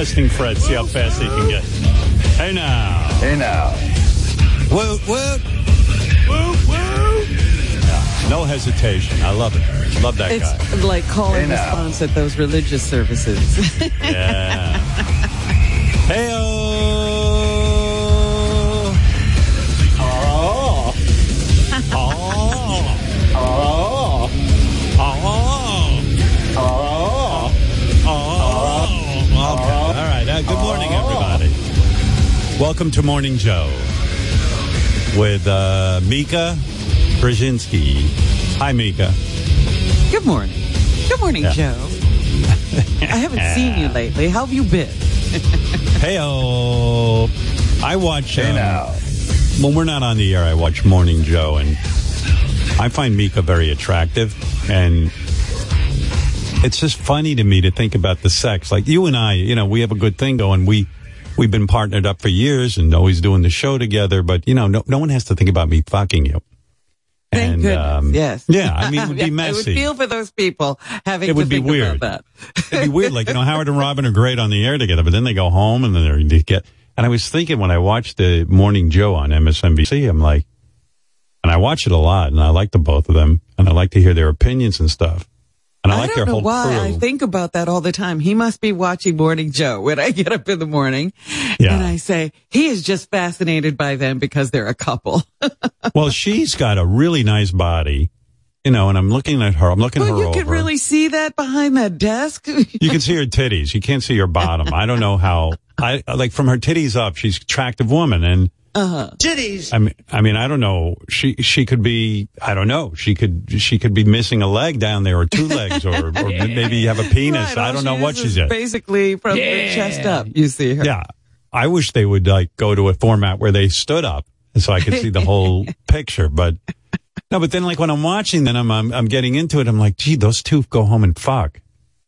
testing Fred, see how fast he can get. Hey now. Hey now. Woot, woot. Woot, woot. No hesitation. I love it. Love that It's guy. like call and Hey, now. response at those religious services. Yeah. Welcome to Morning Joe with uh, Mika Brzezinski. Hi, Mika. Good morning. Good morning, Yeah. Joe. I haven't seen you lately. How have you been? Hey, I watch. Hey um, now. when we're not on the air, I watch Morning Joe, and I find Mika very attractive, and it's just funny to me to think about the sex. Like you and I, you know, we have a good thing going. We we've been partnered up for years and always doing the show together, but you know, no, no one has to think about me fucking you. Thank And, goodness. um, yes. Yeah, I mean, it would be messy. I would feel for those people having It to would be weird. about that. It'd be weird. Like, you know, Howard and Robin are great on the air together, but then they go home and then they're, they get, and I was thinking when I watched the Morning Joe on MSNBC, I'm like, and I watch it a lot and I like the both of them and I like to hear their opinions and stuff. And I, like don't their know whole why crew. I think about that all the time. He must be watching Morning Joe when I get up in the morning. Yeah. And I say, he is just fascinated by them because they're a couple. well, she's got a really nice body, you know, and I'm looking at her. I'm looking well, her you over. can really see that behind that desk. you can see her titties. You can't see her bottom. I don't know how. I like from her titties up. She's an attractive woman, and Uh-huh. Titties. I mean, I mean, I don't know. She she could be. I don't know. She could she could be missing a leg down there, or two legs, or, or maybe have a penis. Right, I don't know what she's at. Basically, from the chest up, you see her. Yeah, I wish they would like go to a format where they stood up so I could see the whole picture. But no, but then like when I'm watching, then I'm, I'm I'm getting into it. I'm like, gee, those two go home and fuck.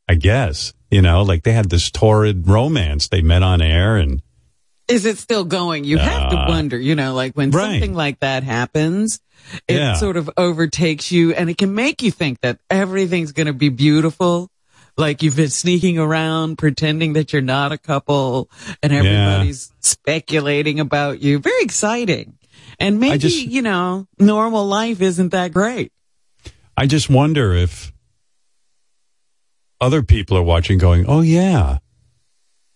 I guess you know, like they had this torrid romance. They met on air, and Is it still going? You have to Uh, wonder, you know, like when right. something like that happens, it Yeah. sort of overtakes you and it can make you think that everything's going to be beautiful. Like you've been sneaking around pretending that you're not a couple and everybody's speculating about you. Very exciting. And maybe, just- you know, normal life isn't that great. I just wonder if other people are watching, going, "Oh yeah."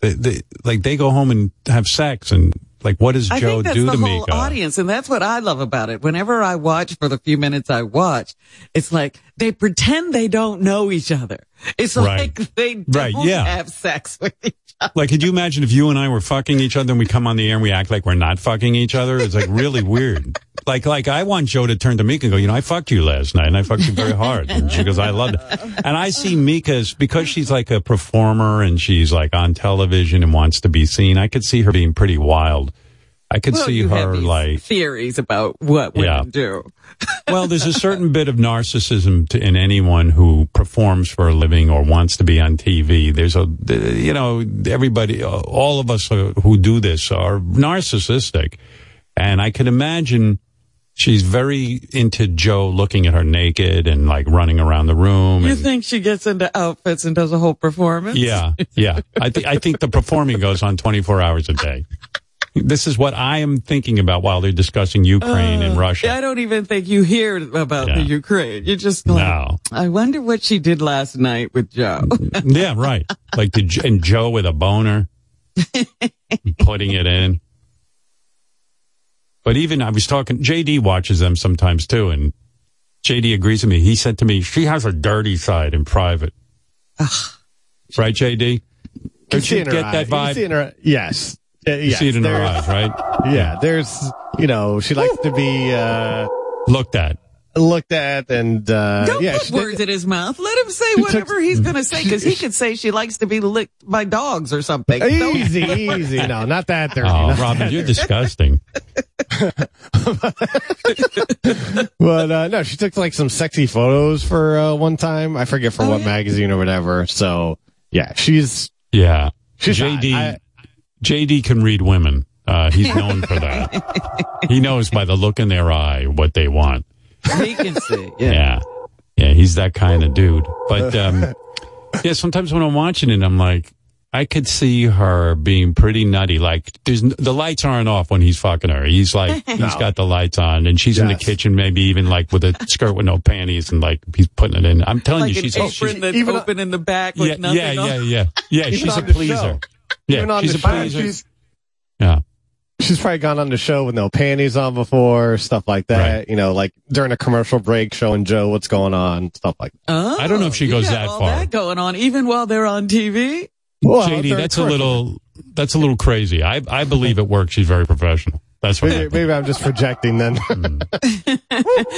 They, they, like they go home and have sex, and like, what does I Joe do the to whole audience, and that's what I love about it. Whenever I watch for the few minutes I watch, it's like they pretend they don't know each other. It's Right. like they don't Right, yeah. have sex with each. Like, could you imagine if you and I were fucking each other and we come on the air and we act like we're not fucking each other? It's like really weird. Like, like I want Joe to turn to Mika and go, you know, I fucked you last night and I fucked you very hard. And she goes, I loved it. And I see Mika's because she's like a performer and she's like on television and wants to be seen. I could see her being pretty wild. I could Well, see you her like, theories about what women Yeah. do. well, there's a certain bit of narcissism to, in anyone who performs for a living or wants to be on TV. There's a, you know, everybody, uh, all of us who do this are narcissistic. And I can imagine she's very into Joe looking at her naked and like running around the room. You and- think she gets into outfits and does a whole performance? yeah, yeah. I think I think the performing goes on 24 hours a day. This is what I am thinking about while they're discussing Ukraine and uh, Russia. I don't even think you hear about the Ukraine. You're just like, No. I wonder what she did last night with Joe. Yeah, right. Like the and Joe with a boner, putting it in. But even I was talking. JD watches them sometimes too, and JD agrees with me. He said to me, "She has a dirty side in private." right, JD? Don't see you get eye- that vibe? her, yes. Uh, You yes, see it in her there's- eyes, right? Yeah, there's, you know, she likes to be uh, Looked at. looked at and, uh, Don't yeah. put she- words in his mouth. Let him say whatever he's going to say because he could say she likes to be licked by dogs or something. Easy, easy. No, not that dirty. Oh, Not Robin, that you're dirty. disgusting. But uh, no, she took like some sexy photos for uh, one time. I forget for Oh, what yeah? magazine or whatever. So yeah, she's Yeah, She's JD. hot. I- JD can read women. Uh, he's known for that. he knows by the look in their eye what they want. he can see. Yeah. Yeah. Yeah, he's that kind of dude. But um yeah, sometimes when I'm watching it, I'm like, I could see her being pretty nutty. Like, there's the lights aren't off when he's fucking her. He's like, he's No. got the lights on, and she's in the kitchen, maybe even like with a skirt with no panties, and like he's putting it in. I'm telling Like you, an she's apron she's that's even- open in the back with yeah, nothing yeah, on. yeah, yeah, yeah. She's a pleaser. show. Yeah, Even on she's the a show, she's yeah. she's probably gone on the show with no panties on before, stuff like that. Right. You know, like during a commercial break, showing Joe what's going on, stuff like that. Oh, I don't know if she oh, goes got that all far. That going on even while they're on TV. Well, JD, during that's a little that's a little crazy. I I believe at work she's very professional. That's what. Maybe, maybe I'm just projecting then. Hmm.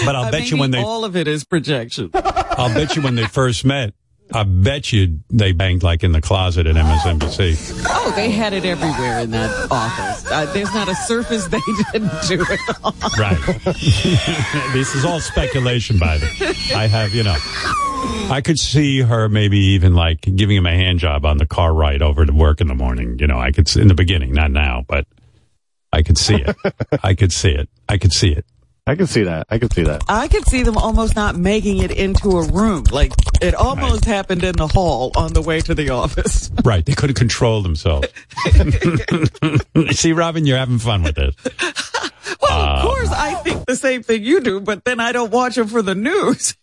but I'll bet you when they all of it is projection. I'll bet you when they first met, I bet you they banged like in the closet at MSNBC. Oh, they had it everywhere in that office. Uh, there's not a surface they didn't do it on. Right. this is all speculation by them. I have, you know, I could see her maybe even like giving him a hand job on the car ride over to work in the morning. You know, I could in the beginning, not now, but I could see it. I could see it. I could see it. I can see that. I can see that. I could see them almost not making it into a room. Like it almost happened in the hall on the way to the office. Right. They couldn't control themselves. see, Robin, you're having fun with this. Well, Um, of course, I think the same thing you do, but then I don't watch them for the news.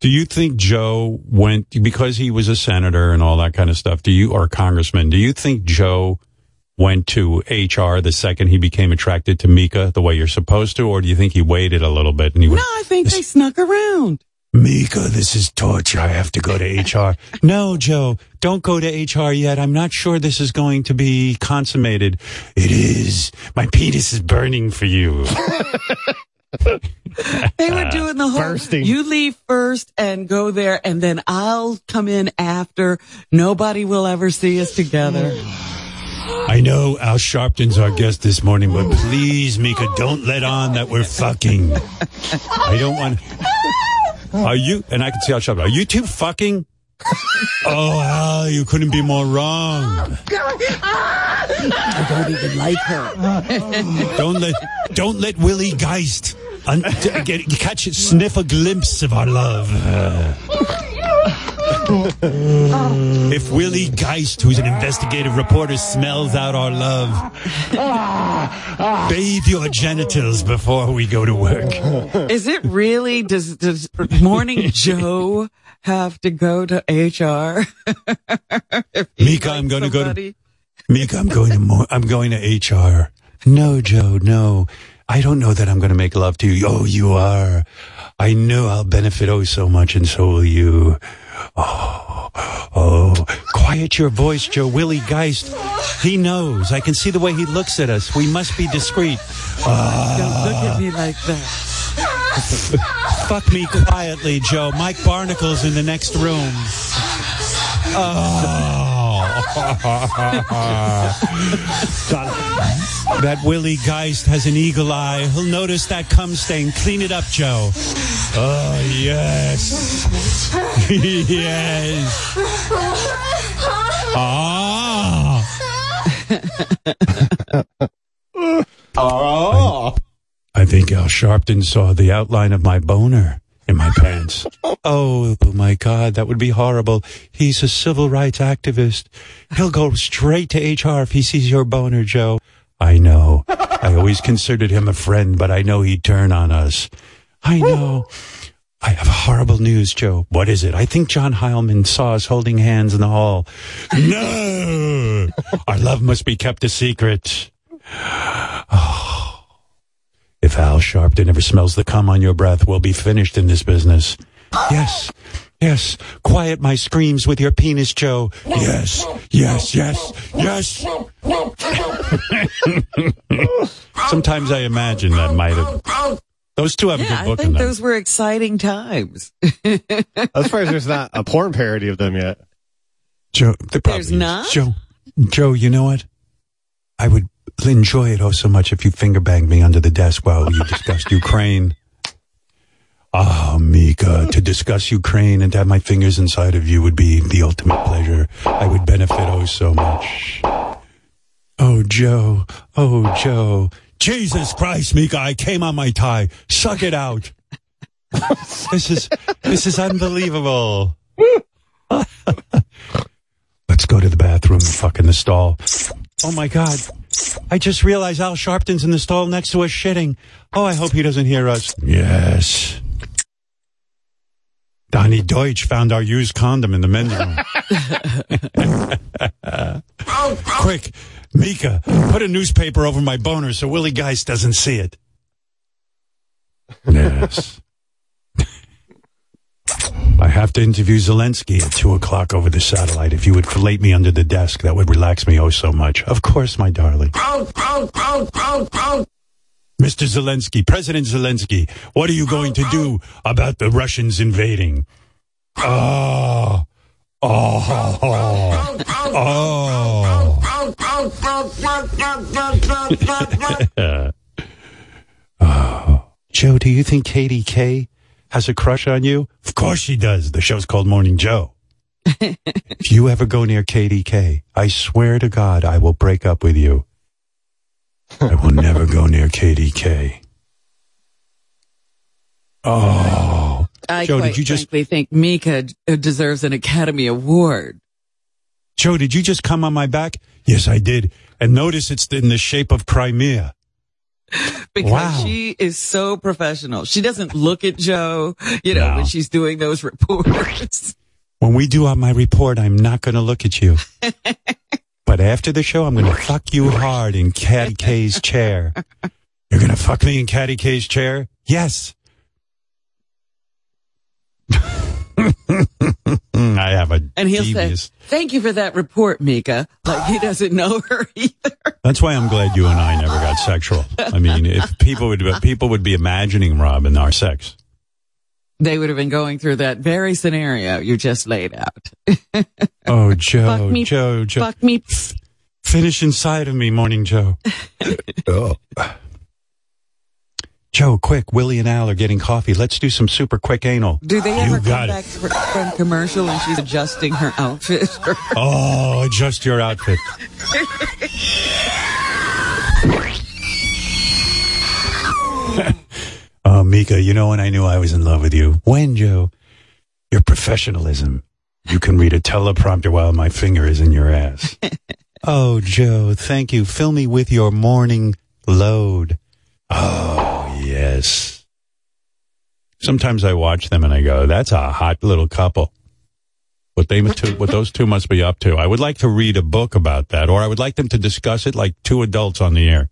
Do you think Joe went because he was a senator and all that kind of stuff? Do you or congressman? Do you think Joe went to HR the second he became attracted to Mika the way you're supposed to, or do you think he waited a little bit and he went? no, I think they snuck around. Mika, this is torture. I have to go to HR. no, Joe, don't go to HR yet. I'm not sure this is going to be consummated. It is. My penis is burning for you. They were doing the whole Bursting. you leave first and go there and then I'll come in after. Nobody will ever see us together. I know Al Sharpton's our guest this morning, but please, Mika, don't let on that we're fucking. I don't want. Are you? And I can see Al Sharpton. Are you two fucking? Oh, Al, you couldn't be more wrong. I don't even like her. Don't let, don't let Willie Geist un, get, catch sniff a glimpse of our love. if Willie Geist, who's an investigative reporter, smells out our love, bathe your genitals before we go to work. Is it really does does Morning Joe have to go to HR? Mika, I'm going to go to? Mika. I'm going to more, I'm going to HR. No, Joe, no. I don't know that I'm going to make love to you. Oh, you are. I know I'll benefit oh so much, and so will you. Oh, oh, quiet your voice, Joe. Willie Geist. He knows. I can see the way he looks at us. We must be discreet. Don't look at me like that. Fuck me quietly, Joe. Mike Barnicle's in the next room. Oh. that Willie Geist has an eagle eye. He'll notice that cum stain. Clean it up, Joe. Oh, yes. yes. Ah. Oh. I think Al Sharpton saw the outline of my boner in my pants. Oh, oh my God, that would be horrible. He's a civil rights activist. He'll go straight to HR if he sees your boner, Joe. I know. I always considered him a friend, but I know he'd turn on us. I know. I have horrible news, Joe. What is it? I think John Heilemann saw us holding hands in the hall. No! Our love must be kept a secret. Oh. If Al Sharpton ever smells the cum on your breath, we'll be finished in this business. Yes, yes. Quiet my screams with your penis, Joe. Yes, yes, yes, yes. Sometimes I imagine that might have. Those two have a Yeah, good I book in think them. those were exciting times. As far as there's not a porn parody of them yet. Joe, there probably There's is. not? Joe, Joe, you know what? I would enjoy it oh so much if you finger banged me under the desk while you discussed Ukraine. Ah, Mika, to discuss Ukraine and to have my fingers inside of you would be the ultimate pleasure. I would benefit oh so much. Oh, Joe. Oh, Joe. Jesus Christ, Mika, I came on my tie. Suck it out. this is, this is unbelievable. Let's go to the bathroom and fuck in the stall. Oh my God. I just realized Al Sharpton's in the stall next to us shitting. Oh, I hope he doesn't hear us. Yes. Donny Deutsch found our used condom in the men's room. Quick, Mika, put a newspaper over my boner so Willie Geist doesn't see it. Yes. Have to interview Zelensky at two o'clock over the satellite. If you would fillet me under the desk, that would relax me oh so much. Of course, my darling. Mr. Zelensky, President Zelensky, what are you going to do about the Russians invading? Oh, oh, oh. oh. Oh. Joe, do you think Katty Kay has a crush on you? Of course she does. The show's called Morning Joe. if you ever go near Katty Kay, I swear to God I will break up with you. I will never go near Katty Kay. Oh. I Joe, did you just frankly think Mika uh, deserves an Academy Award Joe, did you just come on my back? Yes, I did. And notice it's in the shape of Crimea. because Wow. she is so professional. She doesn't look at Joe, you know, No. when she's doing those reports. When we do my report, I'm not going to look at you. but after the show, I'm going to fuck you hard in Katty Kay's chair. You're going to fuck me in Katty Kay's chair? Yes. I have a And he'll devious. say, thank you for that report, Mika. Like he doesn't know her either. That's why I'm glad you and I never got sexual. I mean, if people would people would be imagining Rob and our sex. They would have been going through that very scenario you just laid out. Oh, Joe, Fuck me, Joe, Joe, Fuck me. finish inside of me, Morning Joe. oh. Joe, quick! Willie and Al are getting coffee. Let's do some super quick anal. Do they ever got come back fr- from commercial and she's adjusting her outfit? Oh, adjust your outfit. oh, Mika, you know when I knew I was in love with you? When, Joe? Your professionalism. You can read a teleprompter while my finger is in your ass. oh, Joe, thank you. Fill me with your morning load. Oh, yes. Sometimes I watch them and I go, that's a hot little couple. What they two, what those two must be up to. I would like to read a book about that, or I would like them to discuss it like two adults on the air.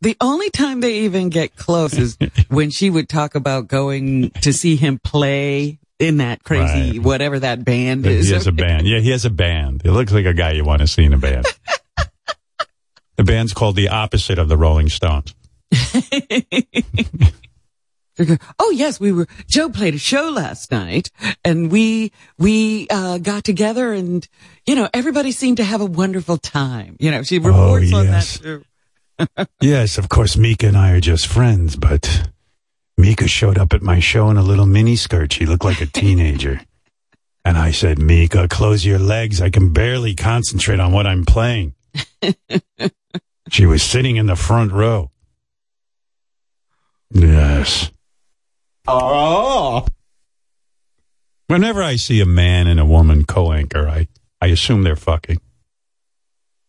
The only time they even get close is when she would talk about going to see him play in that crazy, Right. whatever that band is. He has a band. Yeah, he has a band. It looks like a guy you want to see in a band. the band's called the opposite of the Rolling Stones. Oh yes, we were, Joe played a show last night and we, we, uh, got together and, you know, everybody seemed to have a wonderful time. You know, she reports on that too. Yes, of course, Mika and I are just friends, but Mika showed up at my show in a little mini skirt. She looked like a teenager. And I said, Mika, close your legs. I can barely concentrate on what I'm playing. she was sitting in the front row. Yes. Oh. Whenever I see a man and a woman co-anchor, I, I assume they're fucking.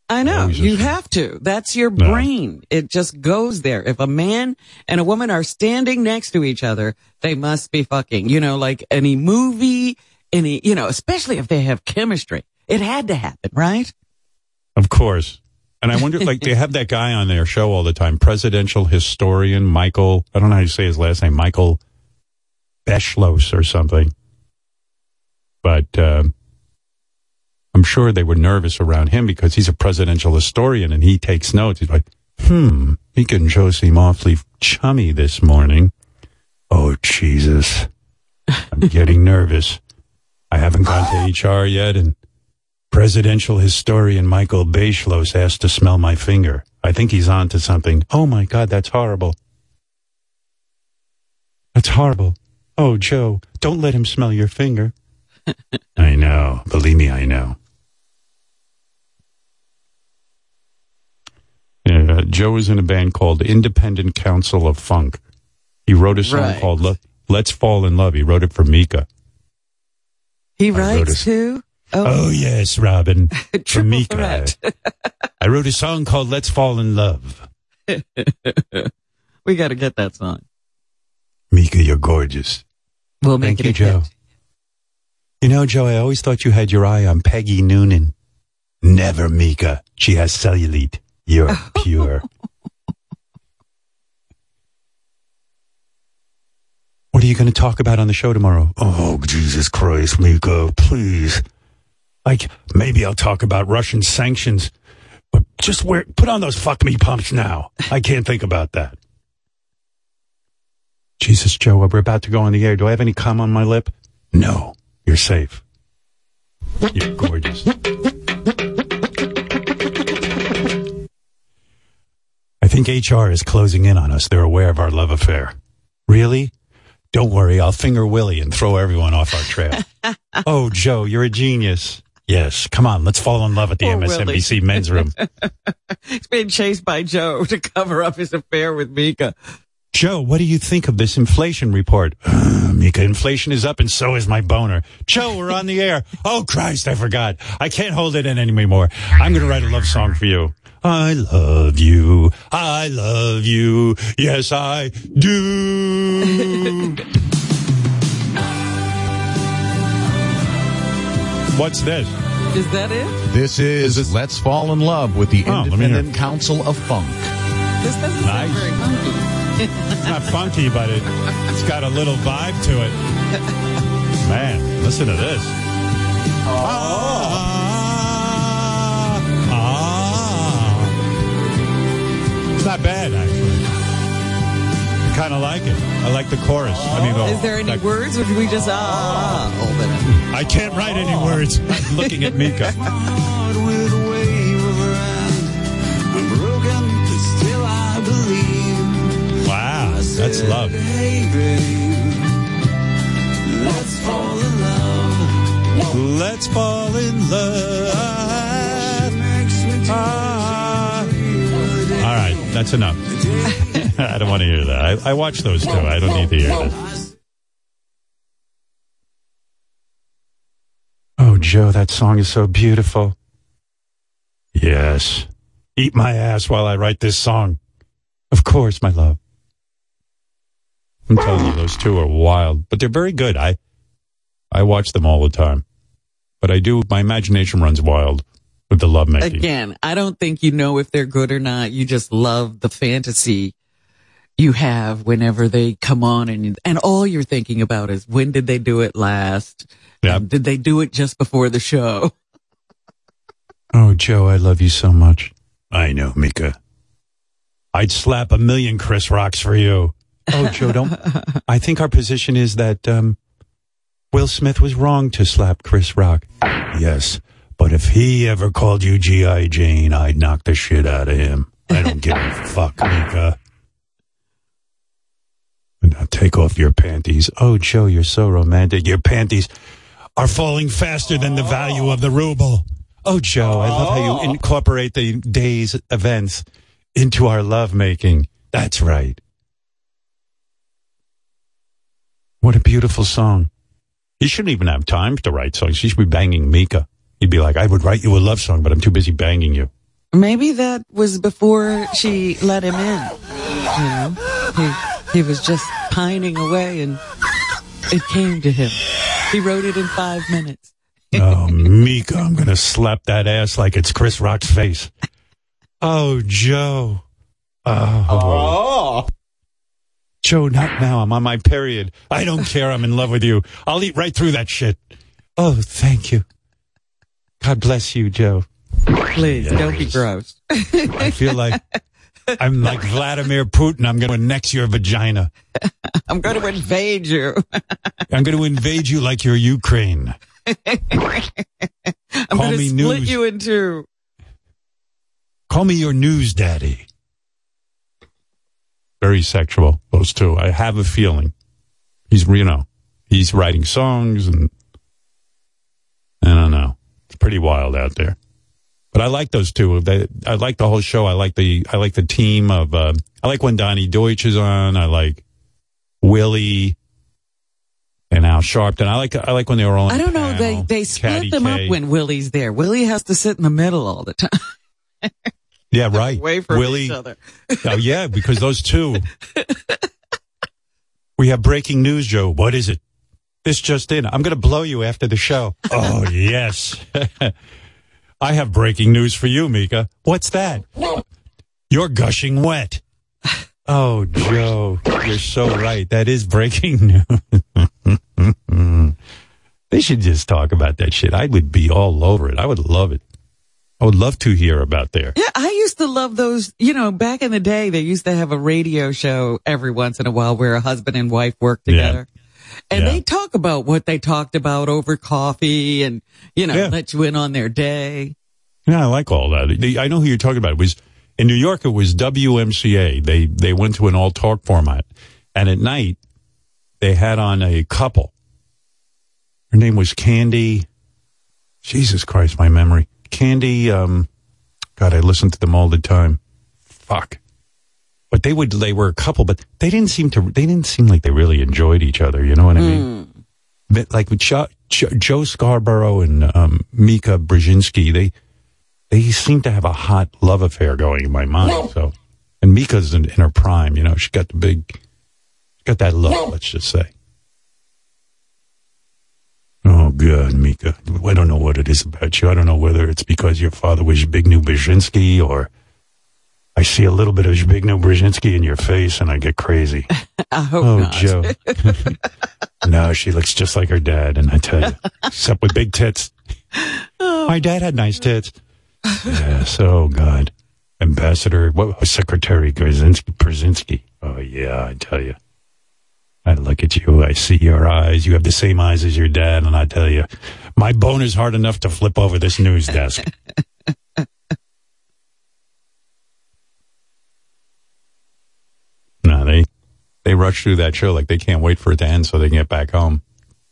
I know. always You assume. have to. That's your No. brain. It just goes there. If a man and a woman are standing next to each other, they must be fucking. You know, like any movie, any, you know, especially if they have chemistry. It had to happen, right? Of course. And I wonder, like, they have that guy on their show all the time, presidential historian Michael, I don't know how you say his last name, Michael Beschloss or something. But um I'm sure they were nervous around him because he's a presidential historian and he takes notes. He's like, hmm, he and Joe seem awfully chummy this morning. Oh, Jesus. I'm getting nervous. I haven't gone to HR yet and Presidential historian Michael Beschloss asked to smell my finger. I think he's on to something. Oh my God, that's horrible. That's horrible. Oh, Joe, don't let him smell your finger. I know. Believe me, I know. Yeah, uh, Joe is in a band called Independent Council of Funk. He wrote a song Right. called Let- Let's Fall in Love. He wrote it for Mika. He writes too. Oh. oh, yes, Robin. From Triple Mika. threat. I wrote a song called Let's Fall in Love. we got to get that song. Mika, you're gorgeous. We'll make Thank it you, a Joe. hit. You know, Joe, I always thought you had your eye on Peggy Noonan. Never, Mika. She has cellulite. You're pure. What are you going to talk about on the show tomorrow? Oh, Jesus Christ, Mika, please. Like, maybe I'll talk about Russian sanctions, but just wear, put on those fuck me pumps now. I can't think about that. Jesus, Joe, we're about to go on the air. Do I have any cum on my lip? No, you're safe. You're gorgeous. I think HR is closing in on us. They're aware of our love affair. Really? Don't worry, I'll finger Willie and throw everyone off our trail. oh, Joe, you're a genius. Yes, come on, let's fall in love at the Poor MSNBC men's room. He's being chased by Joe to cover up his affair with Mika. Joe, what do you think of this inflation report? Um, Mika, inflation is up and so is my boner. Joe, we're on the air. Oh, Christ, I forgot. I can't hold it in anymore. I'm going to write a love song for you. I love you. I love you. Yes, I do. What's this? Is that it? This is, Let's Fall in Love with the Oh, let me hear Independent Council of Funk. This doesn't Nice. sound very funky. It's not funky, but it, it's got a little vibe to it. Man, listen to this. Ah, ah. It's not bad, actually. I kind of like it. I like the chorus. I mean, Is there any like- words, or do we just ah? all I can't write any words. I'm looking at Mika. heart with a wave of her hand. I'm broken, but still I believe. Wow, that's love. Let's fall in love. Let's fall in love. Me Ah. All right, that's enough. I don't want to hear that. I, I watch those too. I don't need to hear that. Oh, Joe, that song is so beautiful. Yes. Eat my ass while I write this song. Of course, my love. I'm telling you, those two are wild, but they're very good. I, I watch them all the time, but I do. My imagination runs wild with the love making. Again, I don't think you know if they're good or not. You just love the fantasy you have whenever they come on and and all you're thinking about is when did they do it last? Yep. Did they do it just before the show? Oh, Joe, I love you so much. I know, Mika. I'd slap a million Chris Rocks for you. Oh, Joe, don't. I think our position is that um, Will Smith was wrong to slap Chris Rock. Yes, but if he ever called you G.I. Jane, I'd knock the shit out of him. I don't give a fuck, Mika. Now take off your panties. Oh, Joe, you're so romantic. Your panties are falling faster than the value of the ruble. Oh, Joe, I love how you oh. incorporate the day's events into our lovemaking. That's right. What a beautiful song. He shouldn't even have time to write songs. He should be banging Mika. He'd be like, I would write you a love song, but I'm too busy banging you. Maybe that was before she let him in. You know, he he was just pining away, and it came to him. He wrote it in five minutes. Oh, Mika, I'm going to slap that ass like it's Chris Rock's face. Oh, Joe. Oh. oh. Joe, not now. I'm on my period. I don't care. I'm in love with you. I'll eat right through that shit. Oh, thank you. God bless you, Joe. Please don't be gross. I feel like I'm like Vladimir Putin. I'm going to annex your vagina. I'm going to invade you. I'm going to invade you like you're Ukraine. I'm going to split news. you in two. Call me your news daddy. Very sexual, those two. I have a feeling. He's, you know, he's writing songs and I don't know. It's pretty wild out there. But I like those two. They, I like the whole show. I like the, I like the team of, uh, I like when Donny Deutsch is on. I like Willie and Al Sharpton. I like I like when they were all. I don't know. They panel. they split Caddy them K. up when Willie's there. Willie has to sit in the middle all the time, Yeah, right. away from Willie. each other. Oh yeah, because those two. we have breaking news, Joe. What is it? This just in. I'm going to blow you after the show. Oh yes. I have breaking news for you, Mika. What's that? You're gushing wet. Oh, Joe, you're so right. That is breaking news. they should just talk about that shit. I would be all over it. I would love it. I would love to hear about there. Yeah, I used to love those. You know, back in the day, they used to have a radio show every once in a while where a husband and wife work together. And Yeah. they talk about what they talked about over coffee and, you know, Yeah. let you in on their day. Yeah, I like all that. I know who you're talking about. It was in New York. It was WMCA. They they went to an all talk format, and at night they had on a couple. Her name was Candy. Jesus Christ, my memory. Candy. Um, God, I listened to them all the time. Fuck. But they would. They were a couple, but they didn't seem to. They didn't seem like they really enjoyed each other. You know what I mean? But like with Jo, Jo, Joe Scarborough and um, Mika Brzezinski, they they seem to have a hot love affair going in my mind. So, and Mika's in, in her prime. You know, she got the big, got that look. Let's just say. Oh God, Mika! I don't know what it is about you. I don't know whether it's because your father was Zbigniew Brzezinski or I see a little bit of Zbigniew Brzezinski in your face and I get crazy. I hope Oh, not. Joe. no, she looks just like her dad, and I tell you, except with big tits. Oh. My dad had nice tits. Yes, oh God. Ambassador, what was Secretary Brzezinski? Brzezinski. Oh yeah, I tell you. I look at you, I see your eyes. You have the same eyes as your dad, and I tell you, my bone is hard enough to flip over this news desk. no, they they rush through that show like they can't wait for it to end so they can get back home,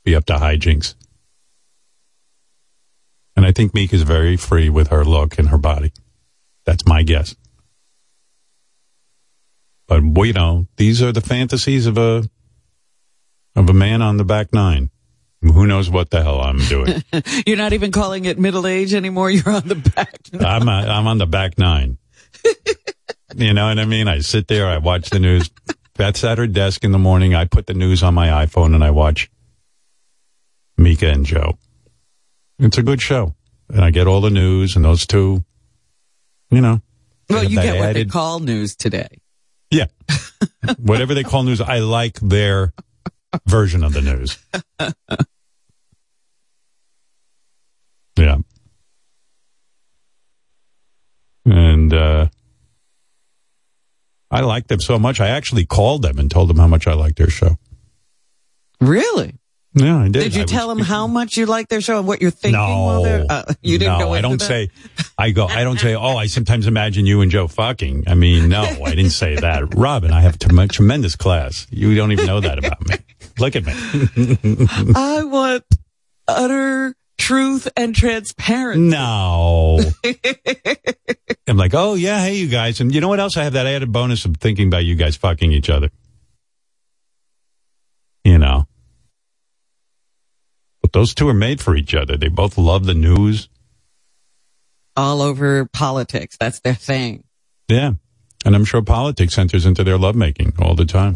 be up to hijinks. And I think Meek is very free with her look and her body. That's my guess. But well, you know, these are the fantasies of a of a man on the back nine. Who knows what the hell I'm doing? You're not even calling it middle age anymore. You're on the back. Nine. I'm a, I'm on the back nine. you know what I mean? I sit there, I watch the news. Beth's at her desk in the morning. I put the news on my iPhone and I watch Mika and Joe. It's a good show, and I get all the news. And those two, you know, Well, you get what they call news today. Yeah, whatever they call news, I like their version of the news. Yeah. And uh, I liked them so much. I actually called them and told them how much I liked their show. Really? Yeah, I did. Did you I tell was- them how much you like their show and what you're thinking? No, uh, you didn't no, go I don't that? say. I go. I don't say. Oh, I sometimes imagine you and Joe fucking. I mean, no, I didn't say that. Robin, I have trem- tremendous class. You don't even know that about me. Look at me. I want utter truth and transparency. No. I'm like, oh yeah, hey you guys, and you know what else? I have that added bonus of thinking about you guys fucking each other. You know. But those two are made for each other. They both love the news. All over politics. That's their thing. Yeah. And I'm sure politics enters into their lovemaking all the time.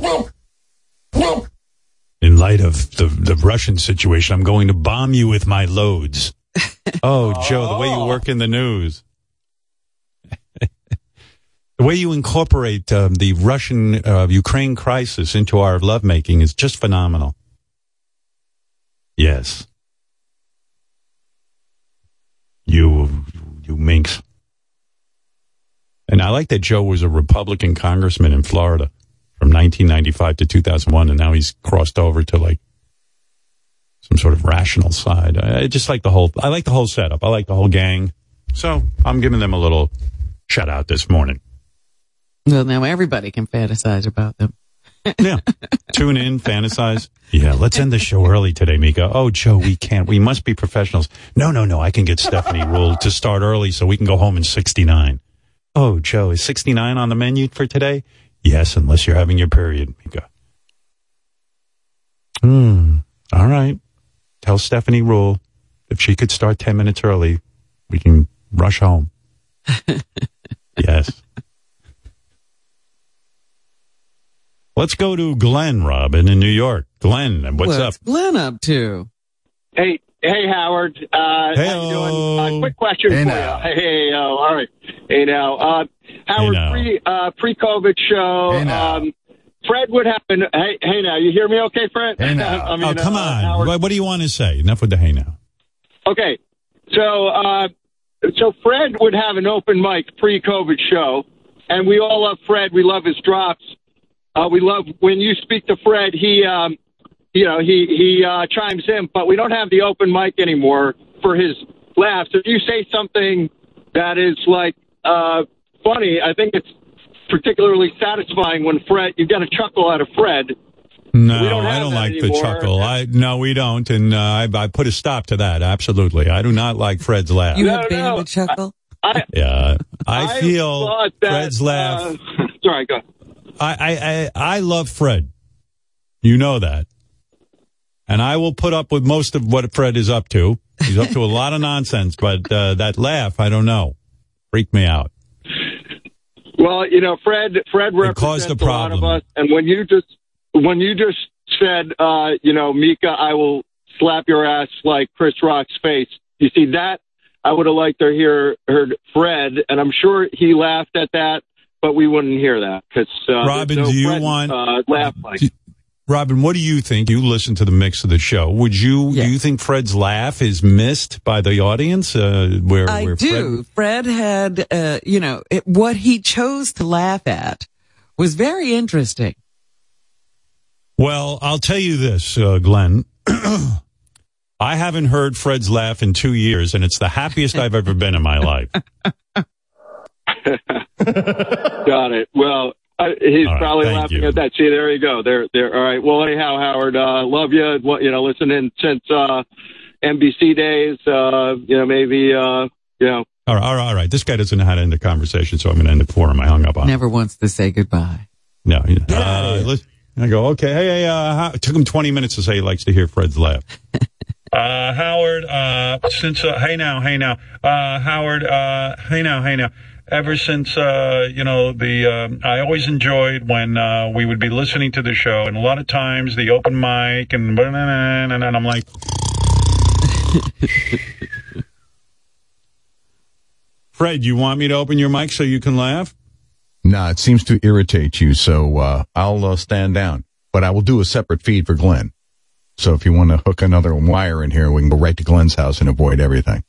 In light of the, the Russian situation, I'm going to bomb you with my loads. Oh, Joe, the way you work in the news. the way you incorporate um, the Russian uh, Ukraine crisis into our lovemaking is just phenomenal. Yes. You, you minx. And I like that Joe was a Republican congressman in Florida from 1995 to 2001, and now he's crossed over to like some sort of rational side. I, I just like the whole. I like the whole setup. I like the whole gang. So I'm giving them a little shout out this morning. Well, now everybody can fantasize about them. Yeah, tune in, fantasize. Yeah, let's end the show early today, Mika. Oh, Joe, we can't. We must be professionals. No, no, no. I can get Stephanie ruled to start early so we can go home in 69. Oh, Joe, is 69 on the menu for today? Yes, unless you're having your period, Mika. Hmm. All right. tell Stephanie Ruhle if she could start 10 minutes early, we can rush home. yes. Let's go to Glenn, Robin, in New York. Glenn, what's up? Glenn up to? Hey, hey, Howard. Uh, how you doing? Uh, quick question Hey for now. you. Hey, uh, all right. Hey now, uh, Howard, now. pre uh, pre COVID show. Hey now. Um, Fred would have been. Hey, hey now, you hear me? Okay, Fred? Hey now. I mean, oh, come uh, on. Howard. What, do you want to say? Enough with the hey now. Okay, so uh, so Fred would have an open mic pre-COVID show, and we all love Fred. We love his drops. Uh, we love when you speak to Fred. He, um, you know, he he uh, chimes in, but we don't have the open mic anymore for his laughs. If you say something that is like uh, funny, I think it's particularly satisfying when Fred. You get a chuckle out of Fred. No, don't I don't that like the chuckle. I no, we don't, and uh, I, I put a stop to that. Absolutely, I do not like Fred's laugh. You No, have banned no, the chuckle? I yeah, I, feel that, Fred's laugh. Uh, sorry, go. I, I, I, I love Fred. You know that. And I will put up with most of what Fred is up to. He's up to a lot of nonsense, but uh, that laugh, I don't know. Freaked me out. Well, you know, Fred. Fred represents a lot of us, and when you just when you just said, uh, you know, Mika, I will slap your ass like Chris Rock's face. You see that? I would have liked to hear heard Fred, and I'm sure he laughed at that, but we wouldn't hear that because uh, Robin, no do you Fred, want- uh, laugh like? Do- Robin, what do you think? You listen to the mix of the show. Would you, Yeah. do you think Fred's laugh is missed by the audience? Uh, where, I where do. Fred, had, uh, you know, it, what he chose to laugh at was very interesting. Well, I'll tell you this, uh, Glenn. I haven't heard Fred's laugh in two years, and it's the happiest I've ever been in my life. Got it. Well, uh, he's All right, probably laughing you. at that. See, there you go. There, there. All right. Well, anyhow, Howard, uh, love you. What you know, listening since uh, NBC days. Uh, you know, maybe uh, you know. All right, all right, all right. This guy doesn't know how to end a conversation, so I'm going to end it for him. I hung up on him. Never wants to say goodbye. No. Uh, listen, I go, okay, hey, hey, uh, how, it took him 20 minutes to say he likes to hear Fred's laugh. uh, Howard, uh, since, uh, hey now, hey now, uh, Howard, uh, hey now, hey now. Ever since, uh, you know, the, um, I always enjoyed when, uh, we would be listening to the show and a lot of times the open mic and, and I'm like, Fred, you want me to open your mic so you can laugh? Nah, it seems to irritate you, so uh, I'll uh, stand down. But I will do a separate feed for Glenn. So if you want to hook another wire in here, we can go right to Glenn's house and avoid everything.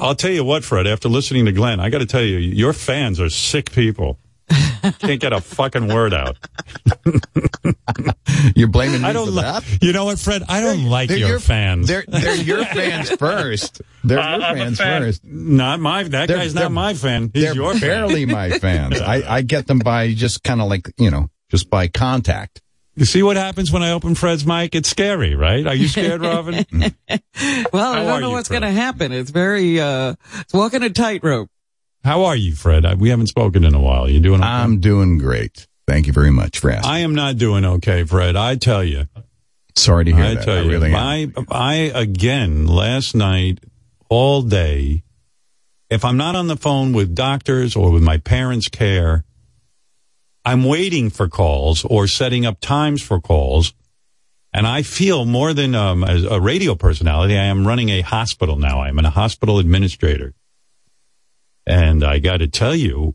I'll tell you what, Fred, after listening to Glenn, I got to tell you, your fans are sick people. Can't get a fucking word out. You're blaming me I don't for like, that? you know what, Fred? I don't like They're your, fans. They're, they're your fans first. They're Uh, your I'm fans fan. first. Not my, that They're- guy's not my fan. He's They're your fan. barely my fans. I, I get them by just kind of like, you know, just by contact. You see what happens when I open Fred's mic? It's scary, right? Are you scared, Robin? Well, I How are don't know you, what's going to happen. It's very, uh, it's walking a tightrope. How are you, Fred? I, we haven't spoken in a while. You doing okay? I'm doing great. Thank you very much for asking. I am not doing okay, Fred. I tell you. Sorry to hear I that. tell I you, really am. my, I again last night, all day. If I'm not on the phone with doctors or with my parents' care, I'm waiting for calls or setting up times for calls. And I feel more than um, a radio personality, I am running a hospital now. I'm a hospital administrator. And I got to tell you,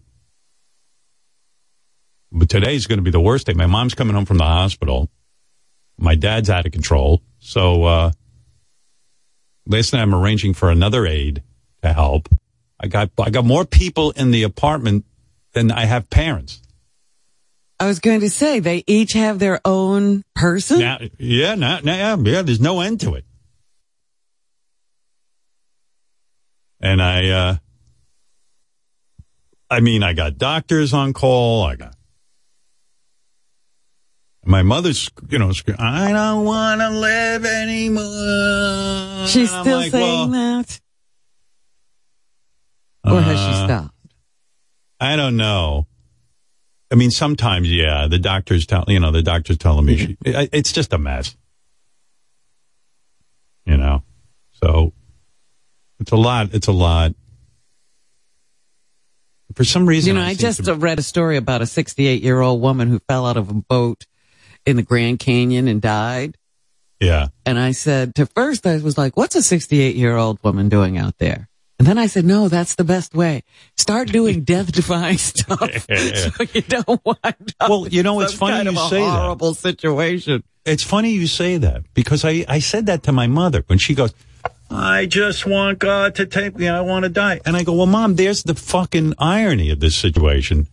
but today's going to be the worst day. My mom's coming home from the hospital. My dad's out of control. So, uh, last night I'm arranging for another aide to help. I got, I got more people in the apartment than I have parents. I was going to say they each have their own person. Now, yeah, now, now, yeah, yeah, there's no end to it. And I, uh, I mean, I got doctors on call. I got my mother's, you know, I don't want to live anymore. She's still like, saying well, that, or has she uh, stopped? I don't know. I mean, sometimes, yeah, the doctors tell, you know, the doctor's telling me she, it- it's just a mess. You know, So it's a lot. It's a lot. For some reason, You know, I just to- read a story about a 68 year old woman who fell out of a boat in the Grand Canyon and died. yeah. And I said, to first I was like, what's a 68 year old woman doing out there? And then I said, no, that's the best way. Start doing death defying stuff so you don't wind up Well, you know, it's funny kind you of a say that. horrible situation. It's funny you say that because I, I said that to my mother when she goes, I just want God to take me. I want to die. And I go, well, mom, there's the fucking irony of this situation.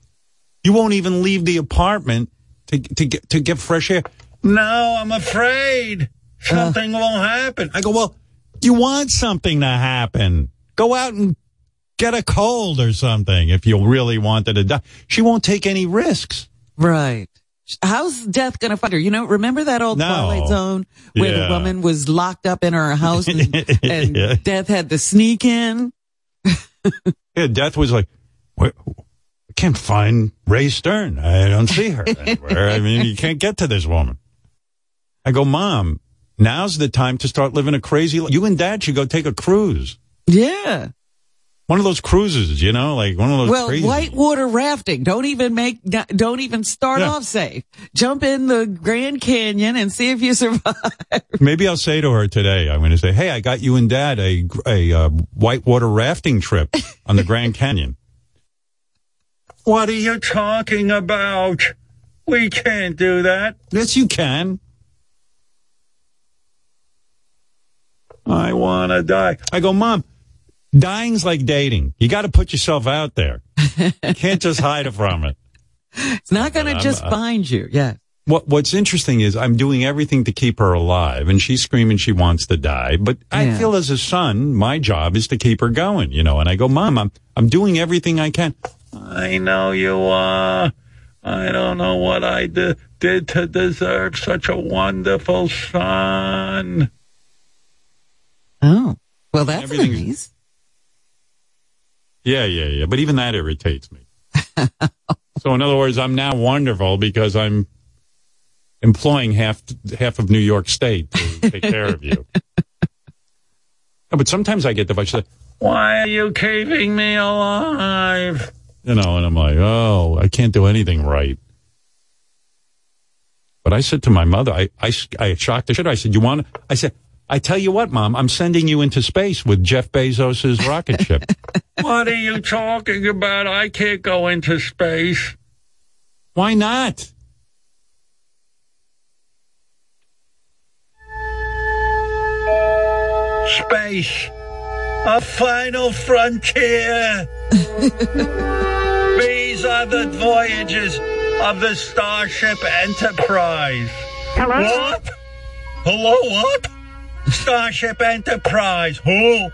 You won't even leave the apartment to, to get, to get fresh air. No, I'm afraid uh. something will happen. I go, well, you want something to happen. Go out and get a cold or something if you really wanted to die. She won't take any risks. Right. How's death going to find her? You know, remember that old No. Twilight Zone where Yeah. the woman was locked up in her house and, and Yeah. death had to sneak in? Yeah, Death was like, I can't find Ray Stern. I don't see her anywhere. I mean, you can't get to this woman. I go, Mom, now's the time to start living a crazy life. You and Dad should go take a cruise. Yeah. One of those cruises, you know, like one of those Well, crazy. whitewater rafting. Don't even make, don't even start Yeah. off safe. Jump in the Grand Canyon and see if you survive. Maybe I'll say to her today, I'm going to say, Hey, I got you and Dad a, a uh, whitewater rafting trip on the Grand Canyon. what are you talking about? We can't do that. Yes, you can. I want to die. I go, Mom, dying's like dating. You got to put yourself out there. You can't just hide from it. It's not going to just uh, find you. Yeah. What What's interesting is I'm doing everything to keep her alive, and she's screaming she wants to die. But I Yeah. feel as a son, my job is to keep her going, you know. And I go, Mom, I'm I'm doing everything I can. I know you are. I don't know what I d- did to deserve such a wonderful son. Oh, well, that's nice. Yeah, yeah, yeah. But even that irritates me. so in other words, I'm now wonderful because I'm employing half half of New York State to take care of you. No, but sometimes I get the of, why are you keeping me alive? You know, and I'm like, oh, I can't do anything right. But I said to my mother, I, I, I shocked the shit. I said, you want, I said, I tell you what, mom, I'm sending you into space with Jeff Bezos' rocket ship. what are you talking about? I can't go into space. Why not? Space, a final frontier. These are the voyages of the Starship Enterprise. Hello? What? Hello, what? Starship Enterprise. Who?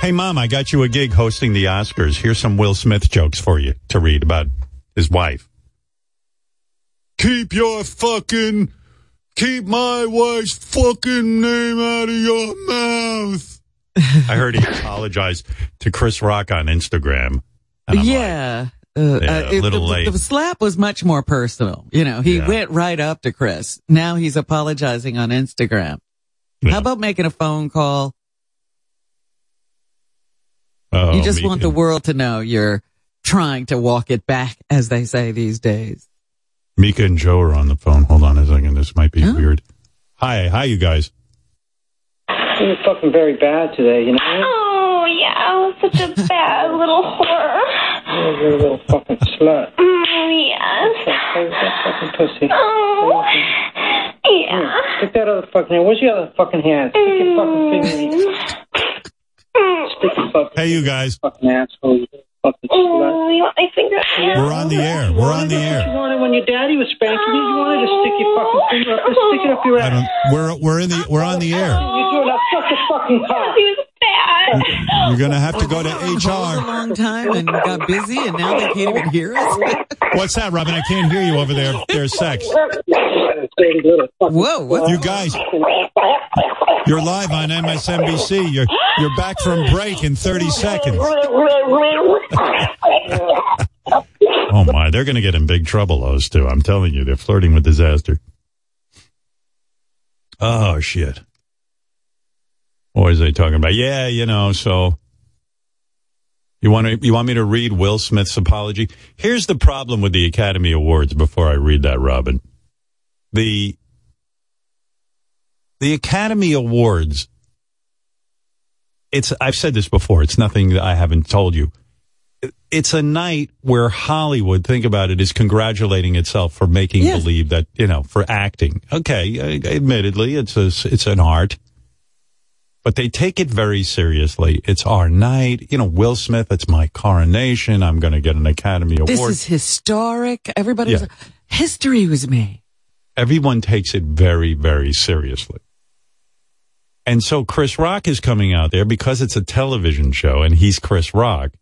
Hey, Mom, I got you a gig hosting the Oscars. Here's some Will Smith jokes for you to read about his wife. Keep your fucking, keep my wife's fucking name out of your mouth. I heard he apologized to Chris Rock on Instagram. And I'm like, yeah. Uh, Yeah, uh, a little the, late. The slap was much more personal. You know, he Yeah. went right up to Chris. Now he's apologizing on Instagram. Yeah. How about making a phone call? oh, you just want the world to know you're trying to walk it back, as they say these days. Mika and Joe are on the phone. Hold on a second. This might be Oh. weird. Hi, hi, you guys. It was fucking very bad today, you know? Oh, yeah, such a bad little whore. Oh, you're a little fucking slut. Oh, yes. Play that fucking pussy. Oh, Here, yeah. Mm, stick that other fucking hand. Where's your other fucking hand? Stick your fucking mm. finger in Stick your fucking, Hey, you guys. fucking asshole. Fucking oh, slut. Oh, you want my finger? We're on the air. We're on the air. You air. wanted when your daddy was spanking you, you wanted to stick your fucking oh. finger up and stick it up your I ass. don't. We're we're in the we're on the air. You're doing that such a fucking cock. He was bad. You're gonna have to go to HR. A long time and got busy and now they can't even hear us. What's that, Robin? I can't hear you over there. There's sex. Dirty little fucking Whoa, what's You guys, you're live on MSNBC. You're you're back from break in 30 seconds. Oh my, they're gonna get in big trouble. Those two. I'm telling you, they're flirting with disaster. Oh shit. What was they talking about? Yeah, you know, so you want to you want me to read Will Smith's apology? Here's the problem with the Academy Awards before I read that, Robin. The the Academy Awards it's I've said this before, it's nothing that I haven't told you. It's a night where Hollywood, think about it, is congratulating itself for making believe that, you know, for acting. Okay, admittedly, it's a, it's an art but they take it very seriously. It's our night. You know, Will Smith, it's my coronation. I'm going to get an Academy Award. This is historic. Everybody Yeah. history was made. Everyone takes it very, very seriously. And so Chris Rock is coming out there because it's a television show and he's Chris Rock.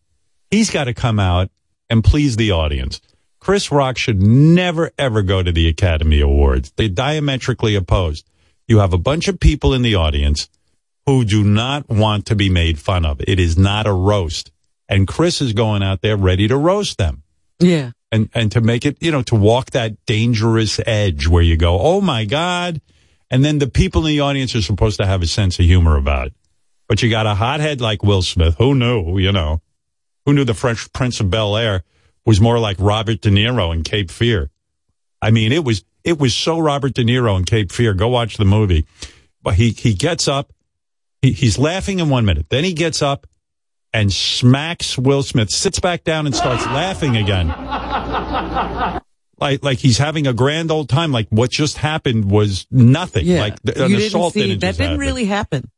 He's got to come out and please the audience. Chris Rock should never, ever go to the Academy Awards. They're diametrically opposed. You have a bunch of people in the audience who do not want to be made fun of. It is not a roast. And Chris is going out there ready to roast them Yeah. and and to make it you know to walk that dangerous edge where you go oh my god and then the people in the audience are supposed to have a sense of humor about it but you got a hothead like will smith who knew you know who knew the fresh prince of bel air was more like robert de niro in cape fear i mean it was it was so robert de niro in cape fear go watch the movie but he he gets up he, he's laughing in one minute then he gets up and smacks Will Smith, sits back down and starts laughing again. Like, like he's having a grand old time. Like what just happened was nothing. Yeah. Like th- an you didn't assault see, didn't that didn't happen. really happen.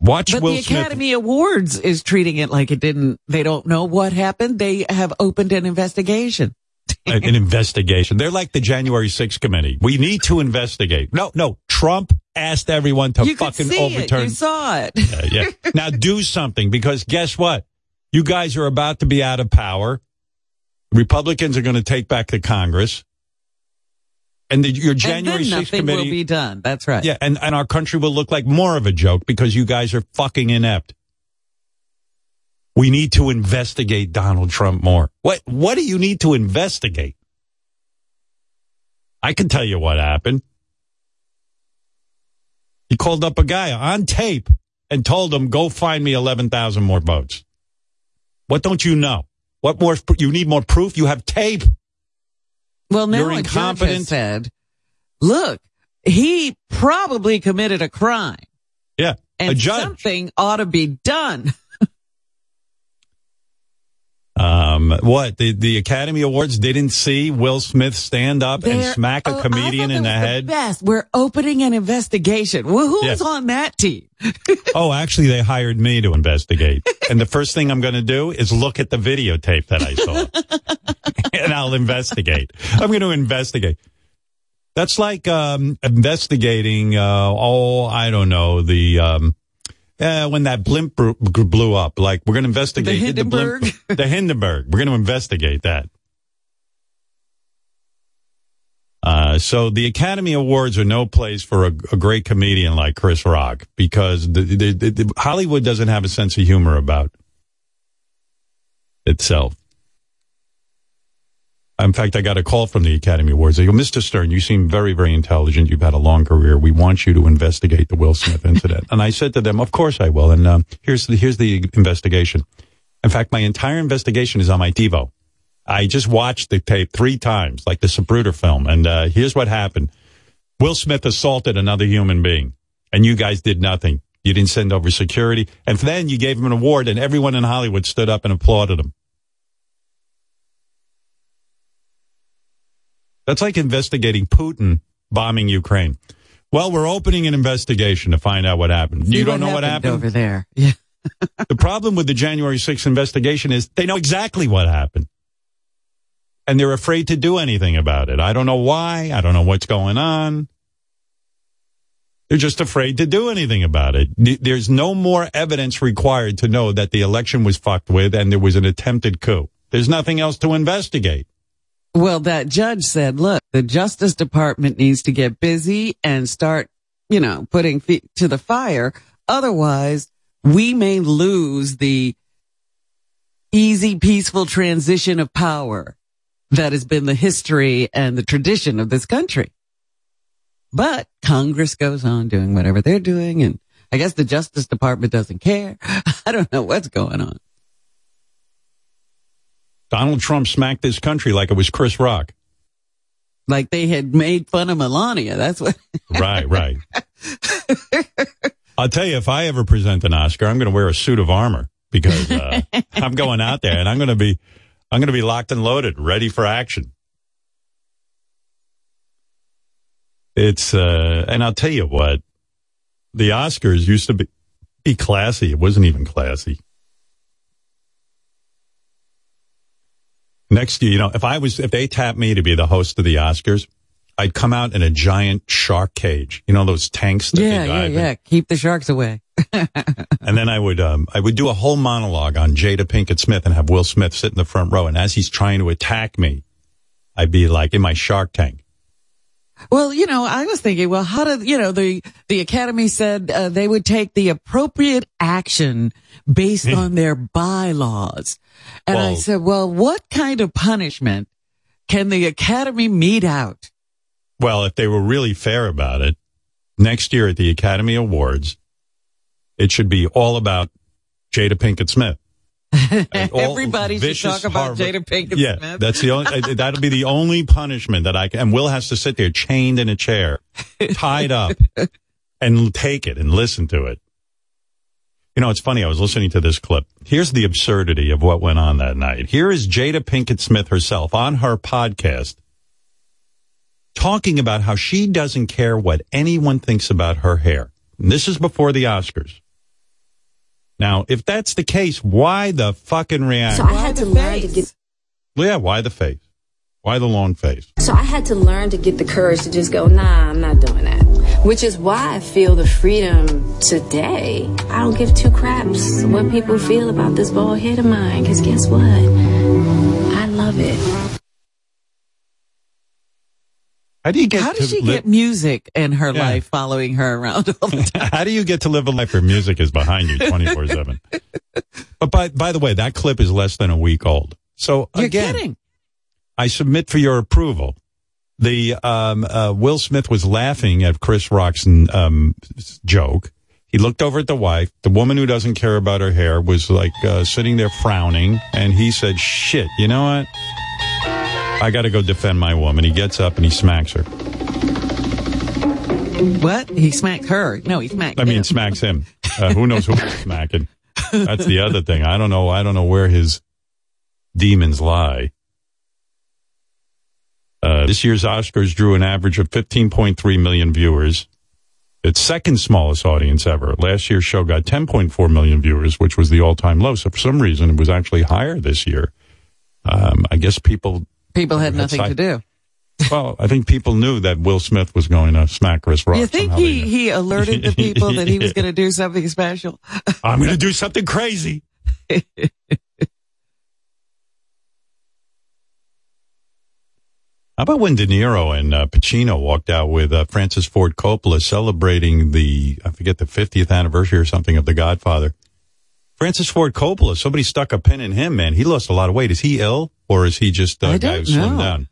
Watch But Will the Smith. Academy Awards is treating it like it didn't. They don't know what happened. They have opened an investigation. an an investigation. They're like the January 6th committee. We need to investigate. No, no. Trump asked everyone to you fucking see it. overturn. You saw it. Uh, yeah. Now do something because guess what? You guys are about to be out of power. Republicans are going to take back the Congress. And the, your January and then 6th nothing committee. will be done. That's right. yeah, and, and our country will look like more of a joke because you guys are fucking inept. We need to investigate Donald Trump more. What what do you need to investigate? I can tell you what happened. He called up a guy on tape and told him, "Go find me 11,000 more votes." What don't you know? What more you need more proof? You have tape. Well, now You're a judge has incompetent. said, look, he probably committed a crime Yeah. and judge. something ought to be done. Um, what the the Academy Awards didn't see Will Smith stand up and They're- smack a oh, comedian in the was head? best. We're opening an investigation. Well, who's Yeah. on that team? oh, actually, they hired me to investigate, and the first thing I'm going to do is look at the videotape that I saw, and I'll investigate. I'm going to investigate. That's like um, investigating. Uh, oh, I don't know the. Um, uh, when that blimp blew up, like we're going to investigate The did blimp- Hindenburg? the Hindenburg. We're going to investigate that. Uh, so the Academy Awards are no place for a, a great comedian like Chris Rock because the, the, the, the- Hollywood doesn't have a sense of humor about itself. In fact, I got a call from the Academy Awards. They go, Mr. Stern, you seem very, very intelligent. You've had a long career. We want you to investigate the Will Smith incident. and I said to them, of course I will. And um, here's the, here's the investigation. In fact, my entire investigation is on my TiVo. I just watched the tape three times, like the Zapruder film. And uh, here's what happened. Will Smith assaulted another human being, and you guys did nothing. You didn't send over security. And then you gave him an award, and everyone in Hollywood stood up and applauded him. That's like investigating Putin bombing Ukraine. Well, we're opening an investigation to find out what happened. See you don't know what happened? over there. Yeah. The problem with the January 6th investigation is they know exactly what happened. And they're afraid to do anything about it. I don't know why. I don't know what's going on. They're just afraid to do anything about it. There's no more evidence required to know that the election was fucked with and there was an attempted coup. There's nothing else to investigate. Well, that judge said, look, the Justice Department needs to get busy and start, you know, putting feet to the fire. Otherwise, we may lose the easy, peaceful transition of power that has been the history and the tradition of this country. But Congress goes on doing whatever they're doing. And I guess the Justice Department doesn't care. I don't know what's going on. Donald Trump smacked this country like it was Chris Rock. Like they had made fun of Melania. That's what. Right, right. I'll tell you, if I ever present an Oscar, I'm going to wear a suit of armor because uh, I'm going out there and I'm going to be, I'm going to be locked and loaded, ready for action. It's, uh, and I'll tell you what, the Oscars used to be, be classy. It wasn't even classy. Next year, you know, if I was, if they tapped me to be the host of the Oscars, I'd come out in a giant shark cage. You know, those tanks that Yeah, they yeah, in? yeah. Keep the sharks away. And then I would, um, I would do a whole monologue on Jada Pinkett Smith and have Will Smith sit in the front row. And as he's trying to attack me, I'd be like in my shark tank. Well, you know, I was thinking, well, how did, you know, the, the Academy said uh, they would take the appropriate action based on their bylaws. And I said, well, what kind of punishment can the Academy mete out? Well, if they were really fair about it, next year at the Academy Awards, it should be all about Jada Pinkett Smith. Everybody should talk about Harvard- Jada Pinkett yeah, Smith. that's the only. uh, that'll be the only punishment that I can. And Will has to sit there chained in a chair, tied up, and take it and listen to it. You know, it's funny. I was listening to this clip. Here's the absurdity of what went on that night. Here is Jada Pinkett Smith herself on her podcast talking about how she doesn't care what anyone thinks about her hair. And this is before the Oscars. Now, if that's the case, why the fucking reaction? So? I had to learn to get. yeah, why the face? Why the long face? So I had to learn to get the courage to just go, nah, I'm not doing that. Which is why I feel the freedom today. I don't give two craps what people feel about this bald head of mine. Because guess what? I love it. How do you get How to does she li- get music in her Yeah. life following her around all the time? How do you get to live a life where music is behind you 24 7? But by, by the way, that clip is less than a week old. So You're again, kidding. I submit for your approval. The um, uh, Will Smith was laughing at Chris Rock's um, joke. He looked over at the wife. The woman who doesn't care about her hair was like uh, sitting there frowning, and he said, "Shit, you know what? I got to go defend my woman." He gets up and he smacks her. What? He smacked her. No, he smacked I mean, smacks him. Uh, who knows who he's smacking? That's the other thing. I don't know. I don't know where his demons lie. Uh, this year's Oscars drew an average of 15.3 million viewers. Its second smallest audience ever. Last year's show got 10.4 million viewers, which was the all-time low. So for some reason, it was actually higher this year. Um, I guess people. People had That's nothing to do. Well, I think people knew that Will Smith was going to smack Chris Rock. You think Somehow he, he alerted the people that he was going to do something special? I'm going to do something crazy. How about when De Niro and uh, Pacino walked out with uh, Francis Ford Coppola celebrating the, I forget, the 50th anniversary or something of The Godfather? Francis Ford Coppola, somebody stuck a pin in him, man. He lost a lot of weight. Is he ill or is he just uh, I guy who slimmed down?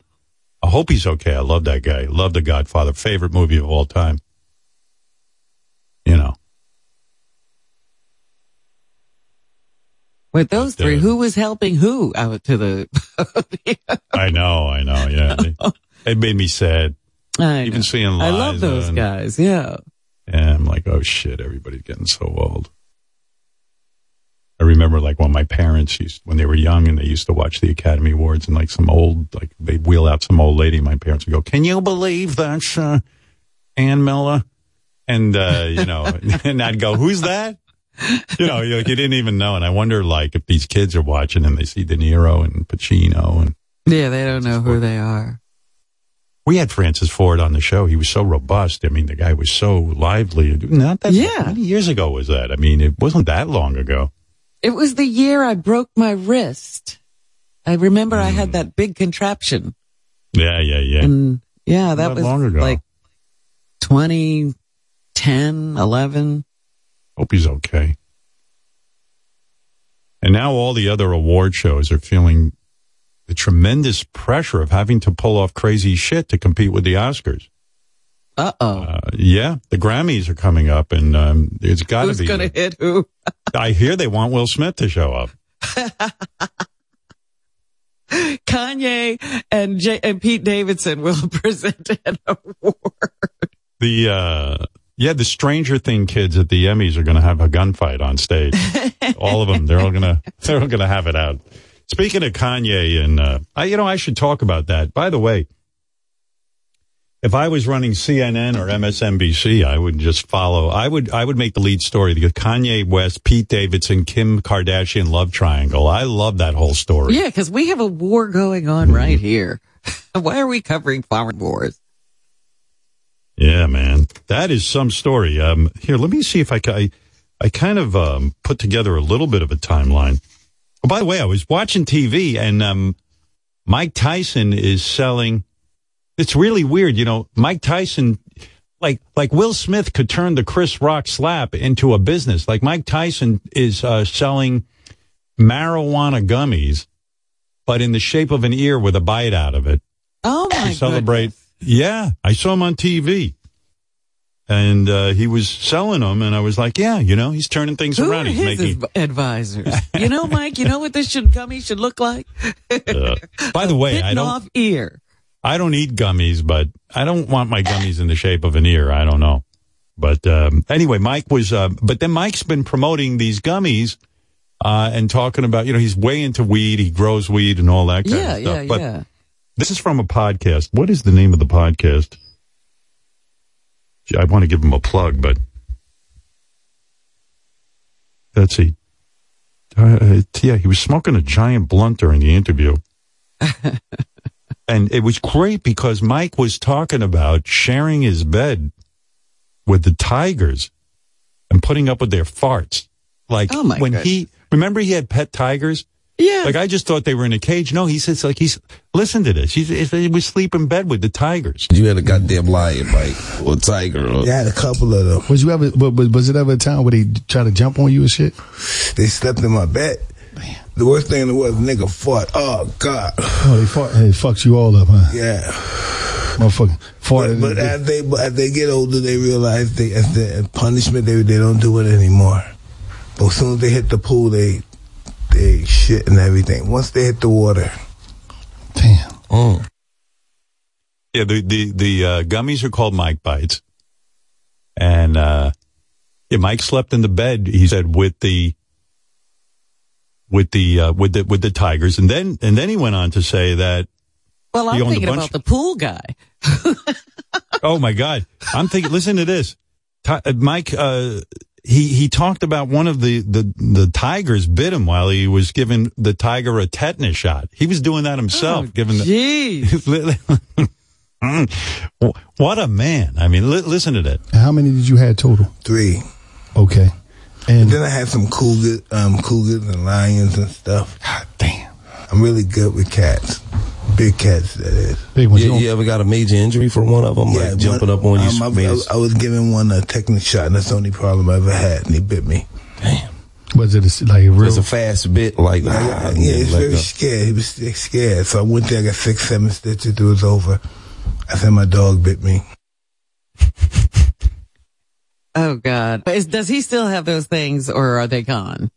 I hope he's okay. I love that guy. Love The Godfather. Favorite movie of all time. You know. With those But, uh, three, who was helping who out to the? I know, I know, yeah. It, it made me sad. I, Even know. seeing I love those and- guys. Yeah. And I'm like, oh shit, everybody's getting so old. I remember like when my parents used, when they were young and they used to watch the Academy Awards and like some old, like they'd wheel out some old lady. My parents would go, can you believe that's, uh, Ann Miller? And, uh, you know, and I'd go, who's that? You know, you, like, you didn't even know. And I wonder like if these kids are watching and they see De Niro and Pacino and Yeah, they don't know who they are. we had Francis Ford on the show. He was so robust. I mean, the guy was so lively. Not that Yeah. How many years ago was that? I mean, it wasn't that long ago. It was the year I broke my wrist. I remember I had hmm. that big contraption. Yeah, yeah, yeah. And yeah, that Not was long ago. like 2010, 11. Hope he's okay. And now all the other award shows are feeling the tremendous pressure of having to pull off crazy shit to compete with the Oscars. Uh oh. Uh, yeah, the Grammys are coming up, and um, it's got to Who's be. going to hit who? I hear they want Will Smith to show up. Kanye and J- and Pete Davidson will present an award. The uh, yeah, the Stranger Thing kids at the Emmys are going to have a gunfight on stage. all of them. They're all going to they're all going to have it out. Speaking of Kanye, and uh, I, you know, I should talk about that. By the way, if I was running CNN or MSNBC, I would just follow. I would I would make the lead story the Kanye West, Pete Davidson, Kim Kardashian love triangle. I love that whole story. Yeah, because we have a war going on right here. Why are we covering foreign wars? Yeah, man, that is some story. Um, here, let me see if I ca- I, I kind of um, put together a little bit of a timeline. Oh, by the way, I was watching TV and um, Mike Tyson is selling. It's really weird, you know. Mike Tyson, like like Will Smith, could turn the Chris Rock slap into a business. Like Mike Tyson is uh, selling marijuana gummies, but in the shape of an ear with a bite out of it Oh my to celebrate. goodness. Yeah, I saw him on TV, and uh, he was selling them, and I was like, yeah, you know, he's turning things Who around. are He's his making. adv- advisors? you know, Mike. You know what this should gummy should look like? Uh, by the way, I don't. off ear. I don't eat gummies, but I don't want my gummies in the shape of an ear. I don't know. But um, anyway, Mike was. Uh, but then Mike's been promoting these gummies. Uh, and talking about, you know, he's way into weed. He grows weed and all that kind Yeah, of stuff. yeah, but yeah. This is from a podcast. What is the name of the podcast? I want to give him a plug, but let's see. Uh, yeah, he was smoking a giant blunt during the interview. and it was great because Mike was talking about sharing his bed with the tigers and putting up with their farts. Like Oh, my when goodness. he, remember he had pet tigers? Yeah. Like I just thought they were in a cage. No, he says like he's listen to this. He's he was sleep in bed with the tigers. You had a goddamn lion, Mike, or tiger. Or, Yeah, I had a couple of them. Was you ever? wa- wa- Was it ever a time where they try to jump on you and shit? They slept in my bed. The worst thing in the world, nigga fought. Oh God, Oh, they fought. Hey, fucks you all up, huh? yeah. Motherfucker. Fought. But, but as they but as they get older, they realize they as the punishment they they don't do it anymore. But as soon as they hit the pool, they they shit and everything. Once they hit the water, Damn. Mm. Yeah, the the the uh, gummies are called Mike Bites, and uh, yeah, Mike slept in the bed. He said with the with the uh, with the with the tigers, and then and then he went on to say that well, he I'm owned a thinking bunch- about the pool guy. Oh my God! I'm thinking. listen to this, Ti- uh, Mike. He he talked about one of the, the the tigers bit him while he was giving the tiger a tetanus shot. He was doing that himself, Oh, giving the. Jeez. Mm. what a man! I mean, li- listen to that. How many did you have total? three. Okay. And Then I had some cougars, um, cougars and lions and stuff. God damn, I'm really good with cats, big cats. That is. big ones. You, You you ever got a major injury from one of them, like one- jumping up on you? um, I, I, I was giving one a tetanus shot, and that's the only problem I ever had, and he bit me. Damn. was it a, like a real? It's a fast bit, like, Yeah, ah, and yeah, then he's let very go. scared. He was scared. So I went there, I got six, seven stitches. It was over. I said my dog bit me. Oh God. Is, does he still have those things, or are they gone?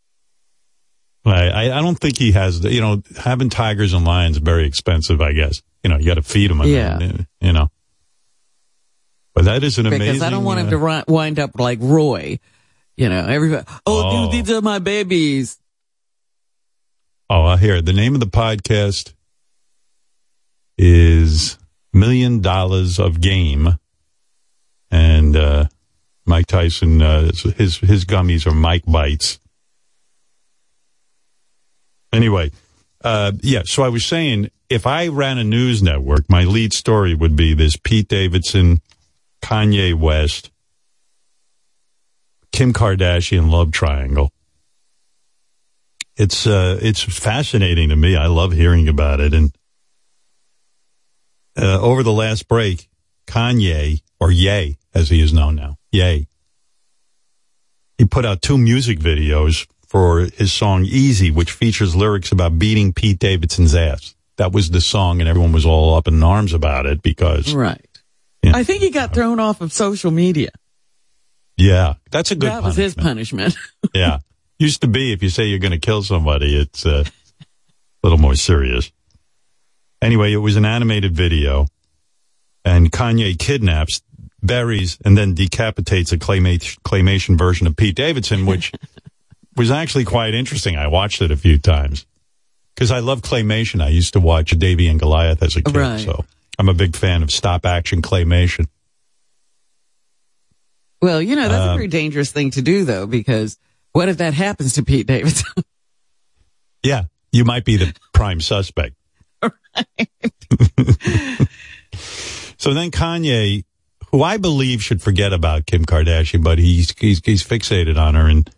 I, I I don't think he has. the- You know, having tigers and lions very expensive. I guess you know you got to feed them. Yeah. you know. But that is an amazing. Because I don't want him uh, to ri- wind up like Roy. You know, everybody. Oh, Oh. dude, these are my babies. Oh, I hear it. The name of the podcast is Million Dollars of Game, and uh, Mike Tyson. Uh, his his gummies are Mike Bites. Anyway, uh, yeah. So I was saying, if I ran a news network, my lead story would be this: Pete Davidson, Kanye West, Kim Kardashian love triangle it's uh, it's fascinating to me. I love hearing about it. And uh, over the last break, Kanye or Ye, as he is known now, Ye, he put out two music videos for his song "Easy," which features lyrics about beating Pete Davidson's ass. That was the song, and everyone was all up in arms about it because Right. I think he got thrown off of social media. Yeah, that's a good. that was his punishment. punishment. yeah, used to be if you say you're going to kill somebody, it's uh, a little more serious. Anyway, it was an animated video, and Kanye kidnaps, buries, and then decapitates a claymation version of Pete Davidson, which was actually quite interesting. I watched it a few times because I love claymation. I used to watch Davey and Goliath as a kid, Right. so I'm a big fan of stop action claymation. well, you know, that's a Um, very dangerous thing to do though, because what if that happens to Pete Davidson? Yeah, you might be the prime suspect. so then Kanye, who I believe should forget about Kim Kardashian, but he's he's he's fixated on her, and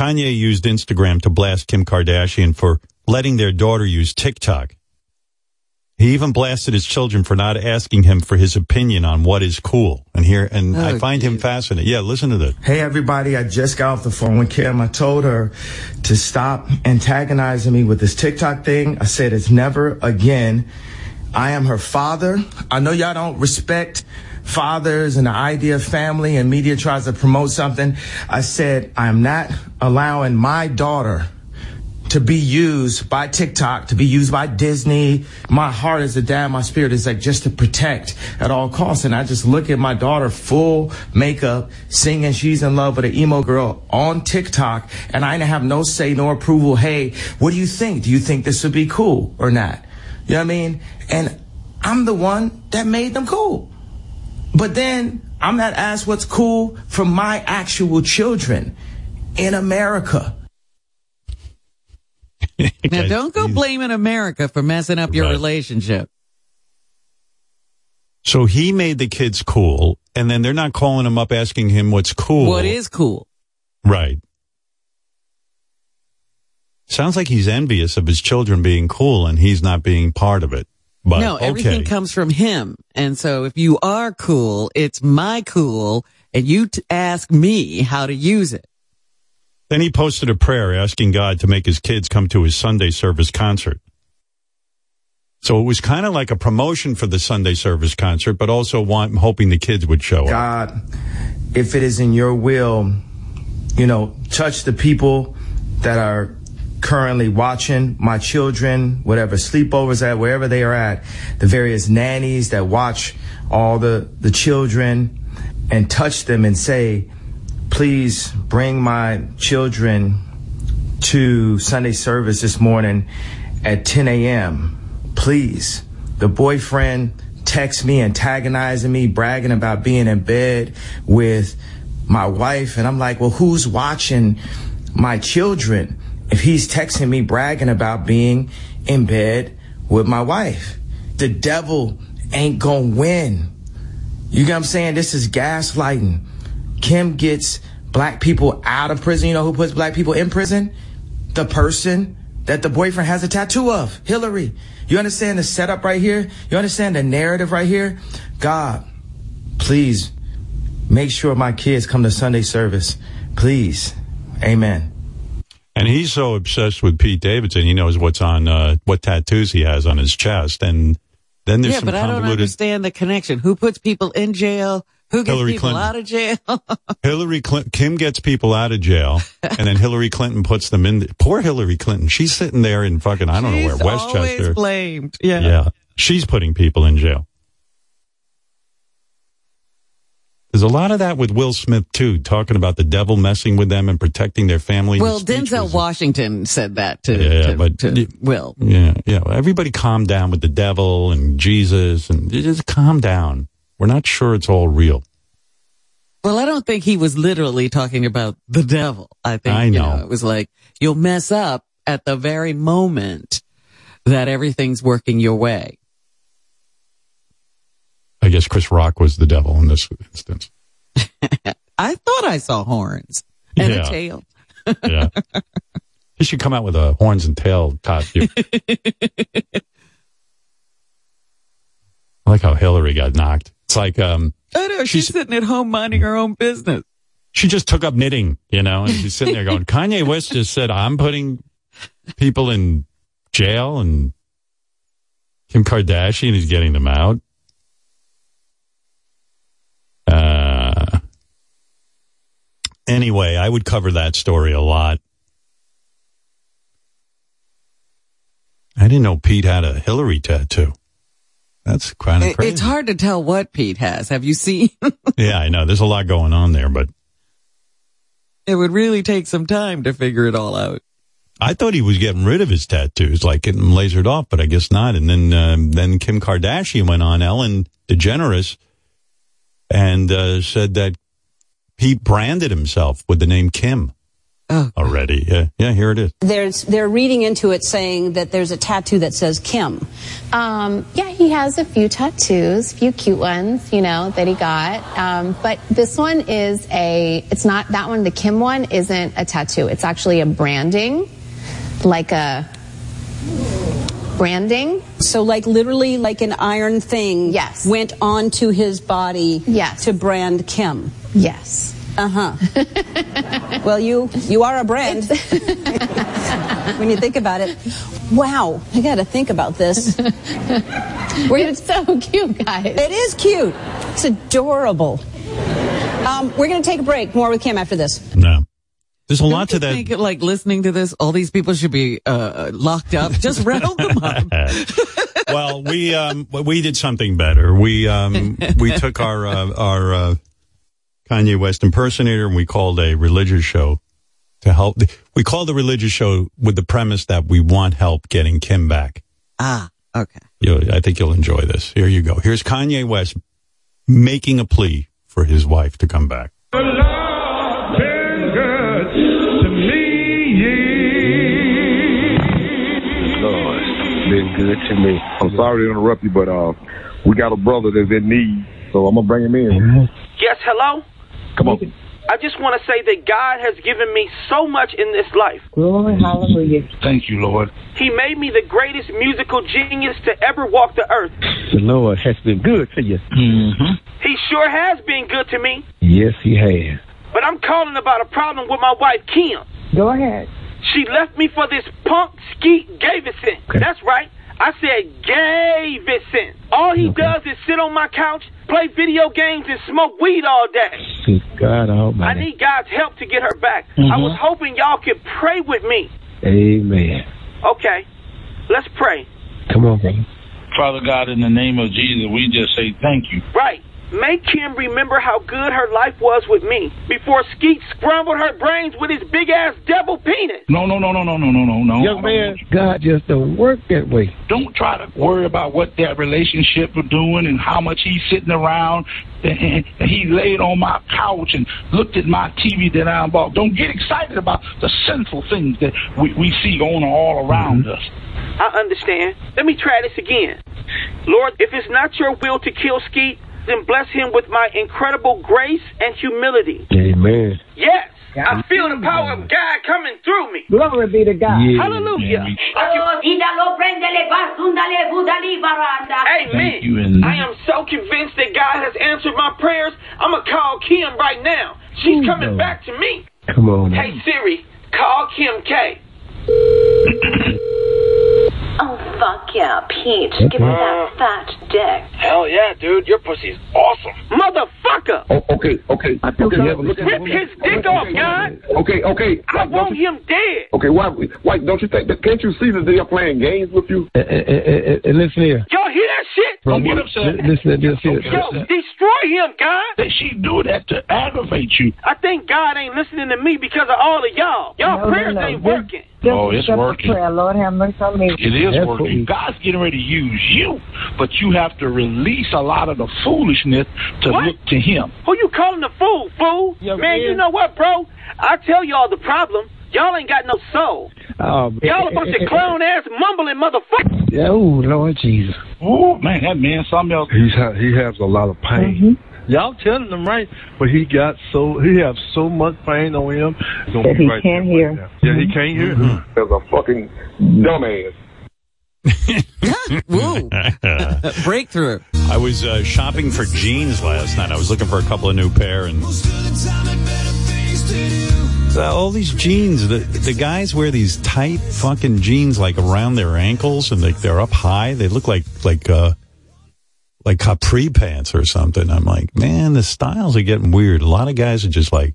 Kanye used Instagram to blast Kim Kardashian for letting their daughter use TikTok. He even blasted his children for not asking him for his opinion on what is cool. And here, and I Oh, find him fascinating. Yeah, listen to this. Hey everybody, I just got off the phone with Kim. I told her to stop antagonizing me with this TikTok thing. I said it's never again. I am her father. I know y'all don't respect fathers and the idea of family and media tries to promote something. I said I'm not allowing my daughter to be used by TikTok, to be used by Disney. My heart is a dad, my spirit is like just to protect at all costs. And I just look at my daughter full makeup, singing She's in Love with an emo girl on TikTok, and I didn't have no say nor approval. Hey, what do you think? Do you think this would be cool or not? You know what I mean? And I'm the one that made them cool. But then I'm not asked what's cool for my actual children in America. now, don't go blaming America for messing up your Right. relationship. So he made the kids cool, and then they're not calling him up asking him what's cool. What is cool? Right. Sounds like he's envious of his children being cool and he's not being part of it. But no, everything okay. comes from him. And so if you are cool, it's my cool, and you t- ask me how to use it. Then he posted a prayer asking God to make his kids come to his Sunday service concert. So it was kind of like a promotion for the Sunday service concert, but also want, hoping the kids would show up. God, if it is in your will, you know, touch the people that are currently watching my children, whatever sleepovers at, wherever they are at, the various nannies that watch all the, the children and touch them and say, please bring my children to Sunday service this morning at 10 a.m. Please. The boyfriend texts me, antagonizing me, bragging about being in bed with my wife. And I'm like, well, who's watching my children if he's texting me, bragging about being in bed with my wife? The devil ain't gonna win. You get what I'm saying? This is gaslighting. Kim gets black people out of prison. You know who puts black people in prison? The person that the boyfriend has a tattoo of, Hillary. You understand the setup right here? You understand the narrative right here? God, please make sure my kids come to Sunday service. Please. Amen. And he's so obsessed with Pete Davidson, he knows what's on, uh, what tattoos he has on his chest. And then there's yeah, some but I don't understand the connection. Who puts people in jail? Who gets Hillary people Clinton. out of jail? Hillary Clinton, Kim gets people out of jail, and then Hillary Clinton puts them in. Poor Hillary Clinton. She's sitting there in fucking, I don't know She's where, always Westchester. blamed. Yeah. Yeah. She's putting people in jail. There's a lot of that with Will Smith too, talking about the devil messing with them and protecting their family. Well, speech Denzel was- Washington said that to, Yeah, to, but- to Will. Yeah, yeah. Everybody calm down with the devil and Jesus and just calm down. We're not sure it's all real. Well, I don't think he was literally talking about the devil. I think I you know. it was like you'll mess up at the very moment that everything's working your way. I guess Chris Rock was the devil in this instance. I thought I saw horns and Yeah. a tail. Yeah. he should come out with a horns and tail costume. I like how Hillary got knocked. It's like um I know she's, sitting at home minding her own business. she just took up knitting, you know, and she's sitting there going, Kanye West just said I'm putting people in jail and Kim Kardashian is getting them out. Anyway, I would cover that story a lot. I didn't know Pete had a Hillary tattoo. That's kind of crazy. it's hard to tell what Pete has. Have you seen? yeah, I know. There's a lot going on there, but it would really take some time to figure it all out. I thought he was getting rid of his tattoos, like getting them lasered off, but I guess not. And then, um, then Kim Kardashian went on Ellen DeGeneres and uh, said that he branded himself with the name Kim already. Yeah, yeah. Here it is. There's, they're reading into it saying that there's a tattoo that says Kim. Um, yeah, he has a few tattoos, a few cute ones, you know, that he got. Um, but this one is a, it's not, that one, the Kim one isn't a tattoo. It's actually a branding, like a branding. So, like literally, like an iron thing Yes. went onto his body Yes. to brand Kim. Yes. Uh huh. well, you you are a brand when you think about it. Wow, I got to think about this. We're It's so cute, guys. It is cute. It's adorable. Um, we're going to take a break. More with Kim after this. No. There's a lot to I that. think like listening to this, all these people should be uh, locked up. Just round them up. well, we um we did something better. We um we took our uh, our uh, Kanye West impersonator and we called a religious show to help. We called the religious show with the premise that we want help getting Kim back. Ah, okay. You, I think you'll enjoy this. Here you go. Here's Kanye West making a plea for his wife to come back. Lord, been good to me. I'm sorry to interrupt you, but uh, we got a brother that's in need, so I'm gonna bring him in. Yes, hello? Come on. I just want to say that God has given me so much in this life. Glory, hallelujah. Thank you, Lord. He made me the greatest musical genius to ever walk the earth. The Lord has been good to you. Mm-hmm. He sure has been good to me. Yes, He has. But I'm calling about a problem with my wife, Kim. Go ahead. She left me for this punk Skeet Gavison. That's right. I said Gavison. All he does is sit on my couch, play video games, and smoke weed all day. Good God I Almighty. need God's help to get her back. I mm-hmm. was hoping y'all could pray with me. Amen. Okay, let's pray. Come on, brother. Father God, in the name of Jesus, we just say thank you. Right. Make Kim remember how good her life was with me before Skeet scrambled her brains with his big ass devil penis. No, no, no, no, no, no, no, no, no. Young man, God just don't work that way. Don't try to worry about what that relationship was doing and how much he's sitting around. And and he laid on my couch and looked at my TV that I bought. Don't get excited about the sinful things that we, we see going all around mm-hmm. us. I understand. Let me try this again. Lord, if it's not your will to kill Skeet, then bless him with my incredible grace and humility. Amen. Yes, I feel the power of God coming through me. Glory be to God. Yeah. Hallelujah. Thank Amen. I am so convinced that God has answered my prayers. I'm going to call Kim right now. She's coming back to me. Come on. Hey, Siri, call Kim K. Oh, fuck yeah, Pete. Give me that fat dick. Hell yeah, dude. Your pussy's awesome. Motherfucker. Oh, okay, okay. Okay, have a look at Rip his dick off, God. Okay, okay. I want him dead. Okay, why, why don't you think that? Can't you see that they are playing games with you? And, listen here. Y'all hear that shit? Don't get upset. Listen to this here. Yo, destroy him, God. That she do that to aggravate you. I think God ain't listening to me because of all of y'all. Y'all No, no, prayers no. ain't Just- working. Just Oh, it's working. Prayer. Lord have mercy on me. It is That's working. God's getting ready to use you, but you have to release a lot of the foolishness to What? look to Him. Who you calling a fool, fool? man, you know what, bro? I tell y'all the problem. Y'all ain't got no soul. Um, Y'all a bunch of clown ass mumbling motherfuckers. Oh, Lord Jesus. Oh man, that man, something else. He's ha- he has a lot of pain. Y'all telling him right, but he got so he have so much pain on him. It's gonna That be he right can't hear. right now. Yeah, he can't hear. Mm-hmm. There's a fucking dumbass. Woo. Breakthrough. I was uh, shopping for jeans last night. I was looking for a couple of new pair, and uh, all these jeans. The the guys wear these tight fucking jeans like around their ankles, and they, they're up high. They look like like uh like capri pants or something. I'm like, man, the styles are getting weird. A lot of guys are just like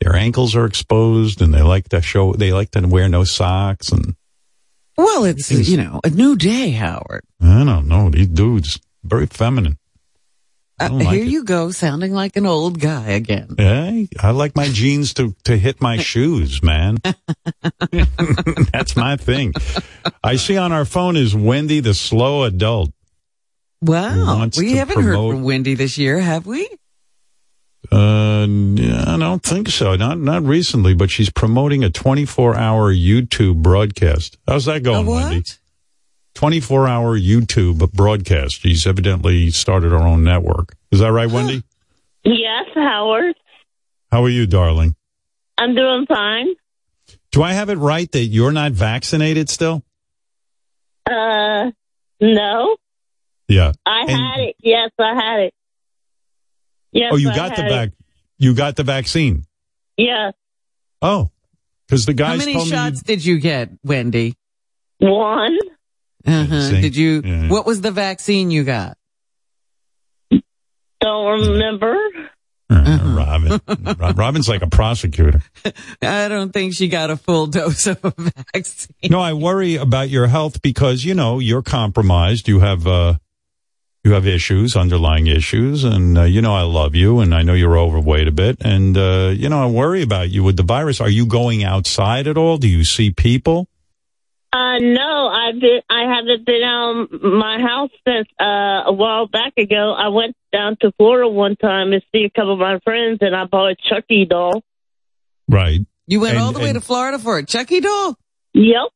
their ankles are exposed and they like to show they like to wear no socks and Well, it's, you know, a new day, Howard. I don't know these dudes very feminine. Uh, like here it. you go, sounding like an old guy again. Hey, I like my jeans to, to hit my shoes, man. That's my thing. I see on our phone is Wendy the slow adult. Wow. We haven't heard from Wendy this year, have we? Uh, yeah, I don't think so. Not not recently, but she's promoting a 24 hour YouTube broadcast. How's that going, Wendy? 24 hour YouTube broadcast. She's evidently started her own network. Is that right, Wendy? Yes, Howard. How are you, darling? I'm doing fine. Do I have it right that you're not vaccinated still? Uh, no, Yeah. I And- had it. Yes, I had it. Yes, oh, you I got the had vac. it. You got the vaccine. Yes, Oh, because the guys How many told shots did you get, Wendy? one. Uh-huh. Did you, Yeah. what was the vaccine you got? Don't remember. me, uh, Robin. Robin's like a prosecutor. I don't think she got a full dose of a vaccine. No, I worry about your health because you know you're compromised. You have uh, you have issues, underlying issues, and uh, you know I love you, and I know you're overweight a bit, and uh, you know I worry about you with the virus. Are you going outside at all? Do you see people? Uh, no, I've been, I haven't been out my house since, uh, a while back ago. I went down to Florida one time to see a couple of my friends and I bought a Chucky doll. Right. You went And- all the way to Florida for a Chucky doll? Yep.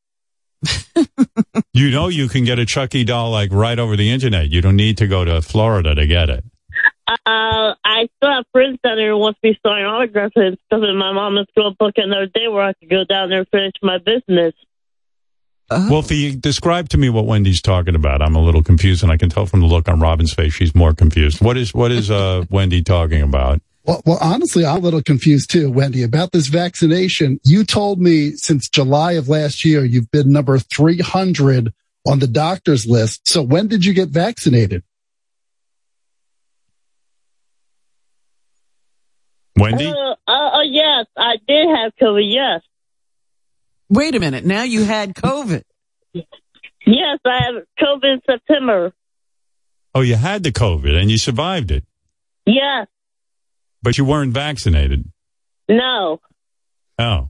You know you can get a Chucky doll like right over the internet. You don't need to go to Florida to get it. Uh, I still have friends down there who wants me to sign autographs and stuff, and my mom is going to book another day where I could go down there and finish my business. Well, if you describe to me what Wendy's talking about, I'm a little confused, and I can tell from the look on Robin's face she's more confused. What is what is uh, Wendy talking about? Well, well, honestly, I'm a little confused too, Wendy, about this vaccination. You told me since July of last year, you've been number 300 on the doctor's list. So when did you get vaccinated? Wendy? Uh, uh, oh, yes, I did have COVID, yes. Wait a minute. Now you had COVID. Yes, I had COVID in September. Oh, you had the COVID and you survived it, Yes, but you weren't vaccinated. no. Oh.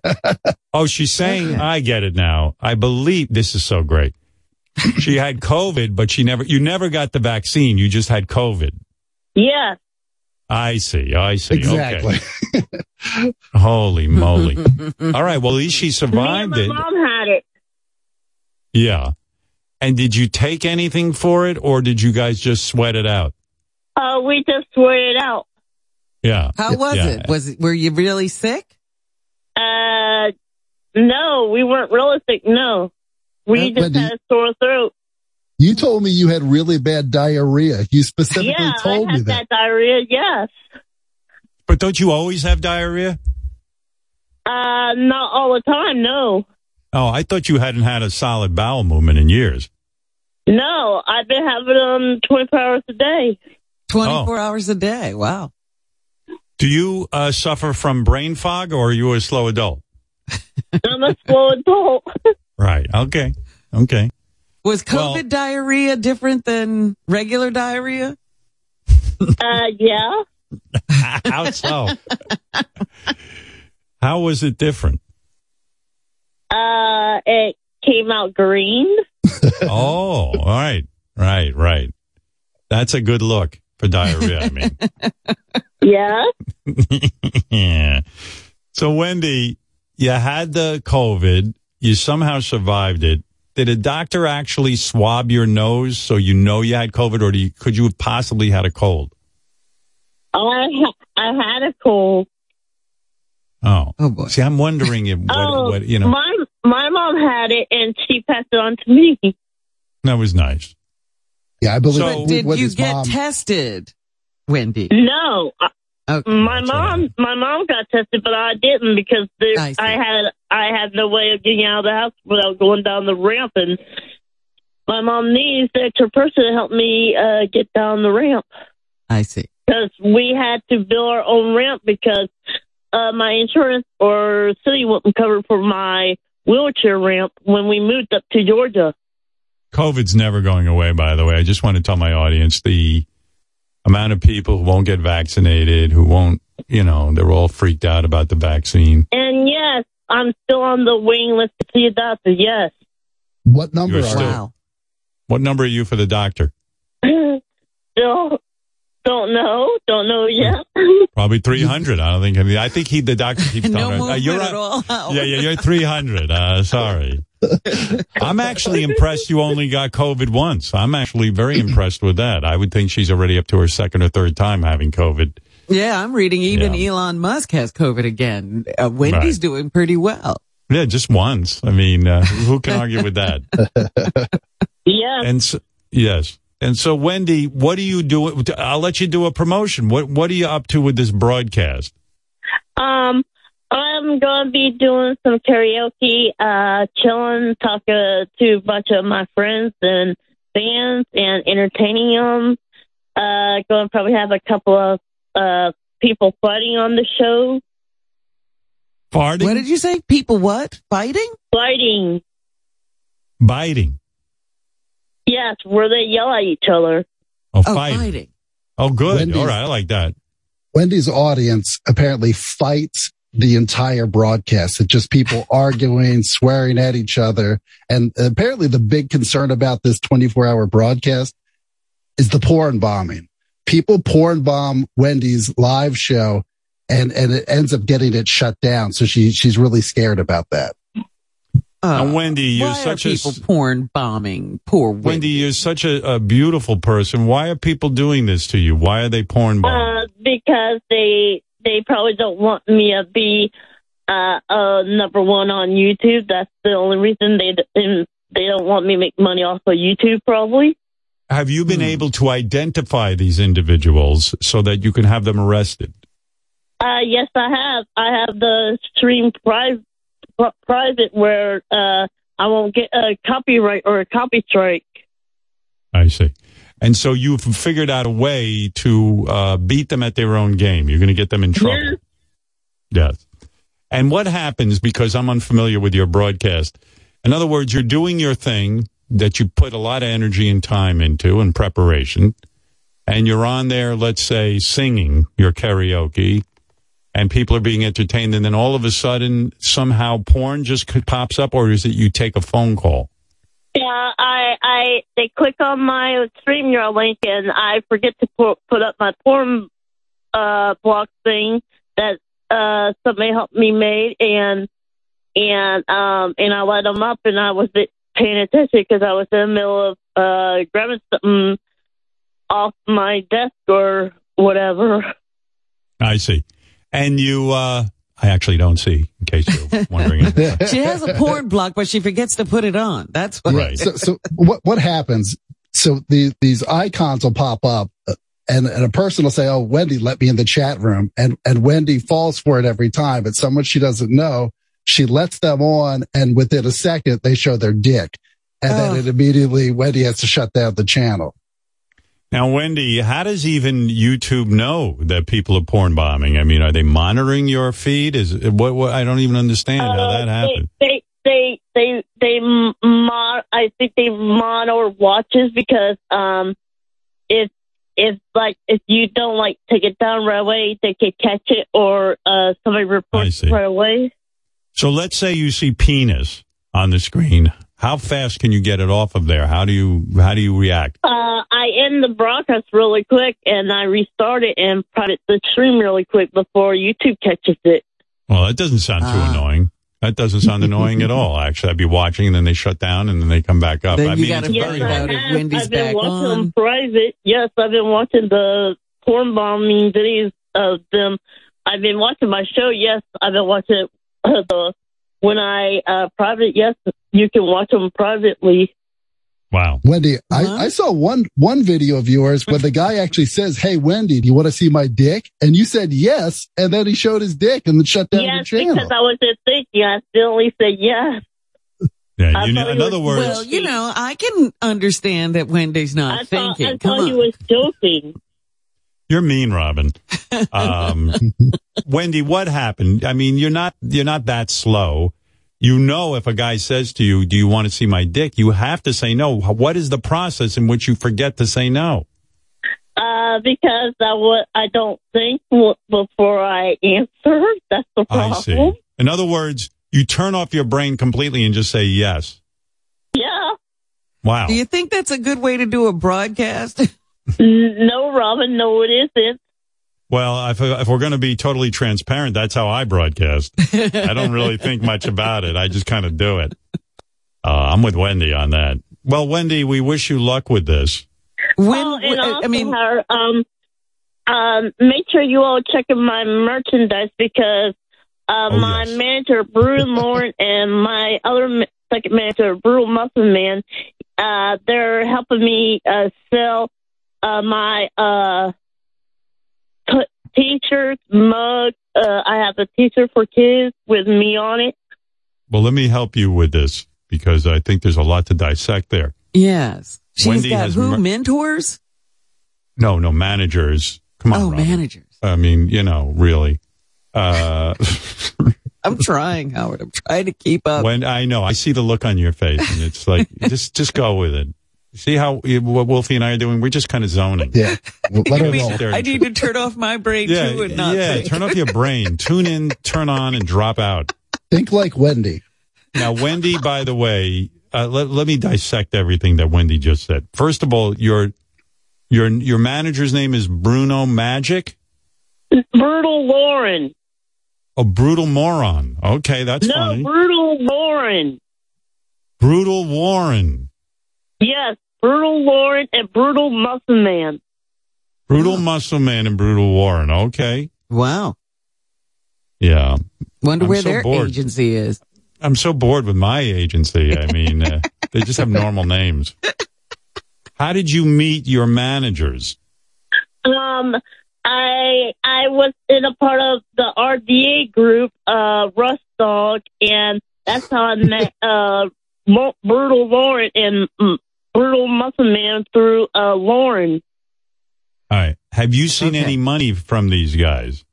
oh, she's saying, I get it now. I believe this is so great. She had COVID, but she never, you never got the vaccine. You just had COVID. Yeah. I see. I see. Exactly. Okay. Holy moly. All right. Well, at least she Me and survived my it. mom had it. Yeah. And did you take anything for it or did you guys just sweat it out? Uh, we just sweat it out. Yeah. How was Yeah. it? Was it, were you really sick? Uh, no, we weren't really sick. No, we Uh, just Wendy? had a sore throat. You told me you had really bad diarrhea. You specifically yeah, told I me had that. that diarrhea. Yes. But don't you always have diarrhea? Uh, not all the time. No, Oh, I thought you hadn't had a solid bowel movement in years. no, I've been having them 24 hours a day. 24 hours a day. Wow. Do you uh, suffer from brain fog or are you a slow adult? I'm a slow adult. Right. Okay. Okay. Was COVID Well- diarrhea different than regular diarrhea? uh, yeah. How so? How was it different? Uh, it came out green. Oh, all right. Right, right. That's a good look for diarrhea, I mean. Yeah. yeah. So, Wendy, you had the COVID. You somehow survived it. Did a doctor actually swab your nose so you know you had COVID, or do you, could you have possibly had a cold? Oh, I ha- I had a cold. Oh, oh boy. See, I'm wondering if what, oh, what you know. my my mom had it and she passed it on to me. that was nice. Yeah, I believe. So- I But did you get mom. tested, Wendy? No, Okay. my mom my mom got tested, but I didn't because there, I. I had I had no way of getting out of the house without going down the ramp, and my mom needs the extra person to help me uh, get down the ramp I see. because we had to build our own ramp because uh, my insurance or city wouldn't cover for my wheelchair ramp when we moved up to Georgia. COVID's never going away, by the way. I just want to tell my audience the amount of people who won't get vaccinated, who won't, you know, they're all freaked out about the vaccine. And yes, I'm still on the waiting list to see a doctor. Yes. What number You're are still- you? What number are you for the doctor? still don't know. Don't know yet. Probably 300. I don't think, I mean, I think he, the doctor keeps No telling me, uh, you're at on- all. Yeah, yeah, you're 300. Uh, sorry. I'm actually impressed you only got COVID once. I'm actually very impressed with that. I would think she's already up to her second or third time having COVID. Yeah, I'm reading even Elon Musk has COVID again. Uh, Wendy's Right. doing pretty well. Yeah, just once. I mean, uh, who can argue with that? Yeah. And so, yes. And so, Wendy, what do you do? I'll let you do a promotion. What What are you up to with this broadcast? Um, I'm going to be doing some karaoke, uh, chilling, talking to a bunch of my friends and fans and entertaining them. Uh, going to probably have a couple of, uh, people fighting on the show. Farting? What did you say? People what? Fighting? Fighting. Biting. Yes, where they yell at each other. Oh, fighting. Oh, good. Wendy's- All right, I like that. Wendy's audience apparently fights the entire broadcast. It's just people arguing, swearing at each other. And apparently the big concern about this 24 hour broadcast is the porn bombing. People porn bomb Wendy's live show and, and it ends up getting it shut down. So she, she's really scared about that. and Wendy, you're Why such are a porn bombing? Poor Wendy. Wendy, you're such a, a beautiful person. Why are people doing this to you? Why are they porn bombing? Uh, because they they probably don't want me to be uh, uh number one on YouTube. That's the only reason they they don't want me to make money off of YouTube. Probably. have you Hmm. been able to identify these individuals so that you can have them arrested? Uh, yes, I have. I have the stream private private where uh I won't get a copyright or a copy strike. I see. And so you've figured out a way to uh, beat them at their own game. You're going to get them in trouble. Yes. And what happens because I'm unfamiliar with your broadcast? In other words, you're doing your thing that you put a lot of energy and time into and preparation, and you're on there, let's say, singing your karaoke, and people are being entertained, and then all of a sudden, somehow porn just pops up, or is it you take a phone call? Yeah, I I they click on my StreamYard link and I forget to put put up my porn uh block thing that uh somebody helped me made and and um and I let them up and I was paying attention because I was in the middle of uh grabbing something off my desk or whatever. I see. And you, uh, I actually don't see, in case you're wondering. she has a porn block, but she forgets to put it on. That's what. Right. So, so what, what happens? So the, these icons will pop up uh, and, and a person will say, Oh, Wendy, let me in the chat room. And, and Wendy falls for it every time, but someone she doesn't know, she lets them on and within a second they show their dick. And Oh. then it immediately, Wendy has to shut down the channel. Now, Wendy, how does even YouTube know that people are porn bombing? I mean, are they monitoring your feed? Is what? what I don't even understand how that happened. They they they they mod. I think they monitor watches because um, if if like if you don't like take it down right away, they can catch it or uh somebody reports right away. So let's say you see penis on the screen. How fast can you get it off of there? How do you how do you react? Uh, I end the broadcast really quick and I restart it and private the stream really quick before YouTube catches it. Well, that doesn't sound too Ah. annoying. That doesn't sound annoying at all. Actually, I'd be watching and then they shut down and then they come back up. Then I you mean, gotta it's find very out hard. Wendy's I've been back watching on. them private. Yes, I've been watching the porn bombing videos of them. I've been watching my show. Yes, I've been watching uh, the when I uh private. Yes, you can watch them privately. Wow. Wendy, I, I saw one, one video of yours where the guy actually says, Hey, Wendy, do you want to see my dick? And you said yes. And then he showed his dick and then shut down yes, the channel. because I was just thinking. I accidentally said yes. Yeah, you thought know, he in other was- words, Well, you know, I can understand that Wendy's not I thought, thinking. I Come thought he on. was joking. You're mean, Robin. Um, Wendy, what happened? I mean, you're not you're not that slow. You know, if a guy says to you, "Do you want to see my dick?" You have to say no. What is the process in which you forget to say no? Uh, because I would, I don't think w- before I answer. That's the problem. I see. In other words, you turn off your brain completely and just say yes. Yeah. Wow. Do you think that's a good way to do a broadcast? No, Robin, no, it isn't. Well, if, if we're going to be totally transparent, that's how I broadcast. I don't really think much about it. I just kind of do it. Uh, I'm with Wendy on that. Well, Wendy, we wish you luck with this. oh, and also, her, um, um, make sure you all check in my merchandise because uh, Oh, my manager, Brutal Lauren, and my other second manager, Brutal Muffin Man, uh, they're helping me uh, sell uh, my uh, t- t-shirts, mugs. Uh, I have a t-shirt for kids with me on it. Well, let me help you with this because I think there's a lot to dissect there. yes. She's Wendy got has who? mer- mentors? No, no, managers. Come on. Oh, Robin. managers. I mean, you know, really. Uh, I'm trying, Howard. I'm trying to keep up. when I know, I see the look on your face, and it's like, just, just go with it. See how what Wolfie and I are doing? We're just kind of zoning. Yeah, let I, her mean, roll. I need to turn off my brain Yeah, too and not yeah. think. Turn off your brain. Tune in, turn on, and drop out. Think like Wendy. Now, Wendy, by the way, uh, let, let me dissect everything that Wendy just said. First of all, your your your manager's name is Bruno Magic. Brutal Lauren. A brutal moron. Okay, that's no, funny. Brutal Lauren. Brutal Warren. Yes, Brutal Lauren and Brutal Muscle Man. Brutal Muscle Man and Brutal Warren. Okay. Wow. Yeah. Wonder I'm where so their bored. agency is. I'm so bored with my agency. I mean, uh, they just have normal names. How did you meet your managers? Um, I I was in a part of the RDA group, uh, Rust Dog, and that's how I met uh, Brutal Lauren and mm, Brutal Muffin Man through uh, Lauren. All right. Have you seen any money from these guys?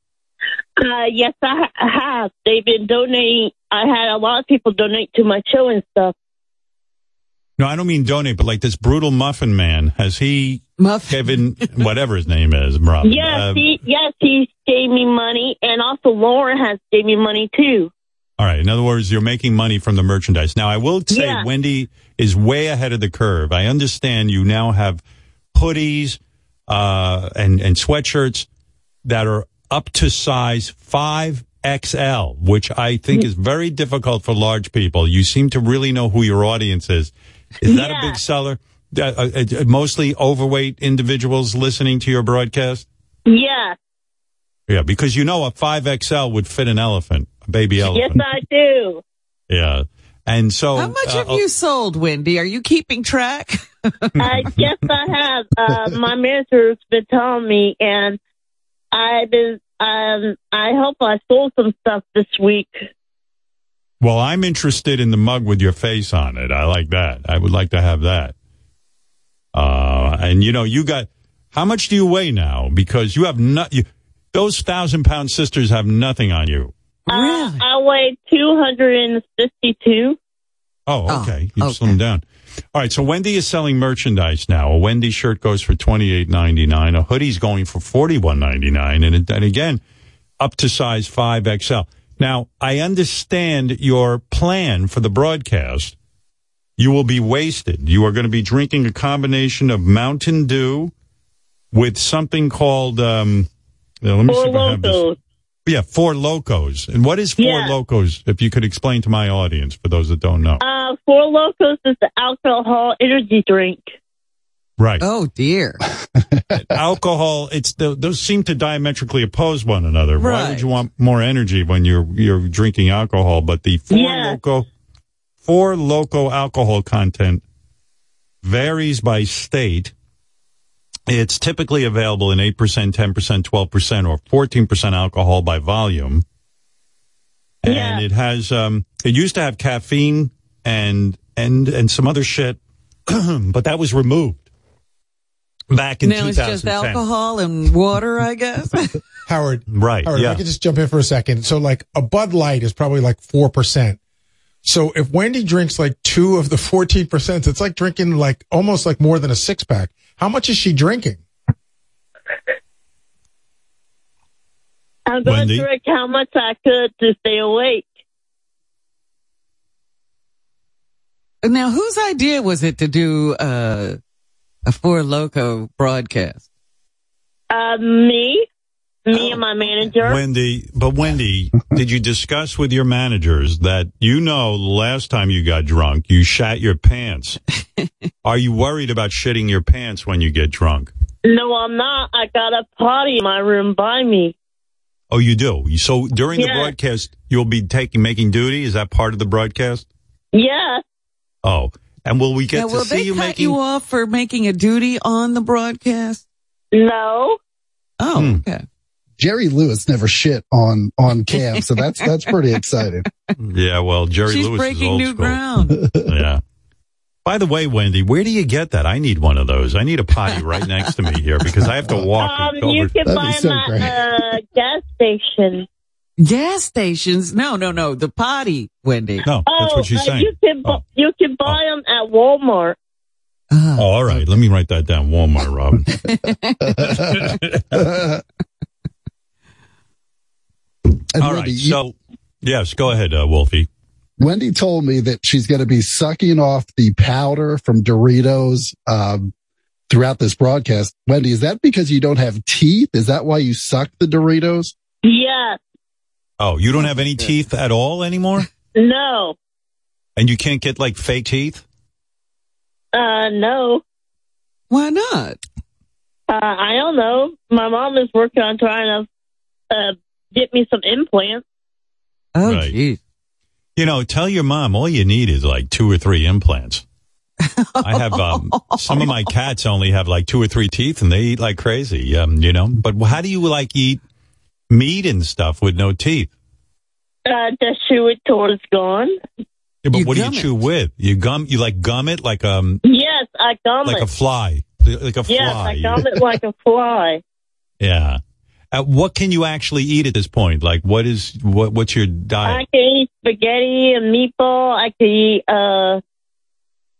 Uh, yes, I, have. They've been donating. I had a lot of people donate to my show and stuff. No, I don't mean donate, but like this brutal muffin man, has he muffin. Kevin, whatever his name is, Rob? Yes, uh, he yes he gave me money, and also Lauren has gave me money too. all right. In other words, you're making money from the merchandise. Now, I will say Yeah. Wendy is way ahead of the curve. I understand you now have hoodies uh, and and sweatshirts that are up to size five XL, which I think is very difficult for large people. You seem to really know who your audience is. Is that a big seller? Uh, uh, uh, mostly overweight individuals listening to your broadcast. Yeah, Yeah, because you know a 5XL would fit an elephant, a baby elephant. yes. I do. Yeah. And so, how much have uh, you sold, Wendy? Are you keeping track? I guess I have. Uh, my mentor's been telling me, and I've been. Um, I hope I sold some stuff this week. Well, I'm interested in the mug with your face on it. I like that. I would like to have that. Uh, and you know, you got how much do you weigh now? Because you have not. You, those thousand pound sisters have nothing on you. Uh, really? Uh, I weigh 252. Oh, oh, okay. you okay. slimmed down. All right. So Wendy is selling merchandise now. A Wendy shirt goes for twenty eight ninety nine. A hoodie's going for forty one ninety nine, and and again, up to size five XL. Now, I understand your plan for the broadcast. You will be wasted. You are going to be drinking a combination of Mountain Dew with something called. Um, let me see if I have this lokos. Yeah, Four Lokos. And what is Four Yeah. Lokos? If you could explain to my audience, for those that don't know. Uh, Four Lokos is the alcohol energy drink. Right. Oh dear. Alcohol. It's the, those seem to diametrically oppose one another. Right. Why would you want more energy when you're you're drinking alcohol? But the four Yeah. loko, four loko alcohol content varies by state. It's typically available in eight percent, ten percent, twelve percent, or fourteen percent alcohol by volume. And it has um it used to have caffeine and and and some other shit, but that was removed. back in now it's just alcohol and water, I guess. Howard. Right. Howard, yeah. I could just jump in for a second. So like a Bud Light is probably like 4%. So if Wendy drinks like two of the 14%, it's like drinking like almost like more than a six pack. How much is she drinking? I'm going Wendy? to drink how much I could to stay awake. now, whose idea was it to do uh, a Four Loko broadcast? Uh, me. Me and my manager. Wendy, but Wendy, did you discuss with your managers that you know the last time you got drunk, you shat your pants? Are you worried about shitting your pants when you get drunk? No, I'm not. I got a potty in my room by me. Oh, you do. So during the broadcast, you'll be taking making duty. Is that part of the broadcast? Yes. Oh, and will we get Now, to will see they you cut making? you off for making a duty on the broadcast? No. Oh, Hmm. okay. Jerry Lewis never shit on on cam, so that's that's pretty exciting. Yeah, well, Jerry She's Lewis is breaking old new school. ground. yeah. By the way, Wendy, where do you get that? I need one of those. I need a potty right next to me here because I have to walk Um, over. you can buy them at a gas station. Gas stations? No, no, no. The potty, Wendy. No, oh, uh, you can bu- you can buy them at Walmart. Oh, all right. Let me write that down. Walmart, Robin. And all right. Wendy, you- So, yes, go ahead, uh, Wolfie. Wendy told me that she's going to be sucking off the powder from Doritos um, throughout this broadcast. Wendy, is that because you don't have teeth? Is that why you suck the Doritos? Yes. Oh, you don't have any teeth at all anymore? No. And you can't get like fake teeth? Uh, no. Why not? Uh, I don't know. My mom is working on trying to uh, get me some implants. Oh, Right. geez. You know, tell your mom all you need is like two or three implants. I have um, some of my cats only have like two or three teeth, and they eat like crazy. Um, you know, but how do you like eat meat and stuff with no teeth? Uh, just chew it till it's gone. Yeah, but You what do you it. chew with? You gum? You like gum it like um Yes, I gum like it. a fly, like a fly. yes, I gum it like a fly. Yeah. Uh, what can you actually eat at this point? Like, what is what? What's your diet? I can eat spaghetti and meatball. I can eat uh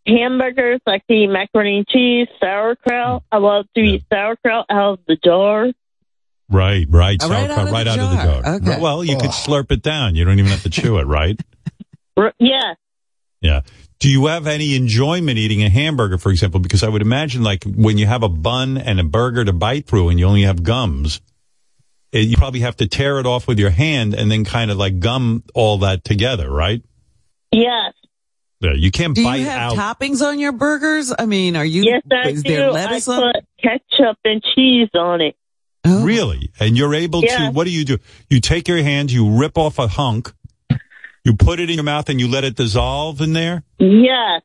hamburgers. I can eat macaroni and cheese, sauerkraut. I love to eat sauerkraut out of the jar. Right, right, Uh, right sauerkraut, out of right the out of the jar. jar. Okay. Well, you could slurp it down. You don't even have to chew it, right? Yeah. Yeah. Do you have any enjoyment eating a hamburger, for example? Because I would imagine, like, when you have a bun and a burger to bite through and you only have gums, it, you probably have to tear it off with your hand and then kind of like gum all that together, right? Yes. Yeah, you can't Do bite you have out. toppings on your burgers? I mean, are you? Yes, I is do. there lettuce I on? put ketchup and cheese on it. Oh. Really? And you're able Yeah. to, what do you do? You take your hand, you rip off a hunk, you put it in your mouth and you let it dissolve in there? Yes.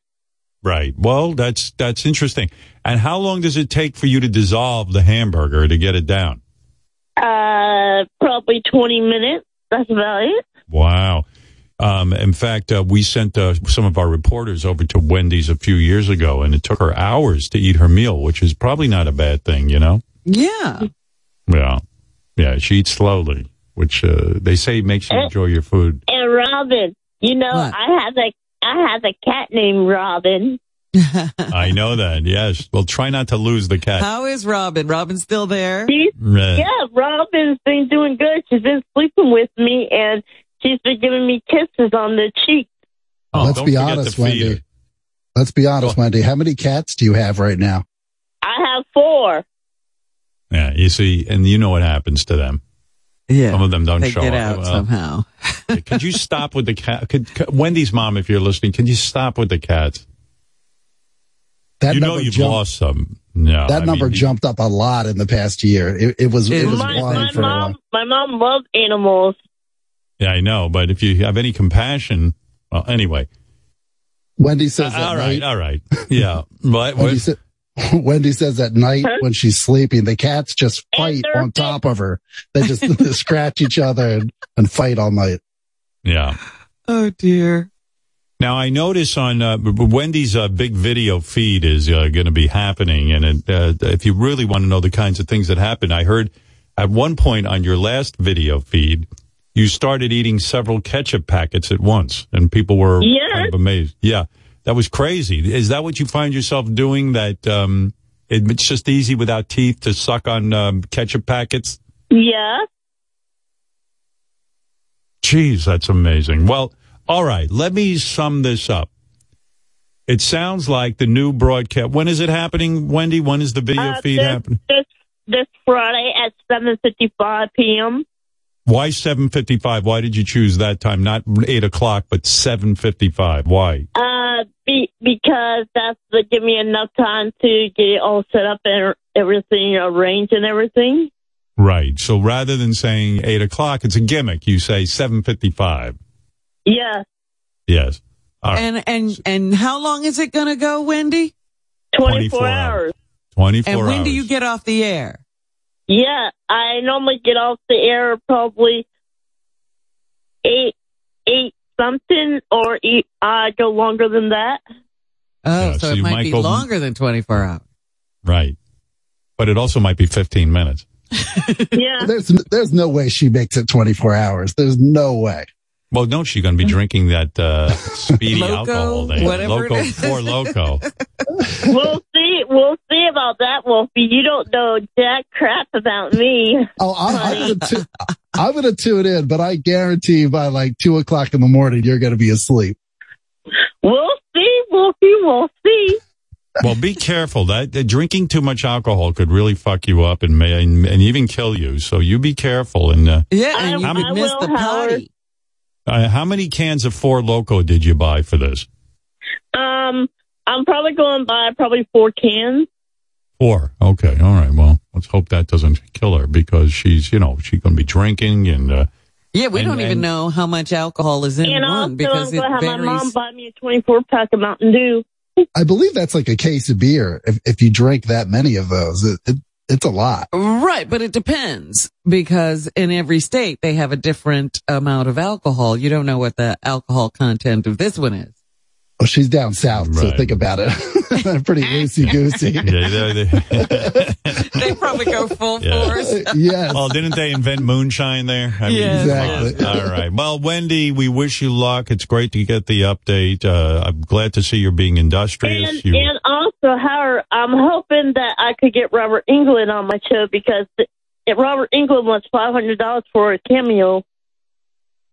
Right. Well, that's, that's interesting. And how long does it take for you to dissolve the hamburger to get it down? Uh, probably 20 minutes. That's about it. Wow. Um, in fact, uh, we sent uh, some of our reporters over to Wendy's a few years ago, and it took her hours to eat her meal, which is probably not a bad thing, you know? Yeah. Yeah. Yeah, she eats slowly, which uh, they say makes you Eh. enjoy your food. And Robin, you know, I have a I have a cat named Robin. I know that, yes. Well, try not to lose the cat. How is Robin? Robin's still there? She's, Right. yeah, Robin's been doing good. She's been sleeping with me, and she's been giving me kisses on the cheek. Oh, Let's don't be honest, Wendy. her. Let's be honest, Wendy. How many cats do you have right now? I have four. Yeah, you see, and you know what happens to them. Yeah. Some of them don't They show get up. out somehow. could you stop with the cat? Could, could- Wendy's mom, if you're listening, can you stop with the cats? That you know number you've jumped- lost some. No, that I number mean, jumped up a lot in the past year. It, it was it was my, my for a while. mom, my mom loves animals. Yeah, I know, but if you have any compassion, well, anyway. Wendy says Uh, at all right, night. all right. Yeah, but Wendy, sa- Wendy says at night when she's sleeping, the cats just fight on top of her. They just scratch each other and, and fight all night. yeah. Oh dear. Now I notice on uh, Wendy's uh, big video feed is uh, going to be happening, and it, uh, if you really want to know the kinds of things that happen, I heard at one point on your last video feed, you started eating several ketchup packets at once, and people were Yes. kind of amazed. Yeah, that was crazy. Is that what you find yourself doing? That um, it, it's just easy without teeth to suck on um, ketchup packets? Yeah. Jeez, that's amazing. Well, all right, let me sum this up. It sounds like the new broadcast. When is it happening, Wendy? When is the video Uh, feed this, happening? This, this Friday at 7.55 p.m. Why seven fifty five? Why did you choose that time? Not eight o'clock, but seven fifty five. Why? Uh, be, because that's to give me enough time to get it all set up and everything arranged and everything. Right. So rather than saying eight o'clock, it's a gimmick. You say seven fifty five. Yeah. Yes. All right. And and and how long is it going to go, Wendy? 24, 24 hours. Twenty four And when hours. do you get off the air? Yeah, I normally get off the air probably eight, eight something, or eight, I go longer than that. Oh, Yeah, so, so it you might, might be go- longer than 24 hours. right. But it also might be fifteen minutes. Yeah. There's there's no way she makes it 24 hours. There's no way. Well, no, she's going to be drinking that uh, speedy Loko, alcohol. There. whatever it Loko, is. four loko. we'll see. We'll see about that, Wolfie. You don't know jack crap about me. Oh, I'm, I'm gonna tu- I'm gonna tune in, but I guarantee by like two o'clock in the morning you're gonna be asleep. We'll see, Wolfie. We'll see. Well, be careful. That, that drinking too much alcohol could really fuck you up and may and, and even kill you. So you be careful. And uh, Yeah, and you I would miss will, the party. Uh, how many cans of Four Loko did you buy for this? Um, I'm probably going to buy probably four cans. Four. Okay. All right. Well, let's hope that doesn't kill her because she's, you know, she's going to be drinking and. Uh, Yeah, we And- don't even and- know how much alcohol is in and one also, because I'm it going to have my mom varies. buy me a 24 pack of Mountain Dew. I believe that's like a case of beer. If if you drink that many of those, it, it it's a lot. Right, but it depends because in every state they have a different amount of alcohol. You don't know what the alcohol content of this one is. Well, she's down south, so think about it. Pretty loosey goosey. yeah, they, they, They probably go full Yeah. force. yes. well, didn't they invent moonshine there? I Yes. Exactly. All right. Well, Wendy, we wish you luck. It's great to get the update. Uh, I'm glad to see you're being industrious. And, You- and also, Howard, I'm hoping that I could get Robert Englund on my show because th- if Robert Englund wants $500 for a cameo,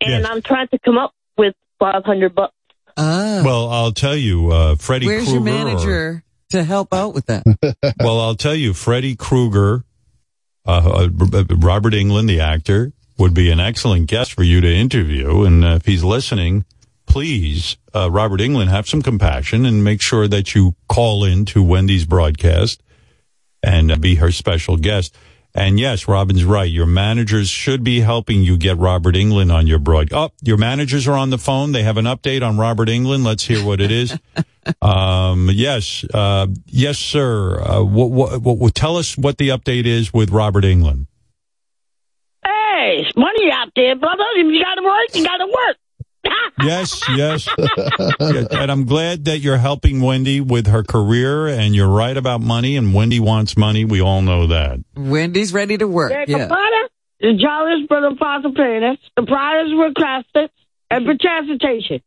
and Yes. I'm trying to come up with 500 bucks. Ah, well, I'll tell you, uh, Freddie where's Krueger. your manager to help out with that? well, I'll tell you, Freddy Krueger, uh, uh, Robert Englund, the actor, would be an excellent guest for you to interview. And uh, if he's listening, please, uh, Robert Englund, have some compassion and make sure that you call in to Wendy's broadcast and uh, be her special guest. And yes, Robin's right. Your managers should be helping you get Robert Englund on your broad. Oh, your managers are on the phone. They have an update on Robert Englund. Let's hear what it is. um, yes, uh, yes, sir. Uh, what, what, what, what, tell us what the update is with Robert England. Hey, it's money out there, brother. If you got to work, you got to work. Yes, yes. Yeah, and I'm glad that you're helping Wendy with her career and you're right about money and Wendy wants money. We all know that. Wendy's ready to work. The Yeah. compiler, the jolliest for the fossil planets, the priors were classes, and for transportation.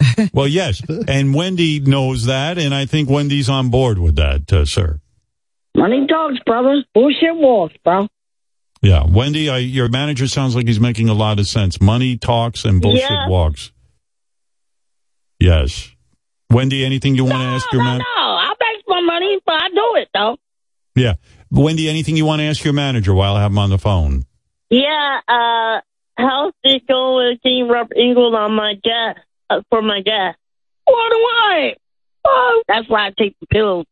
Well, yes. And Wendy knows that. And I think Wendy's on board with that, uh, sir. Money talks, brother. Bullshit walks, bro. Yeah. Wendy, I, your manager sounds like he's making a lot of sense. Money talks and bullshit Yeah. walks. Yes. Wendy, anything you want to ask your manager? No, man? no, I make my money, but I do it, though. Yeah. Wendy, anything you want to ask your manager while I have him on the phone? Yeah, uh, how's it going with getting Robert Englund on my gas, uh, for my gas? What do I? Oh, that's why I take the pills.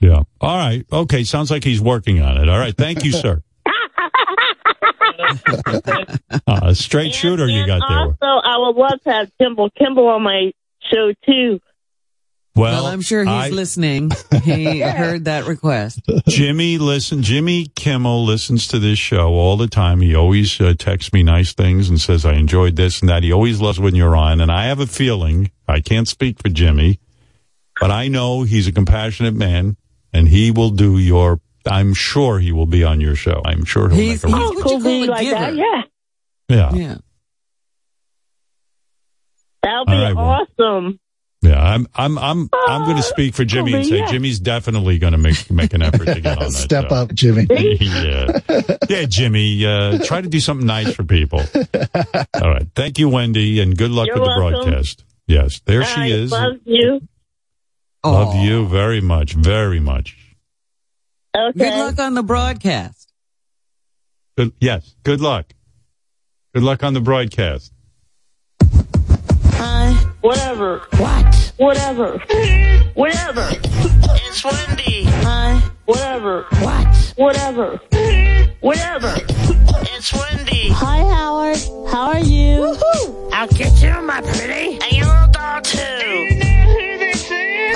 Yeah. All right. Okay. Sounds like he's working on it. All right. Thank you, sir. Uh, a straight shooter you got there. Also, I would love to have Kimball Kimball on my show too. Well, Well, I'm sure he's I- listening. He heard that request. Jimmy, listen, Jimmy Kimmel listens to this show all the time. He always uh, texts me nice things and says, I enjoyed this and that. He always loves when you're on. And I have a feeling, I can't speak for Jimmy, but I know he's a compassionate man and he will do your, I'm sure he will be on your show. I'm sure he'll He's, make he's a what you Cool call be like giver. that, yeah. Yeah. Yeah. That would be All right, well. awesome. Yeah, I'm I'm I'm I'm going to speak for Jimmy and say yeah. Jimmy's definitely going to make make an effort to get on that. Step show. up, Jimmy. yeah, yeah, Jimmy. Uh, try to do something nice for people. All right, thank you, Wendy, and good luck You're with the welcome. broadcast. Yes, there All she is. Love you. Love you very much, very much. Okay. Good luck on the broadcast. Good, yes, good luck. Good luck on the broadcast. Hi. Whatever. What? Whatever. Whatever. It's Wendy. Hi. Whatever. What? Whatever. Whatever. It's Wendy. Hi, Howard. How are you? Woohoo! I'll get you, my pretty. And your little dog, too.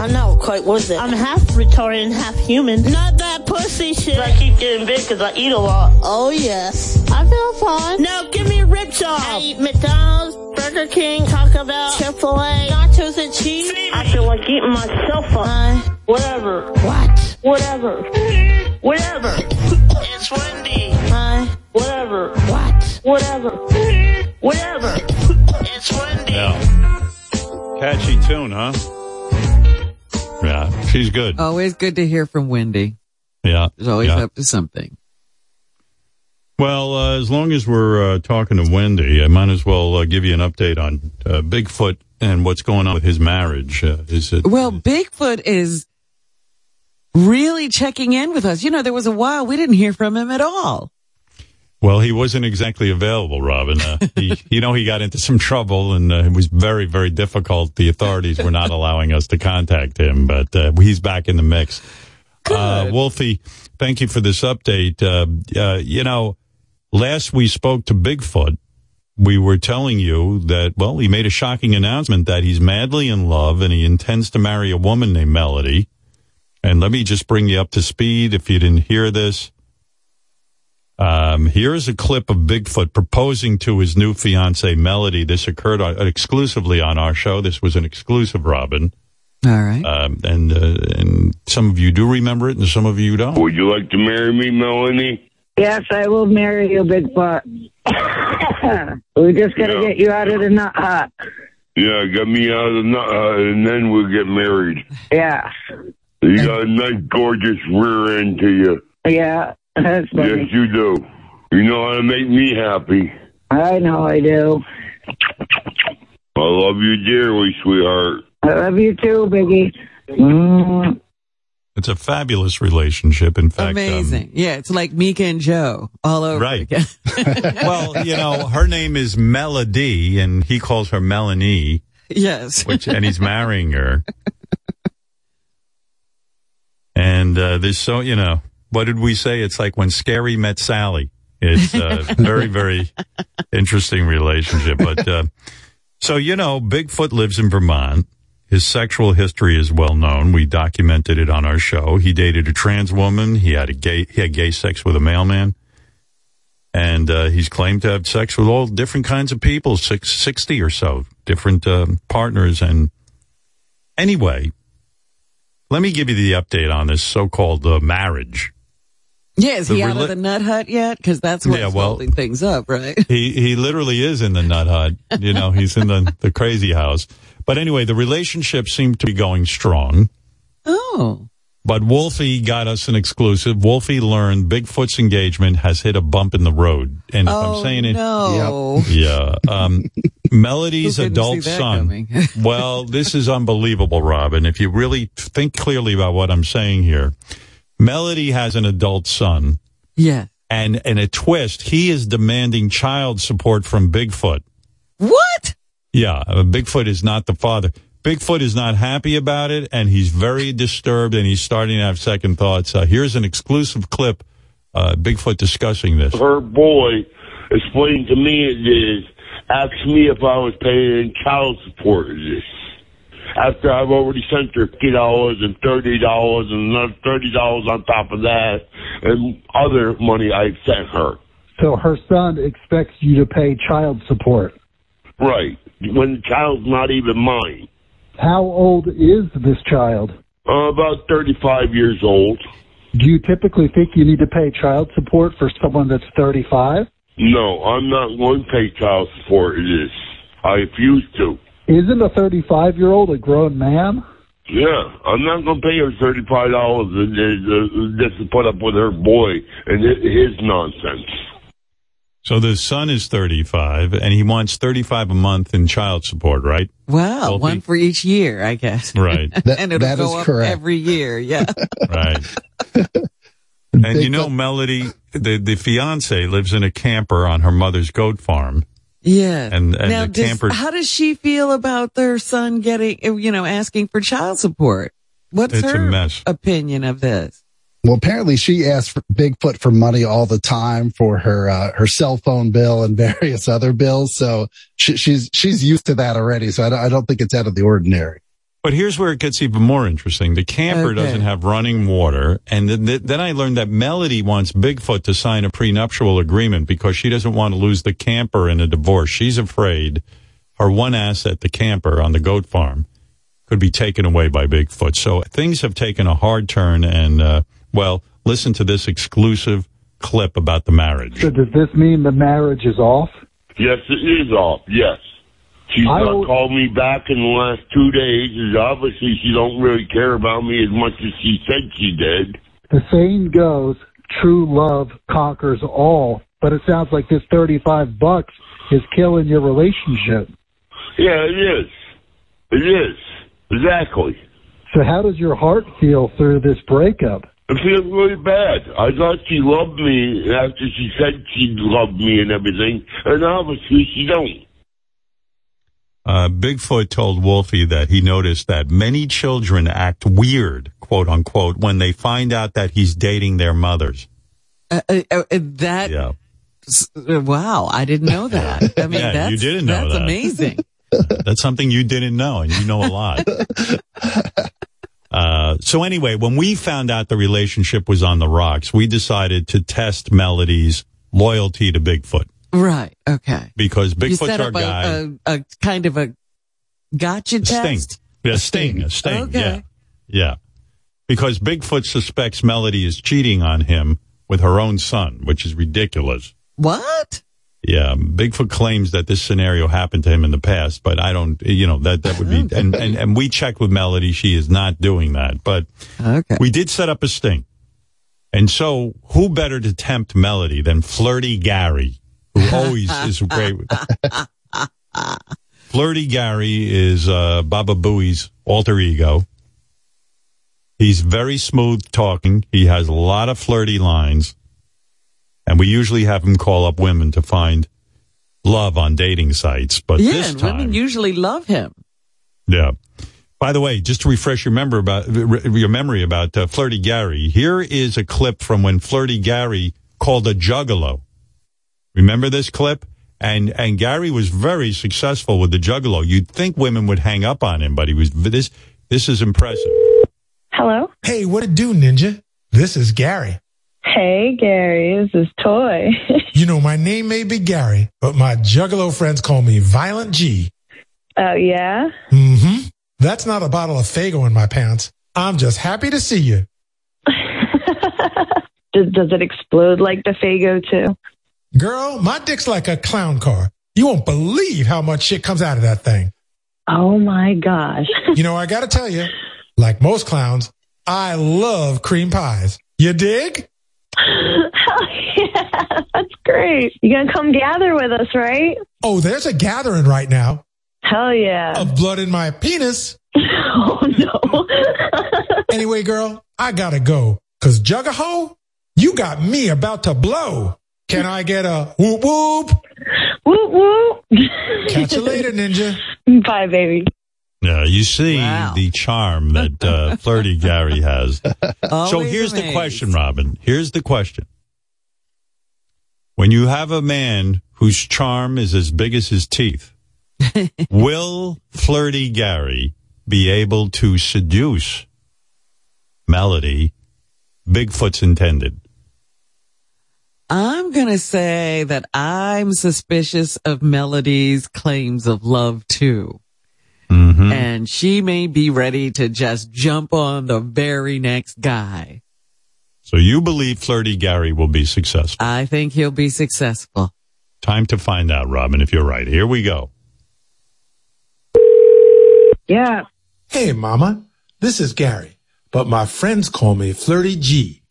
I know, quite was it? I'm half retarded and half human. Not that pussy shit. I keep getting big because I eat a lot. Oh, yes. I feel fine. Now give me ribs off. I eat McDonald's, Burger King, Taco Bell, Chick-fil-A, nachos and cheese. I feel like eating myself up. whatever. What? Whatever. Whatever. It's Wendy. Hi. Whatever. What? Whatever. Whatever. It's Wendy. Yeah, catchy tune, huh? Yeah, she's good. Always good to hear from Wendy. Yeah, She's always yeah. up to something. Well, uh, as long as we're uh, talking to Wendy, I might as well uh, give you an update on uh, Bigfoot and what's going on with his marriage. Uh, is it? Well, Bigfoot is really checking in with us. You know, there was a while we didn't hear from him at all. Well, he wasn't exactly available, Robin. Uh, he, you know, he got into some trouble, and uh, it was very, very difficult. The authorities were not allowing us to contact him, but uh, he's back in the mix. Uh, Wolfie, thank you for this update. Uh, uh, you know, last we spoke to Bigfoot, we were telling you that, well, he made a shocking announcement that he's madly in love and he intends to marry a woman named Melody. And let me just bring you up to speed if you didn't hear this. Um, here's a clip of Bigfoot proposing to his new fiancee Melody. This occurred on, exclusively on our show. This was an exclusive, Robin. All right. Um, and uh, and some of you do remember it, and some of you don't. Would you like to marry me, Melanie? Yes, I will marry you, Bigfoot. we just got to Yeah. get you out of the nut hut. Yeah, get me out of the nut hut, and then we'll get married. Yeah. You got a nice, gorgeous rear end to you. Yeah, that's Yes, you do. You know how to make me happy. I know I do. I love you dearly, sweetheart. I love you too, Biggie. Mm. It's a fabulous relationship. In fact, um, Amazing. yeah, it's like Mika and Joe all over Right. again. well, you know, her name is Melody, and he calls her Melanie, yes. which and he's marrying her. And uh, there's so you know, what did we say? It's like when Scary met Sally. It's a very, very interesting relationship. But uh, so you know, Bigfoot lives in Vermont. His sexual history is well known. We documented it on our show. He dated a trans woman. He had a gay he had gay sex with a mailman. And uh, he's claimed to have sex with all different kinds of people, six, 60 or so different um, partners. And anyway, let me give you the update on this so-called uh, marriage. Yeah, is The he out of the nut hut yet? Because that's what's Yeah, well- holding things up, right? He he literally is in the nut hut. You know, he's in the the crazy house. But anyway, the relationship seemed to be going strong. Oh. But Wolfie got us an exclusive. Wolfie learned Bigfoot's engagement has hit a bump in the road. And if oh, I'm saying it, no. yeah. Um, Melody's adult son. well, this is unbelievable, Robin. If you really think clearly about what I'm saying here, Melody has an adult son. Yeah. And in a twist, he is demanding child support from Bigfoot. What? Yeah, uh, Bigfoot is not the father. Bigfoot is not happy about it, and he's very disturbed, and he's starting to have second thoughts. Uh, here's an exclusive clip, uh, Bigfoot discussing this. Her boy explained to me it is, asked me if I was paying child support for this. After I've already sent her fifty dollars and thirty dollars and another thirty dollars on top of that and other money I've sent her. So her son expects you to pay child support. Right. When the child's not even mine. How old is this child? Uh, about 35 years old. Do you typically think you need to pay child support for someone that's 35? No, I'm not going to pay child support in this. I refuse to. Isn't a 35 year old a grown man? Yeah, I'm not going to pay her thirty-five dollars just to put up with her boy and hi- his nonsense. So the son is 35 and he wants 35 a month in child support, right? Wow, Wolfie? one for each year, I guess. Right. and it'll go up every year. Yeah. Right. and you know, Melody, the, the fiance lives in a camper on her mother's goat farm. Yeah. And, and now, the does- camper, how does she feel about their son getting, you know, asking for child support? What's It's her mess. opinion of this? Well, apparently she asked for Bigfoot for money all the time for her uh, her cell phone bill and various other bills. So she, she's she's used to that already. So I don't, I don't think it's out of the ordinary. But here's where it gets even more interesting. The camper Okay. doesn't have running water. And then, then I learned that Melody wants Bigfoot to sign a prenuptial agreement because she doesn't want to lose the camper in a divorce. She's afraid her one asset, the camper on the goat farm, could be taken away by Bigfoot. So things have taken a hard turn. And, uh, well, listen to this exclusive clip about the marriage. So does this mean the marriage is off? Yes, it is off. Yes. She's I not called me back in the last two days. And obviously, she don't really care about me as much as she said she did. The saying goes, true love conquers all. But it sounds like this 35 bucks is killing your relationship. Yeah, it is. It is. Exactly. So how does your heart feel through this breakup? It feels really bad. I thought she loved me after she said she loved me and everything, and obviously she don't. Uh, Bigfoot told Wolfie that he noticed that many children act weird, quote unquote, when they find out that he's dating their mothers. Uh, uh, uh, that, Yeah. uh, wow, I didn't know that. I mean, Yeah, that's, you didn't know that's that. amazing. That's something you didn't know, and you know a lot. Uh, so anyway, when we found out the relationship was on the rocks, we decided to test Melody's loyalty to Bigfoot Right. Okay. because you Bigfoot's set our up guy. a, a, a kind of a gotcha sting. test. Yeah, a sting, a sting. Okay. Yeah. Yeah. Because Bigfoot suspects Melody is cheating on him with her own son, which is ridiculous. What? Yeah, Bigfoot claims that this scenario happened to him in the past, but I don't, you know, that, that would be, and, and, and we checked with Melody. She is not doing that, but okay. we did set up a sting. And so who better to tempt Melody than Flirty Gary, who always is great Flirty Gary is, uh, Baba Booey's alter ego. He's very smooth talking. He has a lot of flirty lines. And we usually have him call up women to find love on dating sites. But yeah, this time, women usually love him. yeah. By the way, just to refresh your member about your memory about uh, Flirty Gary, here is a clip from when Flirty Gary called a juggalo. Remember this clip? And and Gary was very successful with the juggalo. You'd think women would hang up on him, but he was this this is impressive. Hello. Hey, what it do, Ninja? This is Gary. Hey, Gary. This is Toy. You know, my name may be Gary, but my juggalo friends call me Violent G. oh, yeah? Mm-hmm. That's not a bottle of Faygo in my pants. I'm just happy to see you. Does, does it explode like the Faygo, too? Girl, my dick's like a clown car. You won't believe how much shit comes out of that thing. Oh, my gosh. You know, I gotta tell you, like most clowns, I love cream pies. You dig? Hell yeah. That's great. You gonna come gather with us, right? Oh, there's a gathering right now Hell yeah. of blood in my penis. oh, no. Anyway, girl, I gotta go. Cause Juggaho, you got me about to blow. Can I get a whoop whoop? whoop, whoop. Catch you later, ninja. Bye, baby. Yeah, you see the charm that uh, Flirty Gary has. so Always here's the question, Robin. Here's the question. When you have a man whose charm is as big as his teeth, will Flirty Gary be able to seduce Melody, Bigfoot's intended? I'm going to say that I'm suspicious of Melody's claims of love too. Mm-hmm. And she may be ready to just jump on the very next guy. So you believe Flirty Gary will be successful? I think he'll be successful. Time to find out, Robin, if you're right. Here we go. Yeah. Hey, Mama. This is Gary, but my friends call me Flirty G.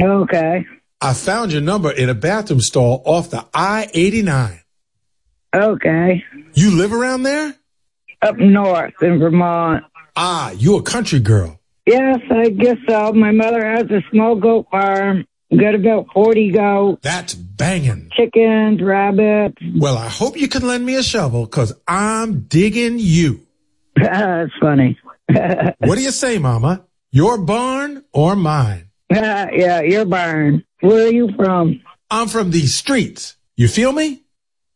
Okay. I found your number in a bathroom stall off the I 89. Okay. You live around there? Up north in Vermont. Ah, you a country girl. Yes, I guess so. My mother has a small goat farm. Got about 40 goats. That's banging. Chickens, rabbits. Well, I hope you can lend me a shovel because I'm digging you. That's funny. what do you say, Mama? Your barn or mine? yeah, your barn. Where are you from? I'm from these streets. You feel me?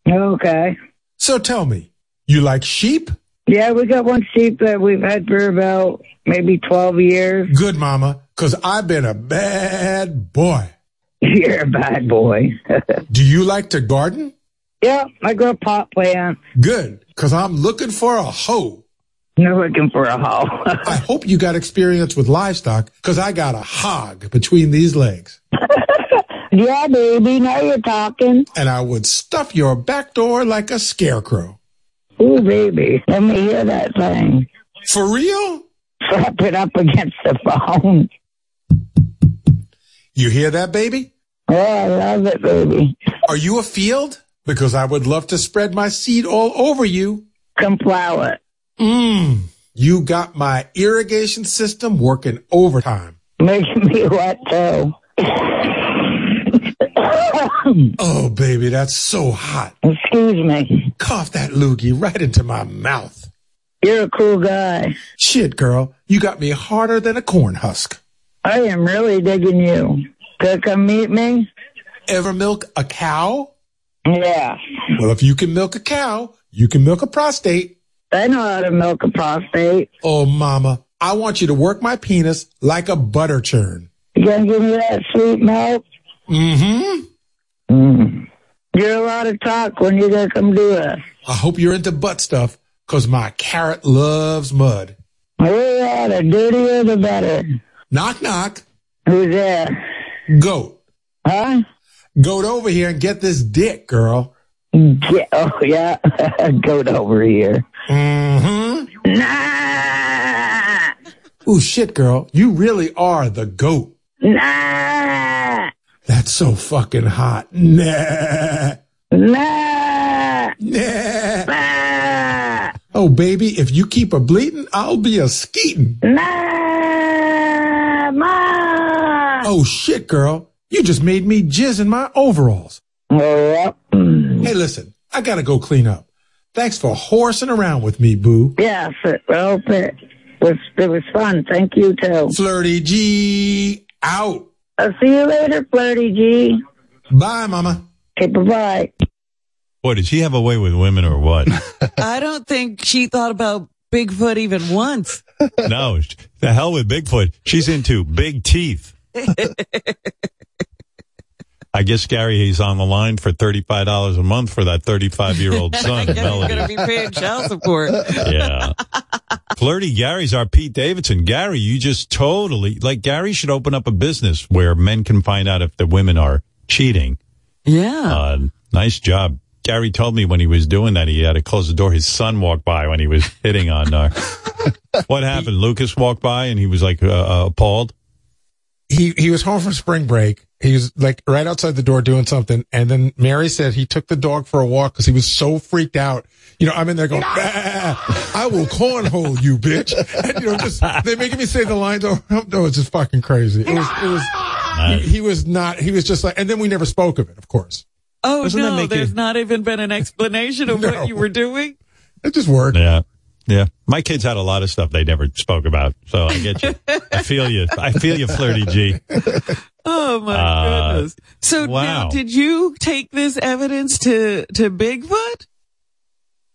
Okay. So tell me, you like sheep? Yeah, we got one sheep that we've had for about maybe 12 years. Good, Mama, because I've been a bad boy. You're a bad boy. Do you like to garden? yeah, I grow pot plants. Good, because I'm looking for a hoe. You're looking for a hoe. I hope you got experience with livestock, because I got a hog between these legs. yeah, baby, now you're talking. And I would stuff your back door like a scarecrow. Ooh, baby, let me hear that thing. For real? Slap it up against the phone. You hear that, baby? Oh, I love it, baby. Are you a field? Because I would love to spread my seed all over you. Come plow it. Mmm. You got my irrigation system working overtime. Making me wet too. oh, baby, that's so hot. Excuse me. Cough that loogie right into my mouth. You're a cool guy. Shit, girl, you got me harder than a corn husk. I am really digging you. Could you come meet me? Ever milk a cow? Yeah. Well, if you can milk a cow, you can milk a prostate. I know how to milk a prostate. Oh, mama, I want you to work my penis like a butter churn. You gonna give me that sweet milk? Mm-hmm. Mm. You're a lot of talk when you're gonna come do it. I hope you're into butt stuff, cause my carrot loves mud. Oh yeah, the dirtier the better. Knock, knock. Who's there? Goat. Huh? Goat over here and get this dick, girl. Yeah, oh yeah, goat over here. Mm-hmm. Nah. Ooh, shit, girl. You really are the goat. Nah. That's so fucking hot. Nah. Nah. Nah. Nah. Oh, baby, if you keep a bleating, I'll be a skeeting. Nah. Ma. Oh, shit, girl. You just made me jizz in my overalls. Hey, listen, I gotta go clean up. Thanks for horsing around with me, boo. Yes, it, well, it was, it was fun. Thank you, too. Flirty G out. I'll see you later, Flirty G. Bye, mama. Okay, bye-bye. Boy, did she have a way with women or what? I don't think she thought about Bigfoot even once. no, the hell with Bigfoot. She's into big teeth. I guess Gary he's on the line for thirty five dollars a month for that thirty five year old son. I going to be paying child support. yeah. Flirty Gary's our Pete Davidson. Gary, you just totally like Gary should open up a business where men can find out if the women are cheating. Yeah. Uh, nice job. Gary told me when he was doing that, he had to close the door. His son walked by when he was hitting on. Uh, what happened? Lucas walked by and he was like uh, uh, appalled. He he was home from spring break. He was like right outside the door doing something, and then Mary said he took the dog for a walk because he was so freaked out. You know, I'm in there going, "Bah, "I will cornhole you, bitch!" And, you know, just they're making me say the lines over. No, it's just fucking crazy. It was it was. He, he was not. He was just like, and then we never spoke of it. Of course, Oh Doesn't no, there's you- not even been an explanation of No. what you were doing. it just worked. Yeah. Yeah. My kids had a lot of stuff they never spoke about. So I get you. I feel you. I feel you, Flirty G. Oh my Uh, goodness. So wow. now did you take this evidence to to Bigfoot?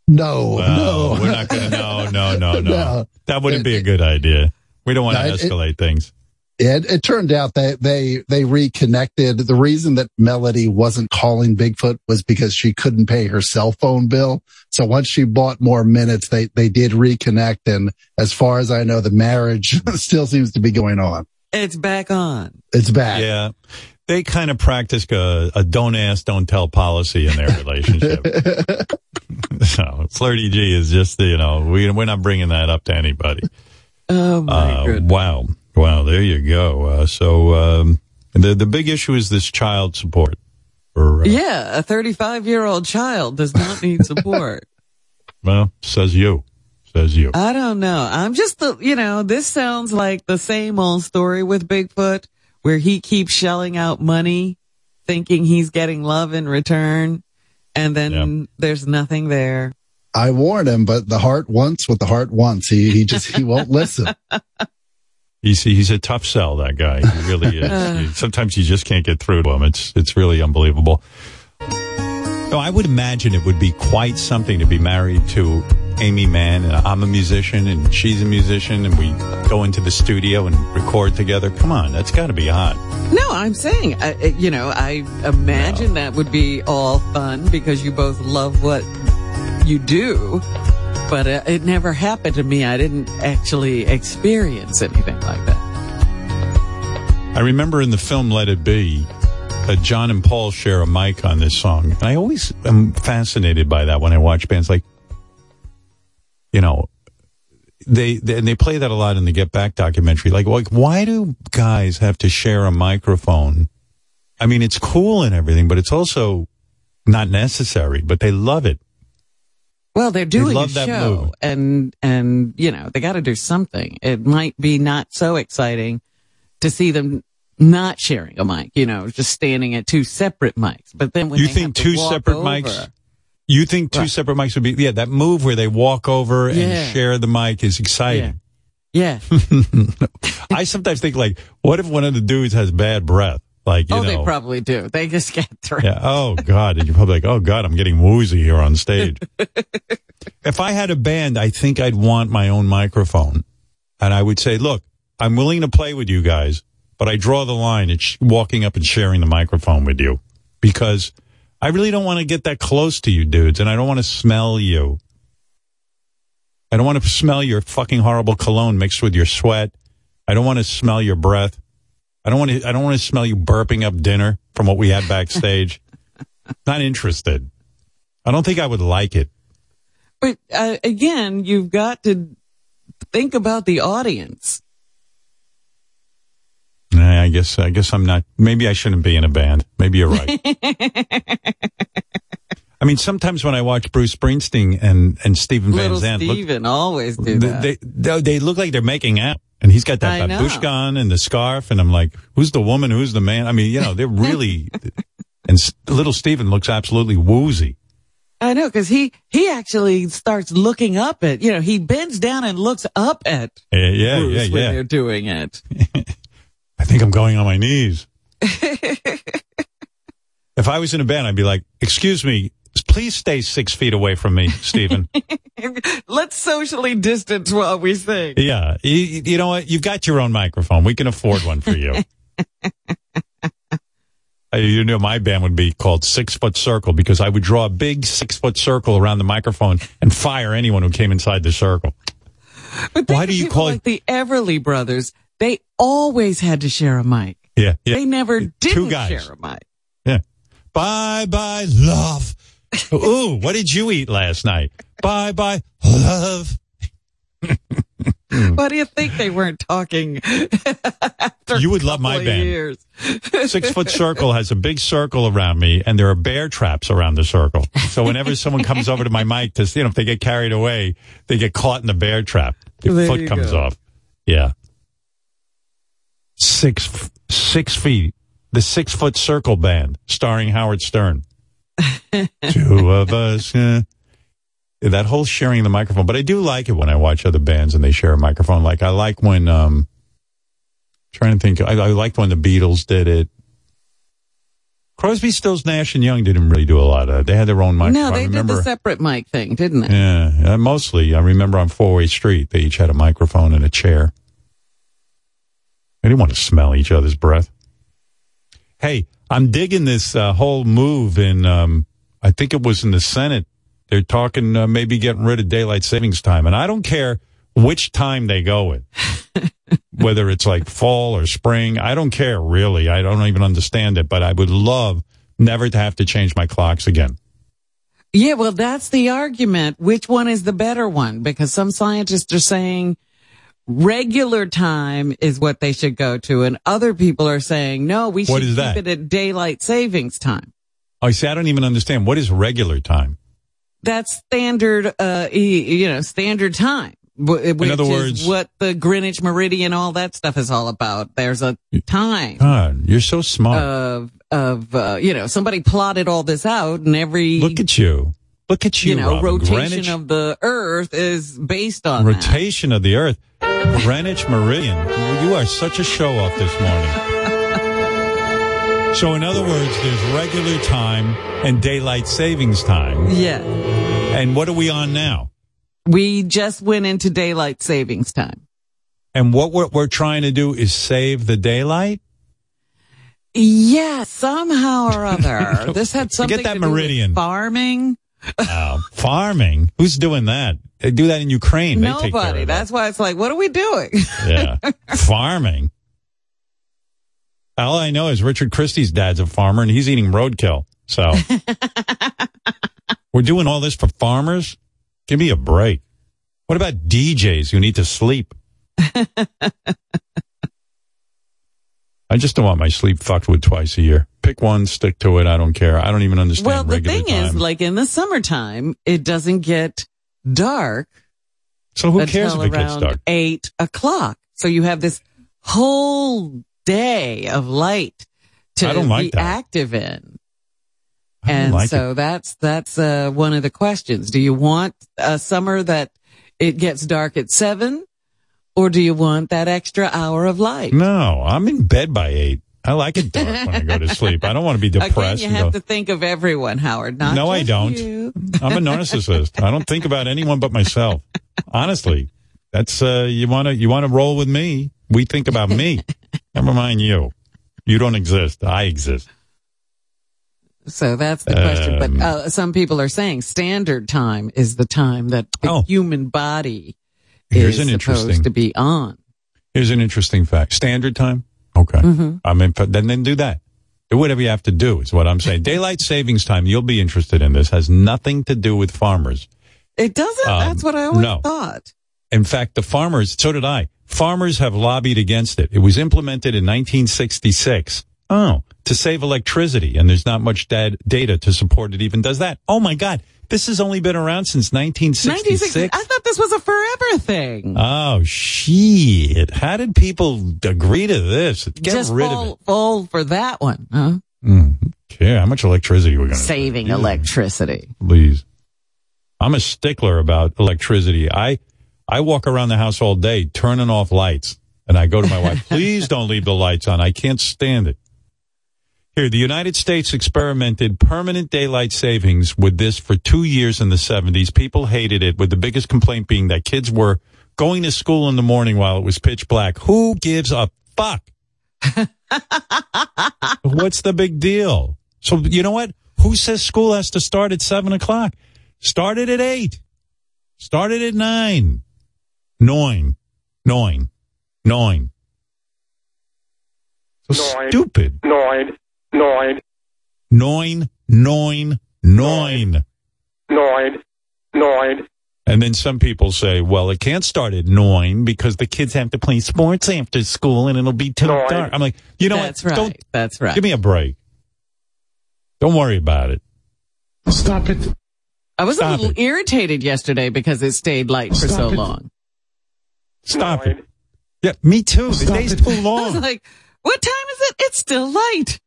No, Well, no. we're not going to. No, no, no, no. No. That wouldn't be a good idea. We don't want to No, it- escalate things. It, it turned out that they they reconnected. The reason that Melody wasn't calling Bigfoot was because she couldn't pay her cell phone bill. So once she bought more minutes, they they did reconnect. And as far as I know, the marriage still seems to be going on. It's back on. It's back. Yeah. They kind of practice a, a don't ask, don't tell policy in their relationship. so Flirty G is just, you know, we, we're not bringing that up to anybody. Oh my Uh, goodness. wow. Wow. There you go. Uh, so, um, the, the big issue is this child support. For, uh, Yeah, a 35 year old child does not need support. well, says you. Says you. I don't know. I'm just the, you know, this sounds like the same old story with Bigfoot where he keeps shelling out money thinking he's getting love in return and then there's nothing there. I warned him, but the heart wants what the heart wants. He he just he won't listen. He's he's a tough sell. That guy, he really is. Sometimes you just can't get through to him. It's it's really unbelievable. No, I would imagine it would be quite something to be married to Aimee Mann, and I'm a musician, and she's a musician, and we go into the studio and record together. Come on, that's got to be hot. No, I'm saying, I, I- you know, I imagine that would be all fun because you both love what you do, but uh, it never happened to me. I didn't actually experience anything like that. I remember in the film Let It Be, uh, John and Paul share a mic on this song. And I always am fascinated by that when I watch bands like, you know, they, they and they play that a lot in the Get Back documentary. Like, like, why do guys have to share a microphone? I mean, it's cool and everything, but it's also not necessary. But they love it. Well, they're doing a show, and and you know they got to do something. It might be not so exciting to see them not sharing a mic. You know, just standing at two separate mics. But then when you think two separate over- mics? You think two separate mics would be yeah? That move where they walk over Yeah. and share the mic is exciting. Yeah. I sometimes think like, what if one of the dudes has bad breath? Like, you oh, know, they probably do. They just get through. yeah. Oh God, and you're probably like, oh God, I'm getting woozy here on stage. if I had a band, I think I'd want my own microphone, and I would say, look, I'm willing to play with you guys, but I draw the line at sh- walking up and sharing the microphone with you because I really don't want to get that close to you dudes, and I don't want to smell you. I don't want to smell your fucking horrible cologne mixed with your sweat. I don't want to smell your breath. I don't want to. I don't want to smell you burping up dinner from what we had backstage. Not interested. I don't think I would like it. But uh, again, you've got to think about the audience. I guess. I guess I'm not. Maybe I shouldn't be in a band. Maybe you're right. I mean, sometimes when I watch Bruce Springsteen and and Steven Van Zandt, look, Steven always do they, that. they they they look like they're making out, and he's got that babushka on and the scarf, and I'm like, who's the woman? Who's the man? I mean, you know, they're really. and little Steven looks absolutely woozy. I know because he he actually starts looking up at you know he bends down and looks up at Yeah, yeah, Bruce yeah, when yeah. they're doing it. I think I'm going on my knees. if I was in a band, I'd be like, excuse me, please stay six feet away from me, Steven. Let's socially distance while we sing. yeah. You, you know what? You've got your own microphone. We can afford one for you. You know, my band would be called Six Foot Circle because I would draw a big six foot circle around the microphone and fire anyone who came inside the circle. But Why do you call like the Everly Brothers? They always had to share a mic. Yeah, yeah. They never Two guys. share a mic. Yeah. Bye bye love. Ooh, what did you eat last night? Bye bye love. Why do you think they weren't talking? after You would love my band. Years? Six foot circle has a big circle around me, and there are bear traps around the circle. So whenever someone comes over to my mic to, you know, if they get carried away, they get caught in the bear trap. Their There foot comes go. off. Yeah. Six, six feet. The six foot circle band starring Howard Stern. Two of us. uh, that whole sharing the microphone. But I do like it when I watch other bands and they share a microphone. Like I like when, um, trying to think, I, I liked when the Beatles did it. Crosby, Stills, Nash and Young didn't really do a lot of that. They had their own mic. no, they did the separate mic thing, didn't they? Yeah, uh, mostly. I remember on Four Way Street, they each had a microphone and a chair. They didn't want to smell each other's breath. Hey, I'm digging this uh, whole move in. Um, I think it was in the Senate. They're talking uh, maybe getting rid of daylight savings time, and I don't care which time they go with, whether it's like fall or spring. I don't care really. I don't even understand it, but I would love never to have to change my clocks again. Yeah, well, that's the argument. Which one is the better one? Because some scientists are saying regular time is what they should go to, and other people are saying no, we should keep that? it at daylight savings time. I see. I don't even understand what is regular time. That's standard, uh, you know, standard time. wh- Which other is words- what the Greenwich Meridian, all that stuff is all about. There's a time God, you're so smart. of, of, uh, you know, somebody plotted all this out and every, Look at you. Look at you, you know, Robin. rotation Greenwich, of the earth is based on that. rotation of the Earth. Greenwich Meridian. You are such a show off this morning. So, in other words, there's regular time and daylight savings time. Yeah. And what are we on now? We just went into daylight savings time. And what we're, we're trying to do is save the daylight? Yeah, somehow or other. this had something Forget that to do with meridian. farming. Oh, farming? Who's doing that? They do that in Ukraine. They take care Nobody. That's why it's like, what are we doing? Yeah. farming. All I know is Richard Christie's dad's a farmer and he's eating roadkill. So we're doing all this for farmers? Give me a break. What about DJs who need to sleep? I just don't want my sleep fucked with twice a year. Pick one, stick to it. I don't care. I don't even understand well, the thing is, like in the summertime, it doesn't get dark. so who cares if it gets dark? Eight o'clock. So you have this whole day of light to I don't like be that. active in. I don't And like so that's that's uh, one of the questions. Do you want a summer that it gets dark at seven, or do you want that extra hour of light? No, I'm in bed by eight. I like it dark when I go to sleep. I don't want to be depressed. Again, you have go, to think of everyone, Howard. Not no, I don't. you. I'm a narcissist. I don't think about anyone but myself. Honestly, that's uh, you want to you want to roll with me. We think about me. Never mind you. You don't exist. I exist. So that's the question. Um, But uh, some people are saying standard time is the time that the human body Oh. Here's is an supposed interesting- to be on. Here's an interesting fact. Standard time. Okay. Mhm. I mean, but then then do that. Do whatever you have to do. Is what I'm saying. Daylight savings time. You'll be interested in this. Has nothing to do with farmers. It doesn't. Um, that's what I always no. thought. In fact, the farmers, so did I. Farmers have lobbied against it. It was implemented in 1966. Oh, to save electricity. And there's not much data to support it even does that. Oh my God. This has only been around since 1966. 1960. I thought this was a forever thing. Oh shit. How did people agree to this? Get Just rid fall, of it. fall for that one, huh? Mm. Yeah, how much electricity we're going to Saving electricity. please. I'm a stickler about electricity. I I walk around the house all day turning off lights, and I go to my wife, "Please don't leave the lights on. I can't stand it." Here, the United States experimented permanent daylight savings with this for two years in the 70s. People hated it, with the biggest complaint being that kids were going to school in the morning while it was pitch black. Who gives a fuck? What's the big deal? So, you know what? Who says school has to start at seven o'clock? Start it at eight. Start it at nine. Nine. Nine. Nine. So Nine. stupid. Nine, nine, Nine, nine, nine. nine, nine. And then some people say, well, it can't start at nine because the kids have to play sports after school and it'll be too Nine. dark. I'm like, you know That's what? right. Don't That's right. give me a break. Don't worry about it. Stop it. I was Stop a little it. irritated yesterday because it stayed light for so it. long. Stop it. Yeah, me too. The Stop day's it. too long. I was like, what time is it? It's still light.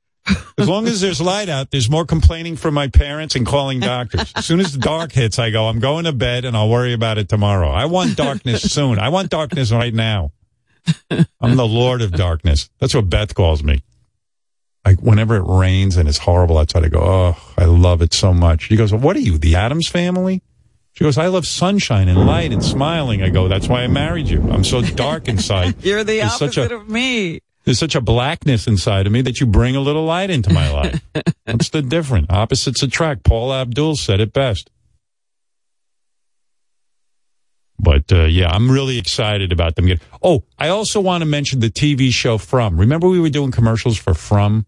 As long as there's light out, there's more complaining from my parents and calling doctors. As soon as the dark hits, I go, I'm going to bed and I'll worry about it tomorrow. I want darkness soon. I want darkness right now. I'm the Lord of darkness. That's what Beth calls me. Like whenever it rains and it's horrible outside, I go, oh, I love it so much. She goes, what are you, the Addams family? She goes, I love sunshine and light and smiling. I go, that's why I married you. I'm so dark inside. You're the There's such opposite a- of me. There's such a blackness inside of me that you bring a little light into my life. What's the difference? Opposites attract. Paula Abdul said it best. But uh, yeah, I'm really excited about them. Oh, I also want to mention the TV show From. Remember we were doing commercials for From?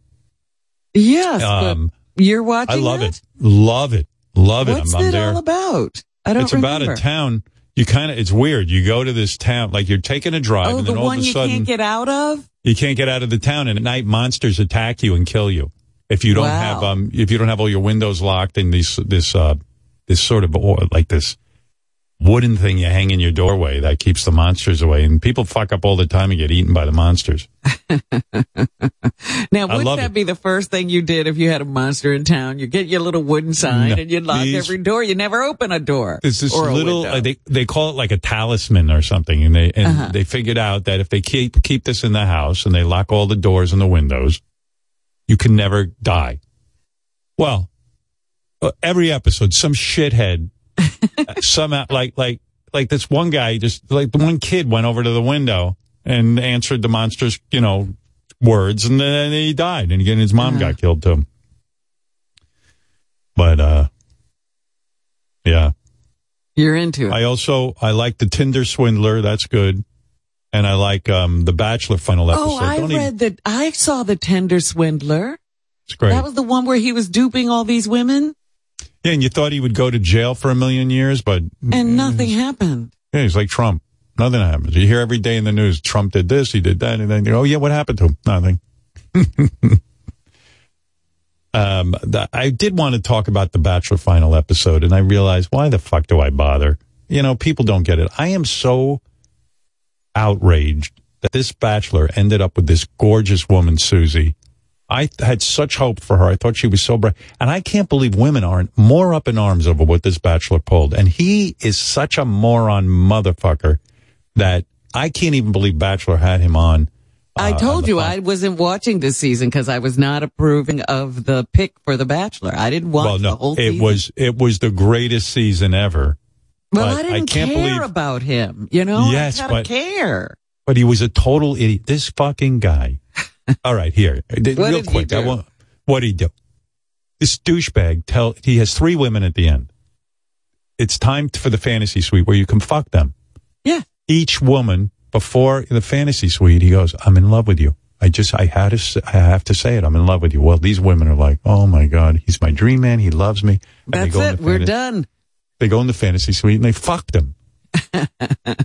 Yes, Um, you're watching I love it? it. Love it. Love it. What's I'm, I'm it there. all about? I don't know. it's remember. about a town. You kind of, it's weird. You go to this town, like you're taking a drive, Oh, and the then all one of a sudden you can't get out of? you can't get out of the town, and at night monsters attack you and kill you if you don't Wow. have um if you don't have all your windows locked and these this uh this sort of or like this wooden thing you hang in your doorway that keeps the monsters away, and people fuck up all the time and get eaten by the monsters. Now, wouldn't that it. be the first thing you did if you had a monster in town? You get your little wooden sign No, and you lock these- every door. You never open a door. It's this little uh, they they call it like a talisman or something, and they and Uh-huh. they figured out that if they keep keep this in the house and they lock all the doors and the windows, you can never die. Well, uh, every episode, some shithead, uh, some like like like this one guy, just like the one kid went over to the window and answered the monster's you know words, and then he died, and again his mom got killed too. But uh, yeah. You're into it. I also I like the Tinder swindler. That's good, and I like um the Bachelor final episode. Oh, I Don't even- read that. I saw the Tinder Swindler. it's great. That was the one where he was duping all these women yeah, and you thought he would go to jail for a million years, but and nothing happened. yeah, he's like Trump. Nothing happens. You hear every day in the news, Trump did this, he did that, and then you go, oh yeah, what happened to him? Nothing. um, the, I did want to talk about the Bachelor final episode, and I realized why the fuck do I bother? You know, people don't get it. I am so outraged that this Bachelor ended up with this gorgeous woman, Susie. I had such hope for her. I thought she was so bright. And I can't believe women aren't more up in arms over what this bachelor pulled. And he is such a moron motherfucker that I can't even believe Bachelor had him on. I uh, told you I wasn't watching this season because I was not approving of the pick for The Bachelor. I didn't watch well, no, the whole it was it was the greatest season ever. well, but I didn't can't care believe, about him. You know, Yes, I but- care. but he was a total idiot. This fucking guy. All right, here, What real quick. I do? want what he do. This douchebag tell he has three women at the end. It's time for the fantasy suite where you can fuck them. Yeah. Each woman before the fantasy suite, he goes, "I'm in love with you." I just, I had to, I have to say it. I'm in love with you. Well, these women are like, "Oh my god, he's my dream man. He loves me." And they That's it. We're fantasy- done. They go in the fantasy suite and they fucked him.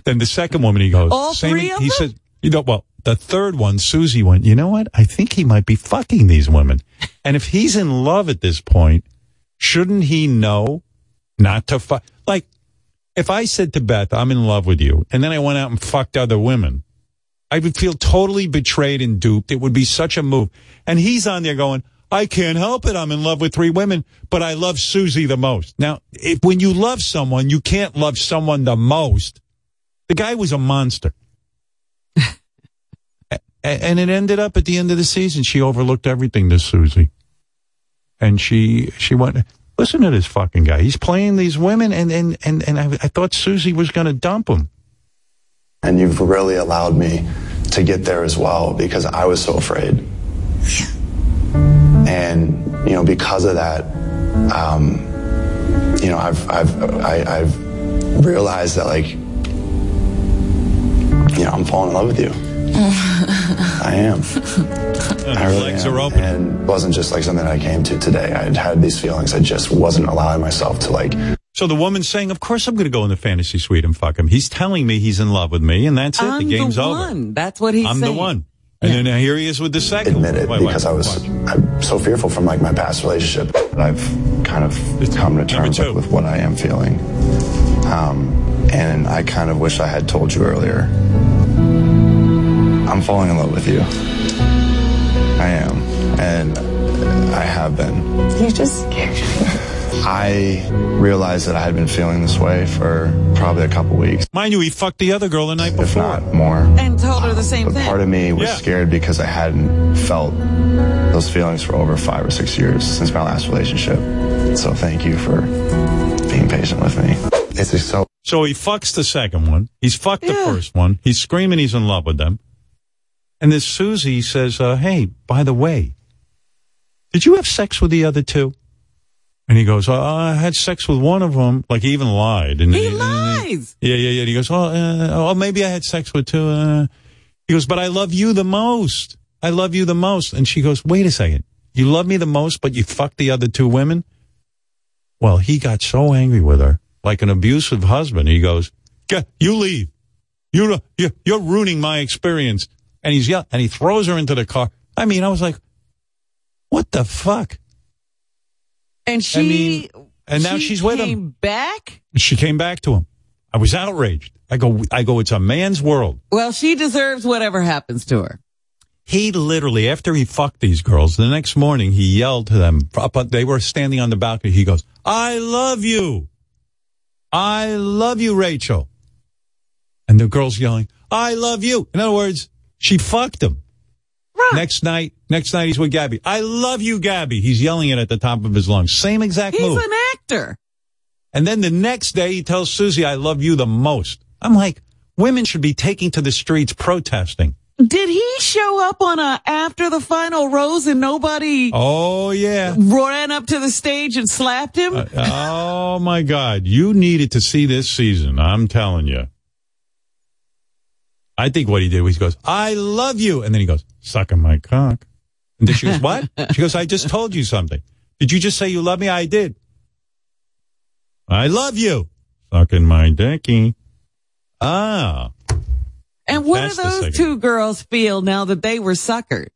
then the second woman, he goes, All same- three of he them? said, you know, well, the third one, Susie went, you know what? I think he might be fucking these women. And if he's in love at this point, shouldn't he know not to fuck? Like, if I said to Beth, I'm in love with you, and then I went out and fucked other women, I would feel totally betrayed and duped. It would be such a move. And he's on there going, I can't help it. I'm in love with three women, but I love Susie the most. Now, if when you love someone, you can't love someone the most. The guy was a monster. A- and it ended up at the end of the season, she overlooked everything to Susie. And she, she went, listen to this fucking guy. He's playing these women and, and, and, and I, I thought Susie was going to dump him. And you've really allowed me to get there as well because I was so afraid. And, you know, because of that, um, you know, I've, I've, I, I've realized that, like, you know, I'm falling in love with you. I am. I really legs am. are open. And it wasn't just like something I came to today. I had had these feelings. I just wasn't allowing myself to, like, So the woman's saying, of course I'm going to go in the fantasy suite and fuck him. He's telling me he's in love with me and that's it. I'm the game's the over. one. That's what he's I'm saying. the one. And then here he is with the second. admit it Wait, wait, because I was watch. I'm so fearful from like my past relationship. But I've kind of come to terms like, with what I am feeling, um, and I kind of wish I had told you earlier. I'm falling in love with you. I am, and I have been. You just scared me. I realized that I had been feeling this way for probably a couple weeks, Mind you, he fucked the other girl the night before. if not more. And told her the same But thing. part of me was Yeah. scared because I hadn't felt those feelings for over five or six years since my last relationship. So thank you for being patient with me. It's just so So he fucks the second one. He's fucked the first one. He's screaming he's in love with them. And this Susie says, uh, hey, by the way, did you have sex with the other two? And he goes, uh, I had sex with one of them. Like he even lied. And He lies. Yeah, yeah, yeah. And he goes, oh, uh, oh, maybe I had sex with two. Uh. He goes, but I love you the most. I love you the most. And she goes, wait a second. You love me the most, but you fucked the other two women? Well, he got so angry with her, like an abusive husband. He goes, "Get- you leave. You, you, you're ruining my experience. And he's yelling, and he throws her into the car. I mean, I was like, what the fuck? And she, I mean, and now she she's with him. came back. She came back to him. I was outraged. I go, I go, it's a man's world. Well, she deserves whatever happens to her. He literally, after he fucked these girls, the next morning he yelled to them. They were standing on the balcony. He goes, "I love you, I love you, Rachel." And the girls yelling, "I love you." In other words, she fucked him. Right. Next night, next night he's with Gabby. I love you, Gabby. He's yelling it at the top of his lungs. Same exact He's move. an actor. And then the next day he tells Susie, I love you the most. I'm like, women should be taking to the streets protesting. Did he show up on a after the final rose and nobody Oh yeah. ran up to the stage and slapped him? Uh, oh my God. You needed to see this season. I'm telling you. I think what he did was he goes, I love you. And then he goes, sucking my cock. And then she goes, what? She goes, I just told you something. Did you just say you love me? I did. I love you. Sucking my dicky. Ah. and what do those two girls feel now that they were suckered?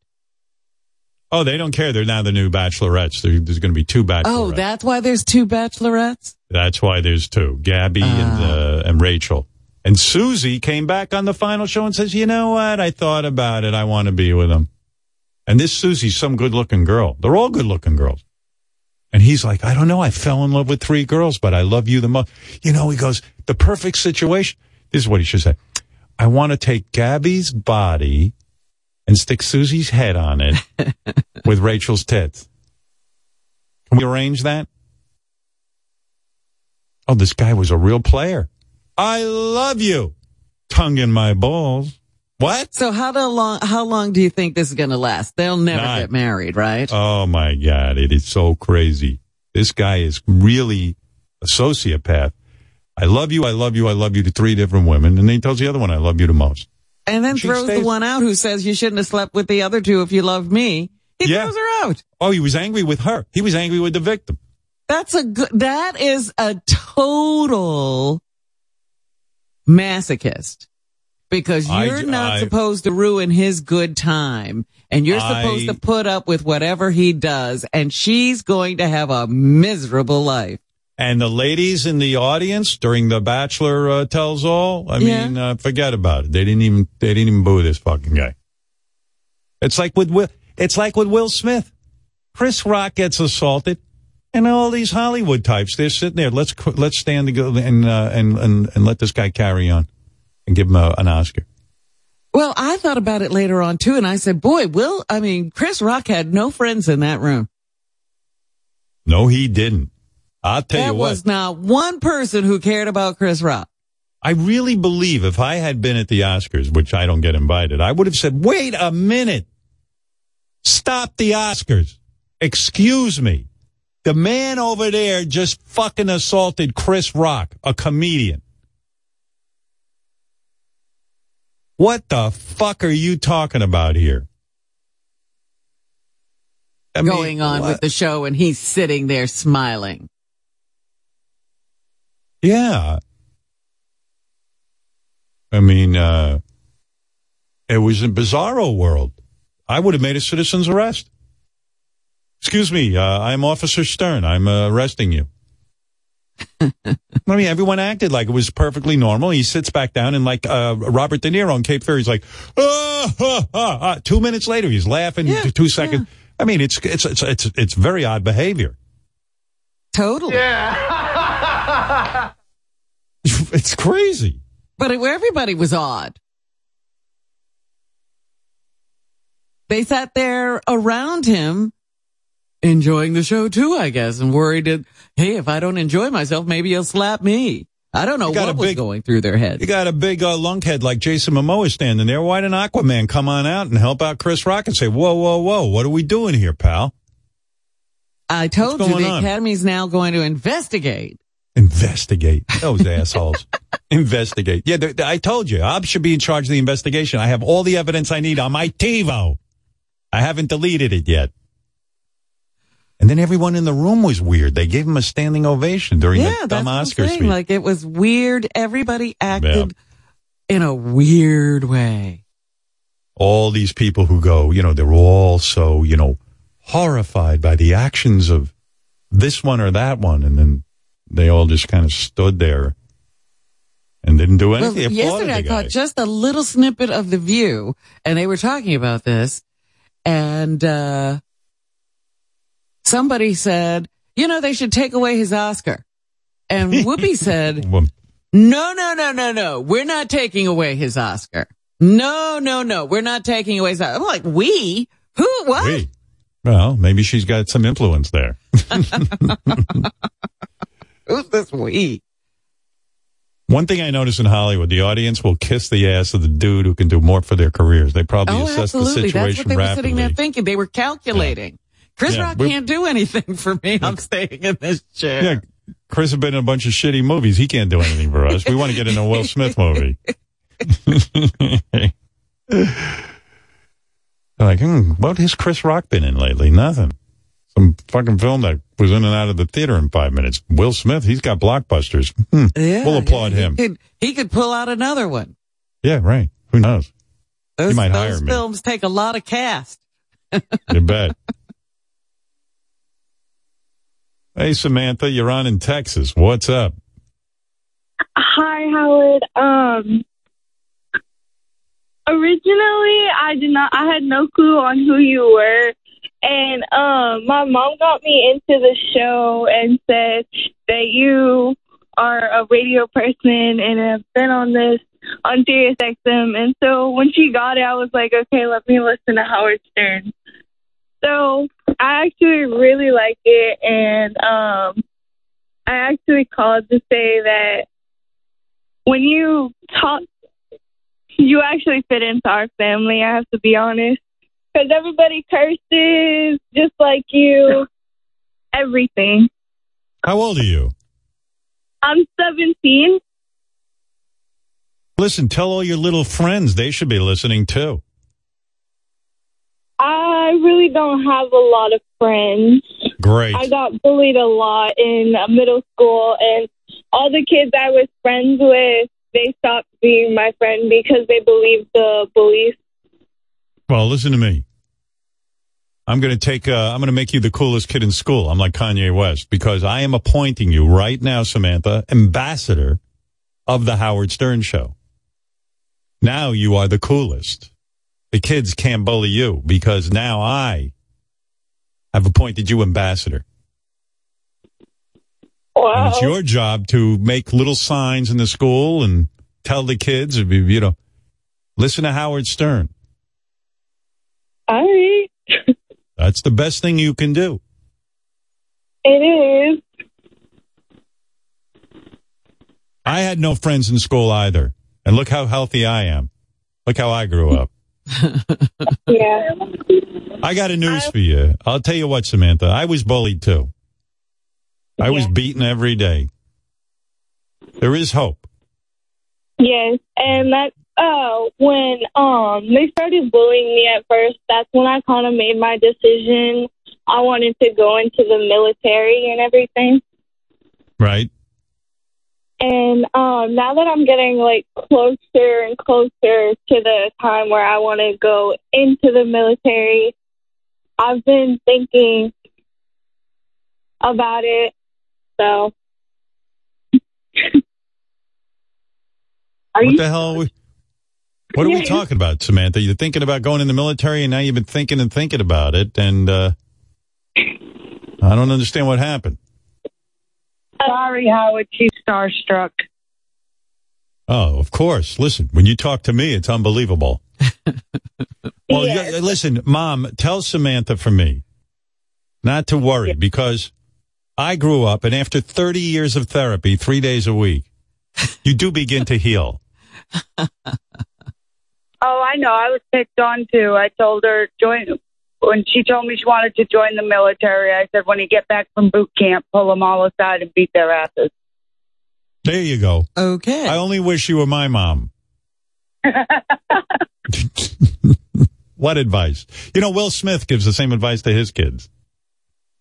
Oh, they don't care. They're now the new bachelorettes. There- There's going to be two bachelorettes. Oh, that's why there's two bachelorettes? That's why there's two, Gabby and uh, and Rachel. And Susie came back on the final show and says, "You know what? I thought about it. I want to be with him." And this Susie's some good-looking girl. They're all good-looking girls. And he's like, "I don't know. I fell in love with three girls, but I love you the most." You know, he goes, "The perfect situation." This is what he should say. I want to take Gabby's body and stick Susie's head on it with Rachel's tits. Can we arrange that? Oh, this guy was a real player. I love you. Tongue in my balls. What? So how the long how long do you think this is going to last? They'll never Not- get married, right? Oh my God. It is so crazy. This guy is really a sociopath. I love you. I love you. I love you to three different women. And then he tells the other one, I love you the most. and then she throws stays- the one out who says you shouldn't have slept with the other two if you loved me. He Yeah. throws her out. Oh, he was angry with her. He was angry with the victim. That's a good, that is a total masochist. Because you're not I- supposed to ruin his good time and you're supposed to put up with whatever he does and she's going to have a miserable life. And the ladies in the audience during the Bachelor uh, tells all. I Yeah. mean, uh, forget about it. They didn't even they didn't even boo this fucking guy. It's like with Will. It's like with Will Smith. Chris Rock gets assaulted, and all these Hollywood types they're sitting there. Let's let's stand and go and uh, and, and and let this guy carry on, and give him a, an Oscar. Well, I thought about it later on too and I said, boy, Will, I mean, Chris Rock had no friends in that room. No, he didn't. I'll tell There you what. was not one person who cared about Chris Rock. I really believe if I had been at the Oscars, which I don't get invited, I would have said, wait a minute. Stop the Oscars. Excuse me. The man over there just fucking assaulted Chris Rock, a comedian. What the fuck are you talking about here? I mean, going on what- with the show and he's sitting there smiling. Yeah. I mean, uh, it was a bizarro world. I would have made a citizen's arrest. Excuse me, uh, I'm Officer Stern. I'm uh, arresting you. I mean, everyone acted like it was perfectly normal. He sits back down and like uh, Robert De Niro on Cape Fear, he's like, ah, ah, ah, two minutes later, he's laughing. two seconds. I mean, it's, it's it's it's it's very odd behavior. Totally. Yeah. it's crazy. But it, everybody was odd. They sat there around him enjoying the show too, I guess, and worried that, hey, if I don't enjoy myself, maybe he'll slap me. I don't know You got what a was big- going through their head. You got a big uh, lunkhead like Jason Momoa standing there. Why didn't Aquaman come on out and help out Chris Rock and say, whoa, whoa, whoa, what are we doing here, pal? I told you the on? Academy's now going to investigate. Investigate. Those assholes. Investigate. Yeah, th- th- I told you. I should be in charge of the investigation. I have all the evidence I need on my TiVo. I haven't deleted it yet. And then everyone in the room was weird. They gave him a standing ovation during yeah, the dumb Oscar speech. Like it was weird. Everybody acted in a weird way. all these people who go, you know, they're all so, you know, horrified by the actions of this one or that one. And then they all just kind of stood there and didn't do anything. Applauded yesterday I caught just a little snippet of The View, and they were talking about this, and uh, somebody said, you know, they should take away his Oscar. And Whoopi said, no, no, no, no, no, we're not taking away his Oscar. No, no, no, we're not taking away his Oscar. I'm like, we? Who? What? we. Well, maybe she's got some influence there. Who's this we? One thing I notice in Hollywood, the audience will kiss the ass of the dude who can do more for their careers. They probably Oh, assess the absolutely. That's situation what they were rapidly. sitting there thinking. They were calculating. Chris Yeah, Rock we- can't do anything for me. I'm staying in this chair. Yeah, Chris has been in a bunch of shitty movies. He can't do anything for us. We want to get in a Will Smith movie. They're like, hmm, what has Chris Rock been in lately? Nothing. Some fucking film that was in and out of the theater in five minutes. Will Smith, he's got blockbusters. Hmm, Yeah, we'll applaud he him. Could, he could pull out another one. Yeah, right. Who knows? Those, he might those hire me. films take a lot of cast. You bet. hey, Samantha, you're on in Texas. What's up? Hi, Howard. Um, originally, I did not. I had no clue on who you were, and um, my mom got me into the show and said that you are a radio person and have been on this on Sirius XM. And so when she got it, I was like, okay, let me listen to Howard Stern. So I actually really like it, and um, I actually called to say that when you talk, you actually fit into our family. I have to be honest, because everybody curses just like you. Everything. How old are you? I'm 17. Listen, tell all your little friends. They should be listening too. I really don't have a lot of friends. Great. I got bullied a lot in middle school, and all the kids I was friends with, they stopped being my friend because they believed the bullies. Well, listen to me. I'm going to take, uh, I'm going to make you the coolest kid in school. I'm like Kanye West because I am appointing you right now, Samantha, ambassador of the Howard Stern show. Now you are the coolest. The kids can't bully you because now I have appointed you ambassador. And it's your job to make little signs in the school and tell the kids, you know, listen to Howard Stern. All right. That's the best thing you can do. It is. I had no friends in school either. And look how healthy I am. Look how I grew up. Yeah. I got a news for you. I'll tell you what, Samantha. I was bullied too. I was beaten every day. There is hope. Yes, and that uh when um they started bullying me at first, that's when I kind of made my decision. I wanted to go into the military and everything. Right? And um now that I'm getting like closer and closer to the time where I want to go into the military, I've been thinking about it. So Are what the hell? Are we, what are we talking about, Samantha? You're thinking about going in the military and now you've been thinking and thinking about it. And, uh, I don't understand what happened. Sorry, Howard. She's starstruck. Oh, of course. Listen, when you talk to me, it's unbelievable. well, you- listen, Mom, tell Samantha for me not to worry because I grew up, and after 30 years of therapy, three days a week, you do begin to heal. Oh, I know. I was picked on too. I told her join when she told me she wanted to join the military. I said when you get back from boot camp, pull them all aside and beat their asses. There you go. Okay. I only wish you were my mom. What advice? You know, Will Smith gives the same advice to his kids.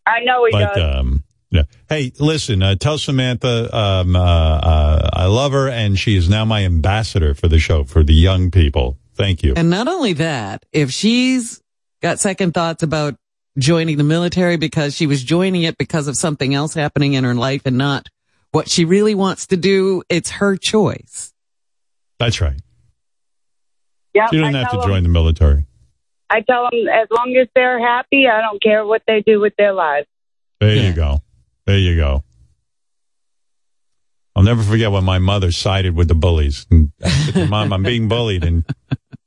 I know he But does. um, yeah. Hey, listen. Uh, tell Samantha um, uh, uh, I love her, and she is now my ambassador for the show for the young people. Thank you. And not only that, if she's got second thoughts about joining the military because she was joining it because of something else happening in her life and not what she really wants to do, it's her choice. That's right. Yeah, You don't I have to join join 'em- the military. I tell them as long as they're happy, I don't care what they do with their lives. There you go. There you go. I'll never forget when my mother sided with the bullies. And I said, Mom, I'm being bullied. And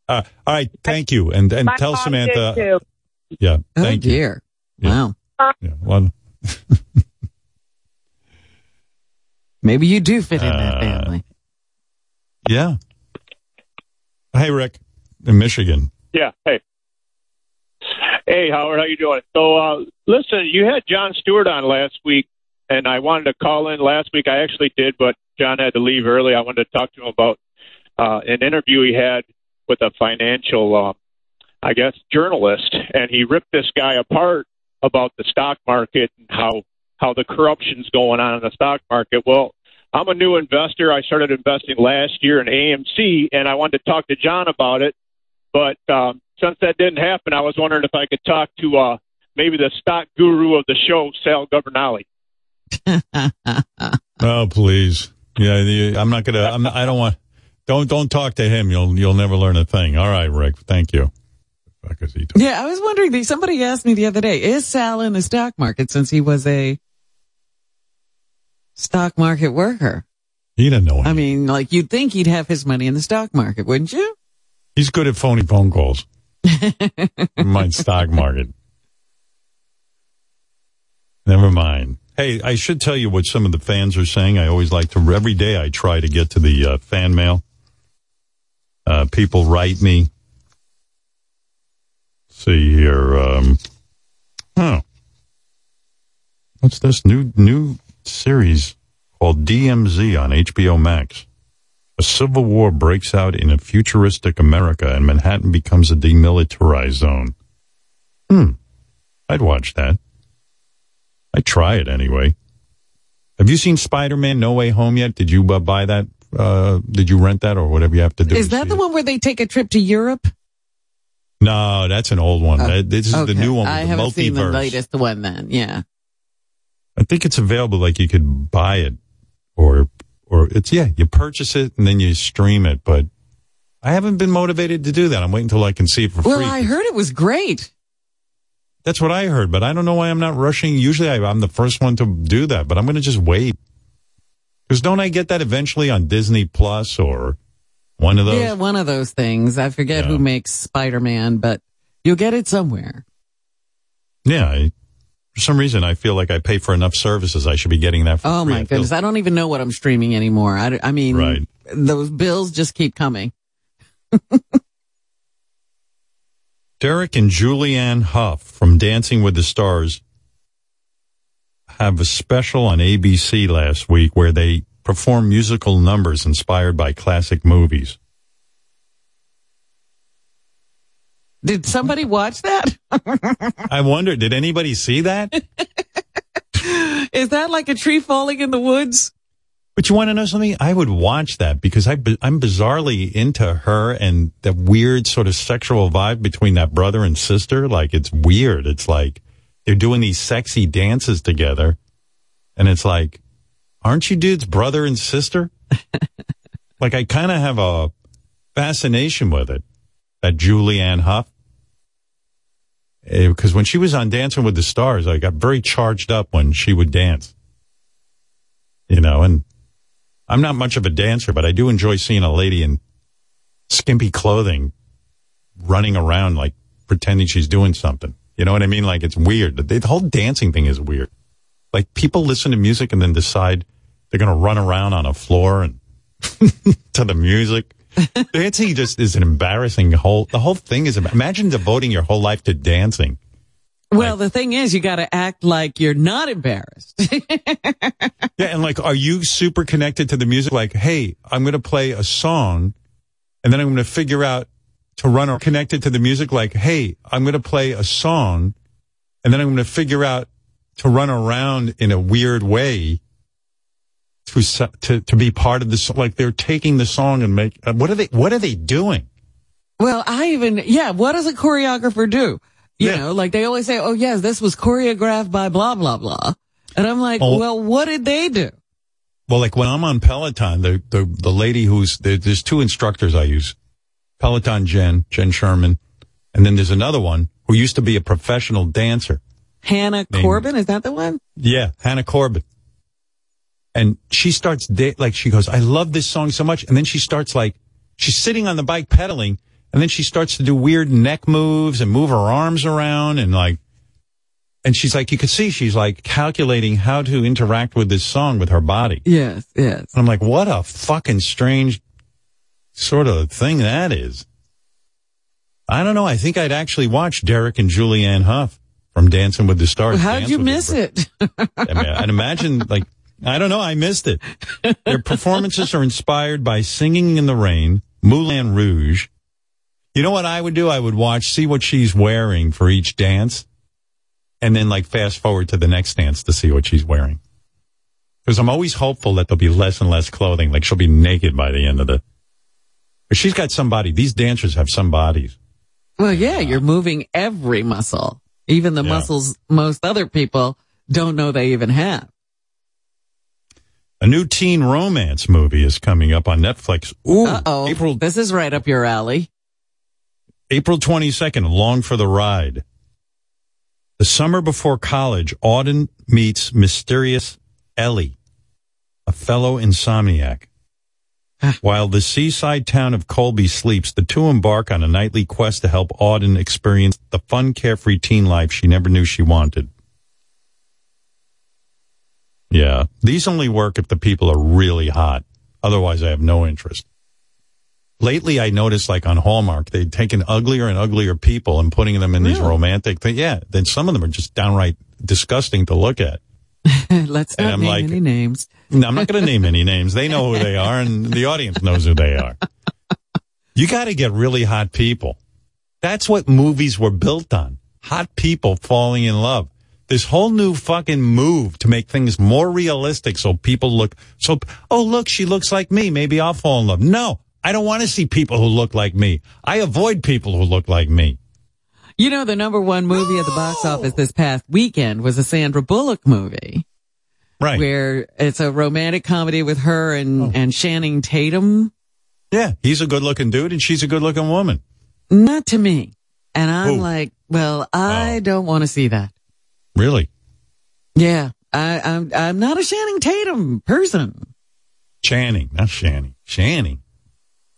uh, all right, thank you. And and My tell Samantha. did too. Yeah, Oh thank you. dear. Wow. Yeah, well, Maybe you do fit in Uh, that family. yeah. Hey, Rick, in Michigan. Yeah. Hey. Hey, Howard, how you doing? So, uh, listen, you had Jon Stewart on last week, and I wanted to call in last week. I actually did, but Jon had to leave early. I wanted to talk to him about uh, an interview he had with a financial, uh, I guess, journalist, and he ripped this guy apart about the stock market and how how the corruption's going on in the stock market. Well, I'm a new investor. I started investing last year in AMC, and I wanted to talk to Jon about it. But um, since that didn't happen, I was wondering if I could talk to uh, maybe the stock guru of the show, Sal Governale. Oh, please. Yeah, the, I'm not gonna. I'm I don't want. Don't don't talk to him. You'll you'll never learn a thing. All right, Rick. Thank you. Yeah, I was wondering, somebody asked me the other day, is Sal in the stock market since he was a stock market worker? He didn't know. I mean, like you'd think he'd have his money in the stock market, wouldn't you? He's good at phony phone calls. Mind stock market. Never mind. Hey, I should tell you what some of the fans are saying. I always like to, every day I try to get to the uh, fan mail. Uh, people write me. see here. Um, oh. What's this new, new series called DMZ on HBO Max? A civil war breaks out in a futuristic America and Manhattan becomes a demilitarized zone. Hmm. I'd watch that. I'd try it anyway. Have you seen Spider-Man No Way Home yet? Did you uh, buy that? Uh, did you rent that or whatever you have to do? Is that the one where they take a trip to Europe? No, that's an old one. That- this is Okay. the new one I haven't seen the latest one then. Yeah. I think it's available. Like you could buy it, or or it's yeah, you purchase it and then you stream it. But I haven't been motivated to do that. I'm waiting until I can see it for Well, free. I heard it was great. That's what I heard, but I don't know why I'm not rushing. Usually I, I'm the first one to do that, but I'm going to just wait. Because don't I get that eventually on Disney Plus or one of those? Yeah, one of those things. I forget who makes Spider-Man, but you'll get it somewhere. Yeah. I, for some reason, I feel like I pay for enough services. I should be getting that for Oh free. my I feel- goodness. I don't even know what I'm streaming anymore. I, I mean, Right. those bills just keep coming. Derek and Julianne Hough from Dancing with the Stars have a special on ABC last week where they perform musical numbers inspired by classic movies. Did somebody watch that? I wonder, did anybody see that? Is that like a tree falling in the woods? But you want to know something? I would watch that because I, I'm bizarrely into her and the weird sort of sexual vibe between that brother and sister. Like it's weird. It's like they're doing these sexy dances together. And it's like, aren't you dudes brother and sister? like I kind of have a fascination with it. That Julianne Hough. Eh, because when she was on Dancing with the Stars, I got very charged up when she would dance. You know, and I'm not much of a dancer, but I do enjoy seeing a lady in skimpy clothing running around like pretending she's doing something. You know what I mean? Like it's weird. The, the whole dancing thing is weird. Like people listen to music and then decide they're going to run around on a floor and to the music. dancing just is an embarrassing whole. The whole thing is. Imagine devoting your whole life to dancing. Well, the thing is, you got to act like you're not embarrassed. Yeah, and like, are you super connected to the music? Like, hey, I'm going to play a song, and then I'm going to figure out to run or connected to the music. Like, hey, I'm going to play a song, and then I'm going to figure out to run around in a weird way to to to be part of this. Like, they're taking the song and make. uh, What are they? What are they doing? well, I even, yeah, what does a choreographer do? You know, like they always say, oh yes, this was choreographed by blah, blah, blah. And I'm like, Oh. well, what did they do? Well, like when I'm on Peloton, the the the lady who's there, there's two instructors I use, Peloton Jenn Jenn Sherman, and then there's another one who used to be a professional dancer. Hannah Name- Corbin, is that the one? Yeah, Hannah Corbin. And she starts da- like she goes, I love this song so much, and then she starts like she's sitting on the bike pedaling, and then she starts to do weird neck moves and move her arms around and like. And she's like, you could see she's like calculating how to interact with this song with her body. Yes, yes. And I'm like, what a fucking strange sort of thing that is. I don't know. I think I'd actually watch Derek and Julianne Hough from Dancing with the Stars. How did dance you miss it? I mean, I'd imagine like, I don't know. I missed it. Their performances are inspired by Singing in the Rain, Moulin Rouge. You know what I would do? I would watch, see what she's wearing for each dance, and then like fast forward to the next dance to see what she's wearing. Because I'm always hopeful that there'll be less and less clothing. Like she'll be naked by the end of the. But she's got somebody. These dancers have some bodies. Well, yeah, you're moving every muscle, even the Yeah. muscles most other people don't know they even have. A new teen romance movie is coming up on Netflix. Ooh, Uh-oh. April This is right up your alley. April 22nd, Long for the Ride. The summer before college, Auden meets mysterious Ellie, a fellow insomniac. While the seaside town of Colby sleeps, the two embark on a nightly quest to help Auden experience the fun, carefree teen life she never knew she wanted. Yeah, these only work if the people are really hot. Otherwise, I have no interest. Lately, I noticed like on Hallmark, they'd taken uglier and uglier people and putting them in these romantic things. Yeah, then some of them are just downright disgusting to look at. Let's And not I'm name like- any names. No, I'm not going to name any names. They know who they are, and the audience knows who they are. You got to get really hot people. That's what movies were built on. Hot people falling in love. This whole new fucking move to make things more realistic so people look, so, oh, look, she looks like me. Maybe I'll fall in love. No, I don't want to see people who look like me. I avoid people who look like me. You know, the number one movie at the box office this past weekend was a Sandra Bullock movie. Right. Where it's a romantic comedy with her and, oh. and Channing Tatum. Yeah, he's a good looking dude and she's a good looking woman. Not to me. And I'm Who? like, well, I oh. don't want to see that. Really? Yeah. I, I'm, I'm not a Channing Tatum person. Channing, not Shanny. Channing.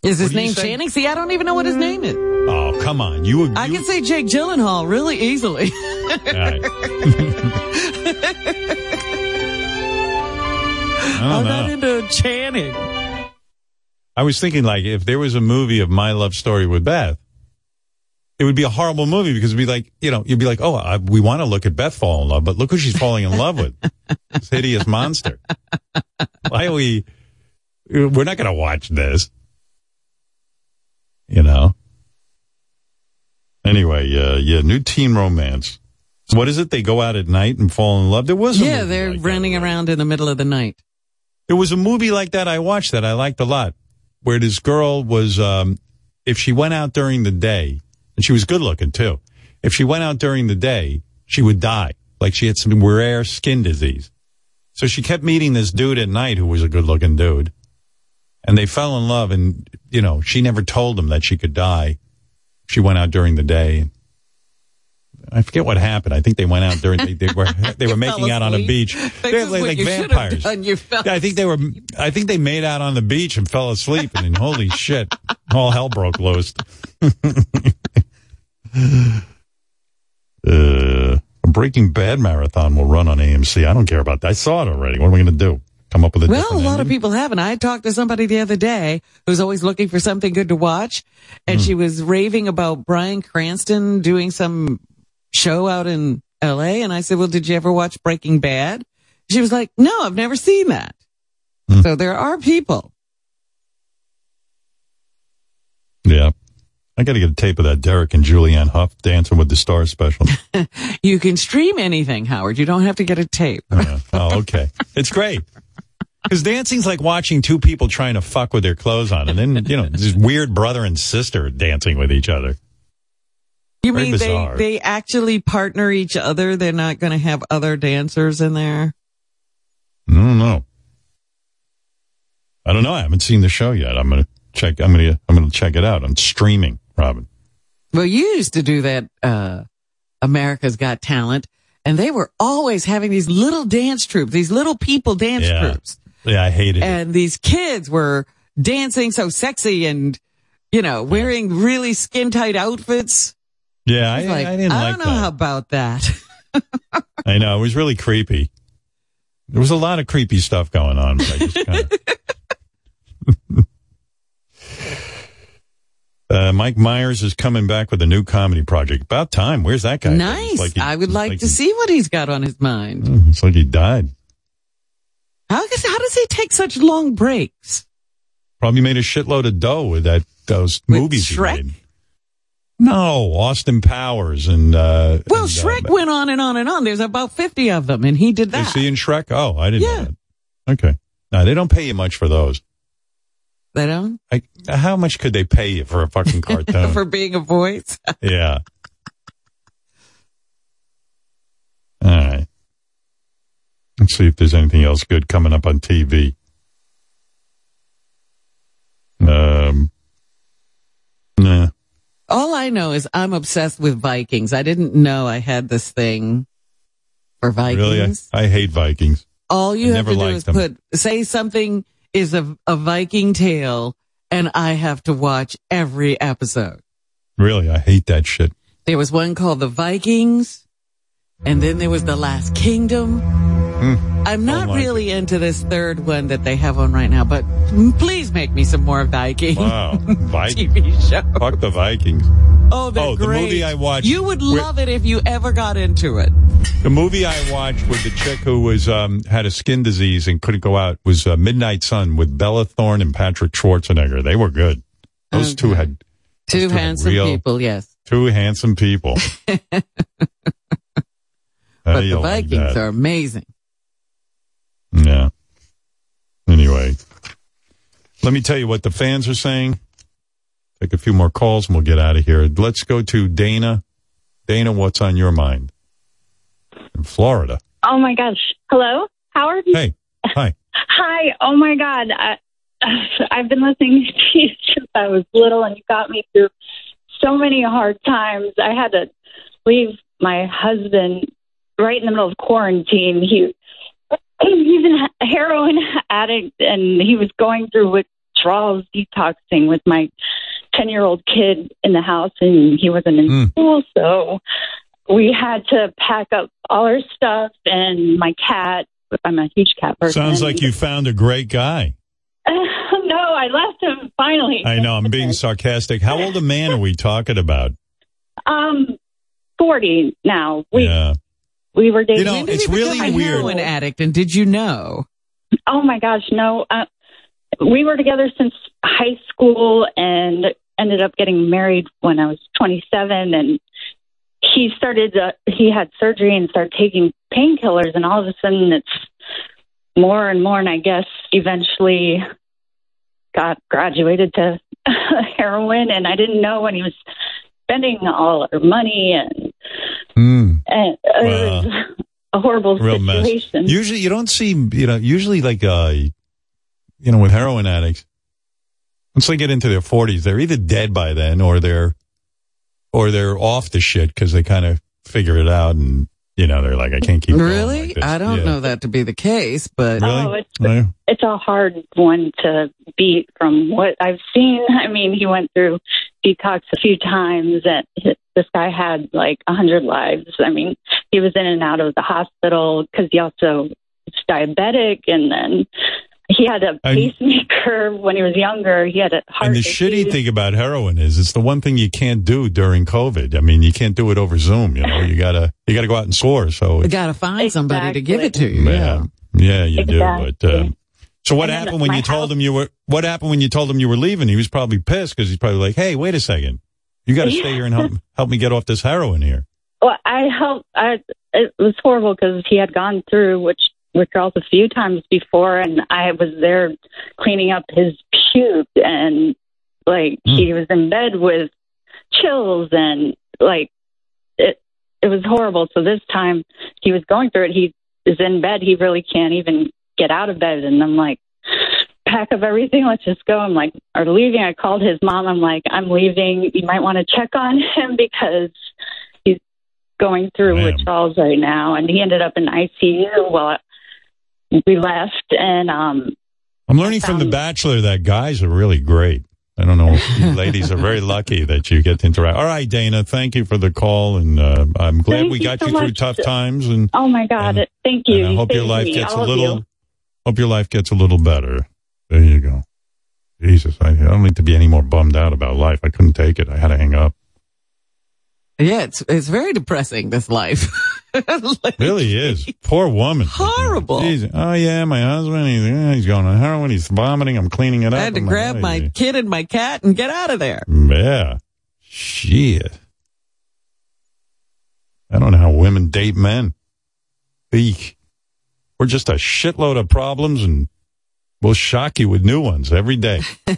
Is his What do you name? Channing? See, I don't even know what his name is. Oh, come on. You, you I can say Jake Gyllenhaal really easily. I I'm don't into Channing. I was thinking like if there was a movie of my love story with Beth, it would be a horrible movie because it'd be like, you know, you'd be like, oh, I, we want to look at Beth fall in love, but look who she's falling in love with. this hideous monster. Why are we, we're not going to watch this. You know? Anyway, uh, yeah, new teen romance. What is it? They go out at night and fall in love. There was a Yeah, movie they're like that. running around in the middle of the night. There was a movie like that I watched that I liked a lot, where this girl was, um, if she went out during the day, and she was good looking too, if she went out during the day, she would die. Like she had some rare skin disease. So she kept meeting this dude at night who was a good looking dude. And they fell in love and, you know, she never told him that she could die. She went out during the day. I forget what happened. I think they went out during. They, they were they were making out on a beach. They is were like you should have vampires. done. Yeah, I think they were. I think they made out on the beach and fell asleep, and then holy shit, all hell broke loose. uh, a Breaking Bad marathon will run on AMC. I don't care about that. I saw it already. What are we going to do? Come up with a Well, a lot of people haven't. I talked to somebody the other day who's always looking for something good to watch, and Hmm. she was raving about Bryan Cranston doing some show out in L.A. And I said, "Well, did you ever watch Breaking Bad?" She was like, "No, I've never seen that." Hmm. So there are people. Yeah. I got to get a tape of that Derek and Julianne Hough dancing with the stars special. You can stream anything, Howard. You don't have to get a tape. Yeah. Oh, okay. It's great. Because dancing's like watching two people trying to fuck with their clothes on, and then you know this weird brother and sister dancing with each other. You Very mean bizarre. they they actually partner each other? They're not going to have other dancers in there. I don't know. I don't know. I haven't seen the show yet. I'm gonna check. I'm gonna I'm gonna check it out. I'm streaming, Robin. Well, you used to do that, uh, America's Got Talent, and they were always having these little dance troupes, these little people dance Yeah. troupes. Yeah, I hated it. And these kids were dancing so sexy and, you know, wearing really skin tight outfits. Yeah, I, like, I didn't I like don't know that. about that. I know it was really creepy. There was a lot of creepy stuff going on. But I just kind of. uh, Mike Myers is coming back with a new comedy project. About time. Where's that guy? nice. Like he- I would like, like to he- see what he's got on his mind. It's like he died. How, does- how does he take such long breaks? Probably made a shitload of dough with that those movies Shrek? he made. No, Austin Powers and uh Well, and, Shrek uh, went on and on and on. There's about 50 of them, and he did that. Is he in Shrek? Oh, I didn't Yeah. know that. Okay. No, they don't pay you much for those. They don't? I, how much could they pay you for a fucking cartoon? For being a voice? yeah. All right. Let's see if there's anything else good coming up on TV. Um. All I know is I'm obsessed with Vikings. I didn't know I had this thing for Vikings. Really, I, I hate Vikings. All you I have to do is them. put say something is a, a Viking tale, and I have to watch every episode. Really, I hate that shit. There was one called the Vikings, and then there was the Last Kingdom. Hmm. I'm not like really into this third one that they have on right now, but please make me some more Viking Wow, Vikings. TV show. Fuck the Vikings. Oh, Oh, the movie I watched You would with- love it if you ever got into it. The movie I watched with the chick who was um, had a skin disease and couldn't go out was uh, Midnight Sun with Bella Thorne and Patrick Schwarzenegger. They were good. Those two had Two two handsome real- people, yes. two handsome people. But the Vikings are amazing. Yeah. Anyway, let me tell you what the fans are saying. Take a few more calls and we'll get out of here. Let's go to Dana. Dana, what's on your mind? In Florida. Oh my gosh. Hello, how Howard? Hey. Hi. Hi. Oh my God. I, I've been listening to you since I was little, and you got me through so many hard times. I had to leave my husband right in the middle of quarantine. He he's a heroin addict, and he was going through withdrawals, detoxing with my ten year old kid in the house, and he wasn't in school, so we had to pack up all our stuff and my cat. I'm a huge cat person. Sounds like you found a great guy. no, I left him finally. I know, I'm being sarcastic. How old a man are we talking about? Um, forty now. We yeah. We were dating. You know, it's really a weird. heroin addict, and did you know? Oh my gosh, no. Uh, we were together since high school and ended up getting married when I was 27 and he started uh, he had surgery and started taking painkillers and all of a sudden it's more and more and I guess eventually got graduated to heroin and I didn't know when he was spending all our money and and it was a horrible Real mess. situation. Usually, you don't see, you know, usually like, uh, you know, with heroin addicts, once they get into their forties, they're either dead by then or they're, or they're off the shit because they kind of figure it out, and you know they're like, I can't keep. going Really? like. I don't Yeah. know that to be the case, but Oh, it's Yeah. it's a hard one to beat from what I've seen. I mean, he went through detox a few times, and hi- this guy had like a hundred lives. I mean, he was in and out of the hospital because he also was diabetic, and then he had a And- pacemaker when he was younger. He had a heart And the issue. shitty thing about heroin is it's the one thing you can't do during COVID. I mean, you can't do it over Zoom. You know, you gotta you gotta go out and score. So you got to find somebody to give it to you. yeah, yeah, you Exactly. do. But uh, so what And happened when my you told him you were? What happened when you told him you were leaving? He was probably pissed because he's probably like, "Hey, wait a second, you got to stay here and help help me get off this heroin here." Well, I helped. I it was horrible because he had gone through which withdrawals a few times before, and I was there cleaning up his puke, and like hmm. he was in bed with chills, and like it it was horrible. So this time he was going through it. He is in bed. He really can't even get out of bed, and I'm like. Pack up everything. Let's just go. I'm like, are leaving. I called his mom. I'm like, I'm leaving. You might want to check on him because he's going through Man. withdrawals right now, and he ended up in ICU while we left. And um, I'm learning from The Bachelor that guys are really great. I don't know. You ladies are very lucky that you get to interact. All right, Dana, thank you for the call, and uh, I'm glad Thank we you got so you through tough times. And oh my God, thank you. And I hope your life me. gets a All of little. you. Hope your life gets a little better. There you go. Jesus, I, I don't need to be any more bummed out about life. I couldn't take it. I had to hang up. Yeah, it's it's very depressing. This life. really is. Poor woman. Horrible. Jeez. Oh yeah, my husband. He's, yeah, he's going on heroin. He's vomiting. I'm cleaning it up. I had to I'm grab like, my kid and my cat and get out of there. Yeah. Shit. I don't know how women date men. Eek. We're just a shitload of problems and we'll shock you with new ones every day.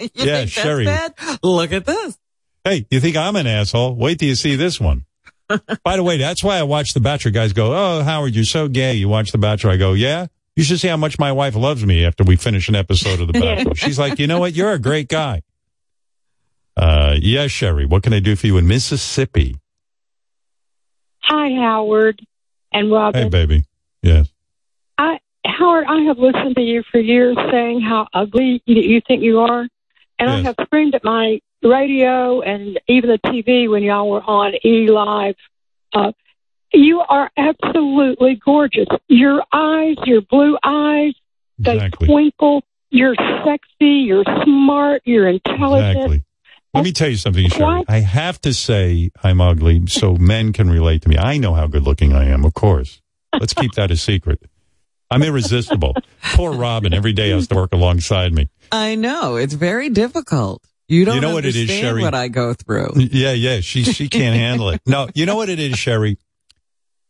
You yeah, think that's Sherry. bad? Look at this. Hey, you think I'm an asshole? Wait till you see this one. By the way, that's why I watch The Bachelor. Guys go, oh, Howard, you're so gay. You watch The Bachelor. I go, yeah. You should see how much my wife loves me after we finish an episode of The Bachelor. She's like, you know what? You're a great guy. Uh, yeah, Sherry, what can I do for you in Mississippi? Hi, Howard and Robin. Hey, baby. Yes. I, Howard, I have listened to you for years saying how ugly you, you think you are, and I have screamed at my radio and even the TV when y'all were on E Live. Uh, you are absolutely gorgeous. Your eyes, your blue eyes, they Exactly. twinkle. You're sexy. You're smart. You're intelligent. Exactly. Let me tell you something, Sherry. I have to say I'm ugly so men can relate to me. I know how good looking I am, of course. Let's keep that a secret. I'm irresistible. Poor Robin every day has to work alongside me. I know it's very difficult. You don't You know what it is, Sherry? what I go through. Yeah, yeah. She she can't handle it. No, you know what it is, Sherry?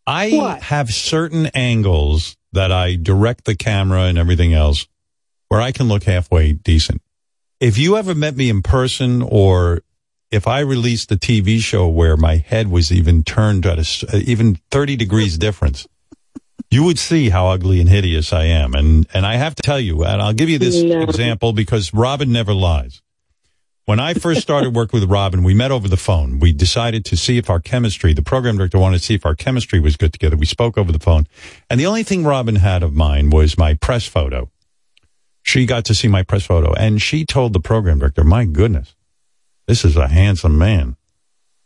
I What? have certain angles that I direct the camera and everything else where I can look halfway decent. If you ever met me in person or if I released a TV show where my head was even turned at a, uh, even 30 degrees difference, you would see how ugly and hideous I am. And, and I have to tell you, and I'll give you this No. example because Robin never lies. When I first started work with Robin, we met over the phone. We decided to see if our chemistry, the program director wanted to see if our chemistry was good together. We spoke over the phone. And the only thing Robin had of mine was my press photo. She got to see my press photo and she told the program director, my goodness, this is a handsome man.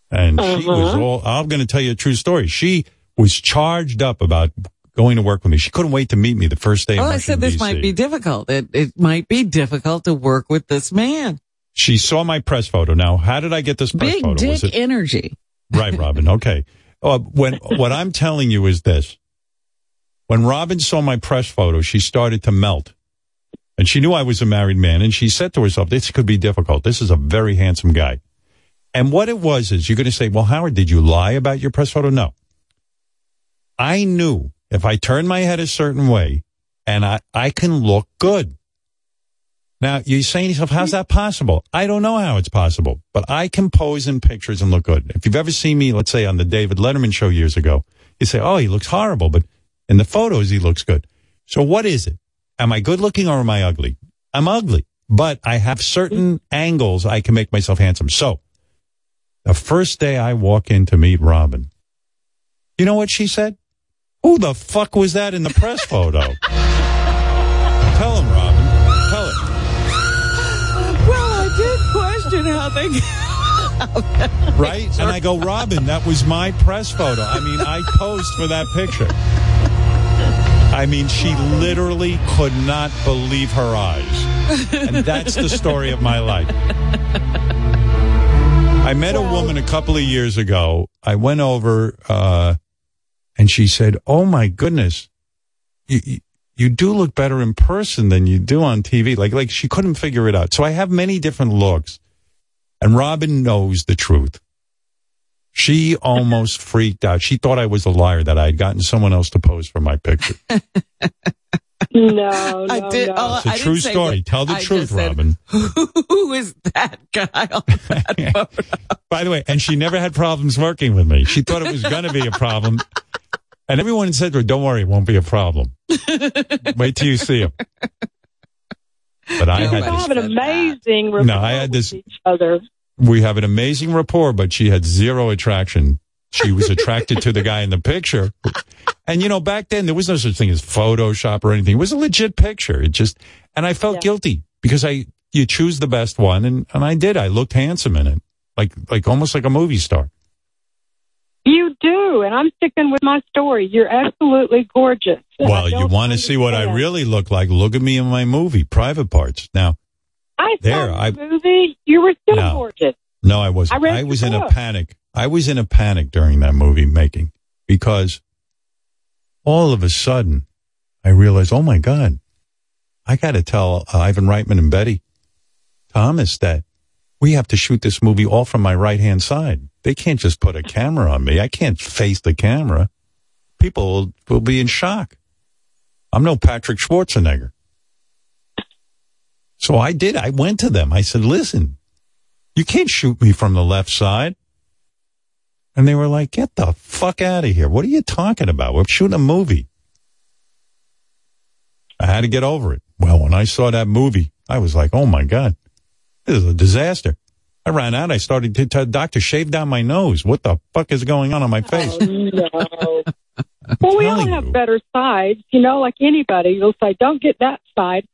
And she was Uh-huh. all, I'm going to tell you a true story. She was charged up about going to work with me. She couldn't wait to meet me the first day in Oh, I said this might be difficult. It it might be difficult to work with this man. She saw my press photo. Now, how did I get this press Big photo? dick Was it energy. right, Robin? Okay. Uh, when what I'm telling you is this: when Robin saw my press photo, she started to melt, and she knew I was a married man, and she said to herself, "This could be difficult. This is a very handsome guy." And what it was is, you're going to say, "Well, Howard, did you lie about your press photo?" No. I knew if I turn my head a certain way, and I I can look good. Now, you're saying to yourself, how's that possible? I don't know how it's possible, but I can pose in pictures and look good. If you've ever seen me, let's say on the David Letterman show years ago, you say, oh, he looks horrible, but in the photos, he looks good. So what is it? Am I good looking or am I ugly? I'm ugly, but I have certain angles I can make myself handsome. So the first day I walk in to meet Robin, You know what she said? Who the fuck was that in the press photo? Tell him, Robin. Tell him. Well, I did question how they. Right? And I go, Robin, that was my press photo. I mean, I posed for that picture. I mean, she literally could not believe her eyes. And that's the story of my life. I met a woman a couple of years ago. I went over, uh, and she said, Oh my goodness, you, you, do look better in person than you do on TV. Like, like she couldn't figure it out. So I have many different looks and Robin knows the truth. She almost freaked out. She thought I was a liar that I had gotten someone else to pose for my picture. No, no, I did. no. Oh, It's a I didn't true story. that. Tell the I truth, said, Robin. Who is that guy on that photo? By the way, and she never had problems working with me. She thought it was going to be a problem. And everyone said to her, don't worry, it won't be a problem. Wait till you see him. But I You had have this, an amazing rapport no, I had this, with each other. we have an amazing rapport, but she had zero attraction. She was attracted to the guy in the picture. And you know, back then there was no such thing as Photoshop or anything. It was a legit picture. It just, and I felt guilty because I, you choose the best one and, and I did. I looked handsome in it. Like, like almost like a movie star. You do, and I'm sticking with my story. You're absolutely gorgeous. Well, you want to see what I really look like? Look at me in my movie, Private Parts. Now, I There, saw I- movie. You were still No. gorgeous. no, I wasn't. I I was in a panic. I was in a panic during that movie making because all of a sudden I realized, oh my God, I got to tell uh, Ivan Reitman and Betty Thomas that we have to shoot this movie all from my right hand side. They can't just put a camera on me. I can't face the camera. People will, will be in shock. I'm no Patrick Schwarzenegger. So I did. I went to them. I said, listen, you can't shoot me from the left side. And they were like, get the fuck out of here. What are you talking about? We're shooting a movie. I had to get over it. Well, when I saw that movie, I was like, oh my God, this is a disaster. I ran out. I started to tell doctor, shave down my nose. What the fuck is going on on my face? Oh, no. well, we all have you. better sides, you know, like anybody. You'll say, don't get that side.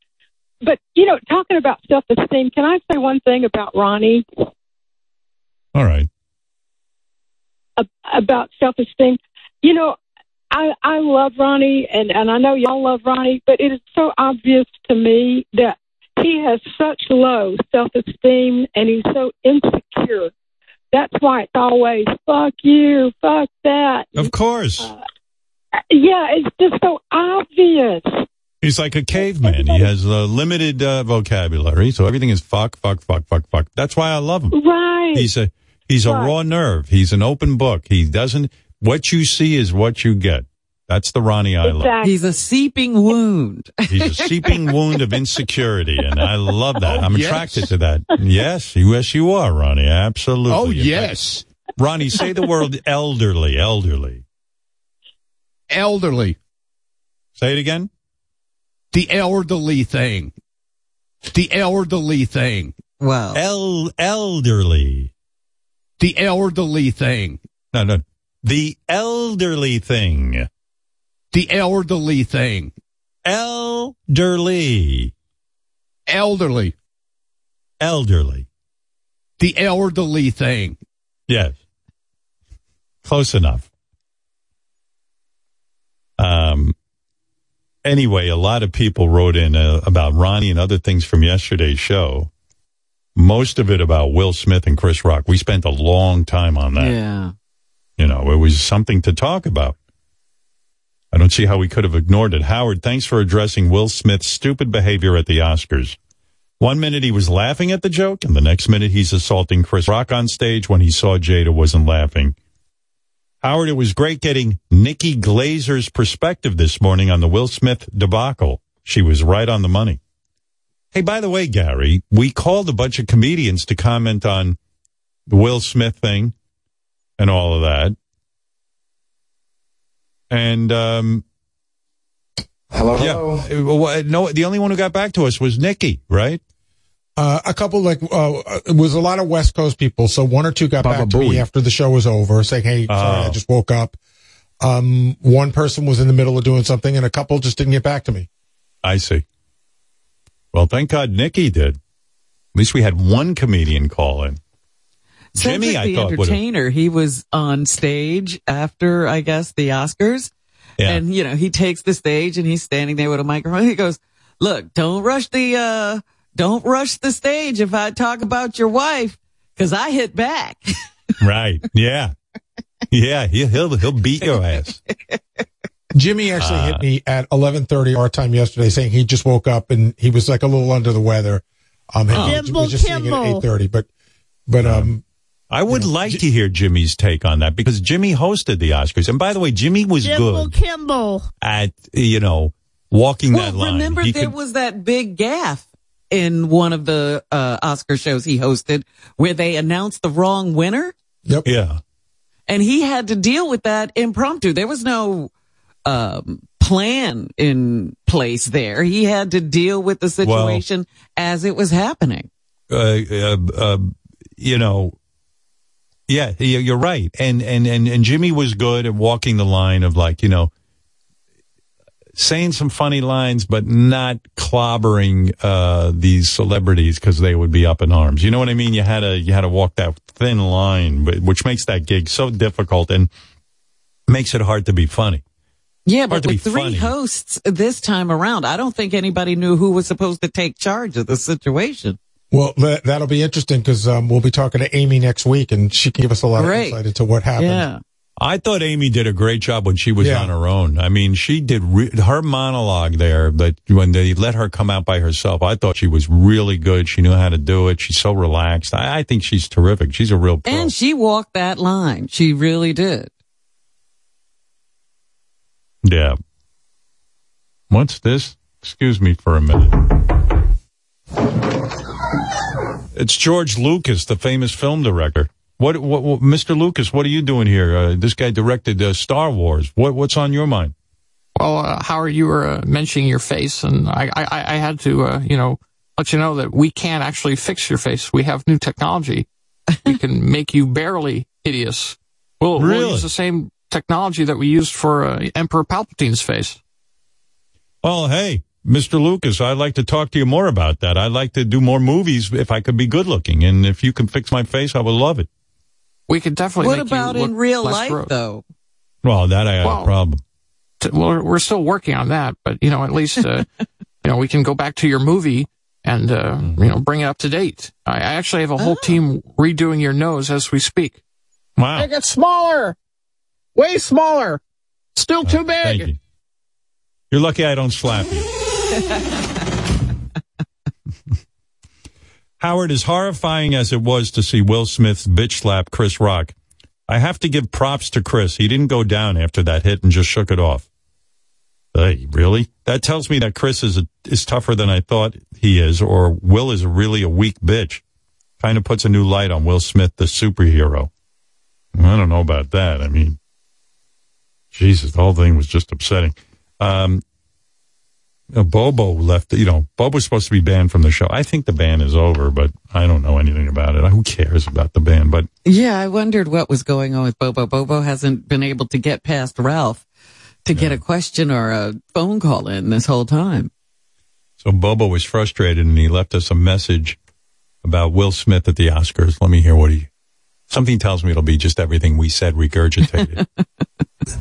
But, you know, talking about self esteem, can I say one thing about Ronnie? All right. Ab- about self esteem. You know, I I love Ronnie and and I know y'all love Ronnie, but it is so obvious to me that he has such low self esteem and he's so insecure. That's why it's always fuck you, fuck that. Of course. Yeah, it's just so obvious. He's like a caveman. He has a limited uh, vocabulary, so everything is fuck, fuck, fuck, fuck, fuck. That's why I love him. Right. He's a he's a raw nerve. He's an open book. He doesn't. What you see is what you get. That's the Ronnie I love. He's a seeping wound. He's a seeping wound of insecurity, and I love that. Oh, I'm yes. attracted to that. Yes, yes, you are, Ronnie. Absolutely. Oh, In fact, yes. Ronnie, say the word elderly. Elderly. Elderly. Say it again. The elderly thing. The elderly thing. Wow. El elderly. The elderly thing. No, no. The elderly thing. The elderly thing. Elderly. Elderly. Elderly. The elderly thing. Yes. Close enough. Um, anyway, a lot of people wrote in uh, about Ronnie and other things from yesterday's show. Most of it about Will Smith and Chris Rock. We spent a long time on that. Yeah. You know, it was something to talk about. I don't see how we could have ignored it. Howard, thanks for addressing Will Smith's stupid behavior at the Oscars. One minute he was laughing at the joke, and the next minute he's assaulting Chris Rock on stage when he saw Jada wasn't laughing. Howard, it was great getting Nikki Glazer's perspective this morning on the Will Smith debacle. She was right on the money. Hey, by the way, Gary, we called a bunch of comedians to comment on the Will Smith thing and all of that. And um Hello, yeah, well, no, the only one who got back to us was Nikki, right? Uh, a couple like uh, it was a lot of West Coast people. So one or two got Baba back to me after the show was over, saying, "Hey, sorry, I Oh. just woke up." Um, one person was in the middle of doing something, and a couple just didn't get back to me. I see. Well, thank God Nikki did. At least we had one comedian call in. Jimmy, I the thought entertainer, he was on stage after, I guess, the Oscars. Yeah. And, you know, he takes the stage and he's standing there with a microphone. He goes, look, don't rush the, uh, don't rush the stage if I talk about your wife, cause I hit back. Right. Yeah. Yeah. He'll, he'll, he'll beat your ass. Jimmy actually Uh, hit me at 11:30 our time yesterday, saying he just woke up and he was like a little under the weather. Um, and he Jimbo was just seeing it at 8:30, but but um, I would like to hear Jimmy's take on that because Jimmy hosted the Oscars. And by the way, Jimmy was good Kimball. at, you know, walking Well, that line. remember He there could- was that big gaffe in one of the, uh, Oscar shows he hosted where they announced the wrong winner. Yep. Yeah. And he had to deal with that impromptu. There was no, um, plan in place there. He had to deal with the situation as it was happening. uh, uh, uh, you know, yeah, you're right. And, and, and, and Jimmy was good at walking the line of like, you know, saying some funny lines, but not clobbering, uh, these celebrities because they would be up in arms. You know what I mean? You had to, you had to walk that thin line, which makes that gig so difficult and makes it hard to be funny. Yeah, Hard but to with three funny. hosts this time around, I don't think anybody knew who was supposed to take charge of the situation. well, that, that'll be interesting because um, we'll be talking to Amy next week, and she can give us a lot Great. of insight into what happened. Yeah. I thought Amy did a great job when she was Yeah. on her own. I mean, she did re- her monologue there, but when they let her come out by herself, I thought she was really good. She knew how to do it. She's so relaxed. I, I think she's terrific. She's a real pro. And she walked that line. She really did. Yeah. What's this? Excuse me for a minute. It's George Lucas, the famous film director. What, what, what Mr. Lucas? What are you doing here? Uh, this guy directed uh, Star Wars. What, what's on your mind? Well, uh, Howard, you were uh, mentioning your face, and I, I, I had to, uh, you know, let you know that we can't actually fix your face. We have new technology. we can make you barely hideous. We'll, Really? we'll use the same technology that we used for uh, Emperor Palpatine's face. Well, hey, Mr. Lucas, I'd like to talk to you more about that. I'd like to do more movies if I could be good looking. And if you can fix my face, I would love it. We could definitely What make about you in real life, gross. though? Well, that I have Well, a problem. T- Well, we're- we're still working on that, but you know, at least uh, you know we can go back to your movie and uh, Mm-hmm. you know bring it up to date. I, I actually have a whole team redoing your nose as we speak. Wow. Make it smaller, way smaller. Still too big. You. You're lucky I don't slap you. Howard, as horrifying as it was to see Will Smith bitch slap Chris Rock, I have to give props to Chris. He didn't go down after that hit and just shook it off. Hey, really? That tells me that Chris is a, is tougher than I thought he is, or Will is really a weak bitch. Kind of puts a new light on Will Smith, the superhero. I don't know about that. I mean, Jesus, the whole thing was just upsetting. Um, Bobo left, you know, Bobo's supposed to be banned from the show. I think the ban is over, but I don't know anything about it. Who cares about the ban? But Yeah, I wondered what was going on with Bobo. Bobo hasn't been able to get past Ralph to get a question or a phone call in this whole time. so Bobo was frustrated and he left us a message about Will Smith at the Oscars. Let me hear what he, something tells me it'll be just everything we said regurgitated.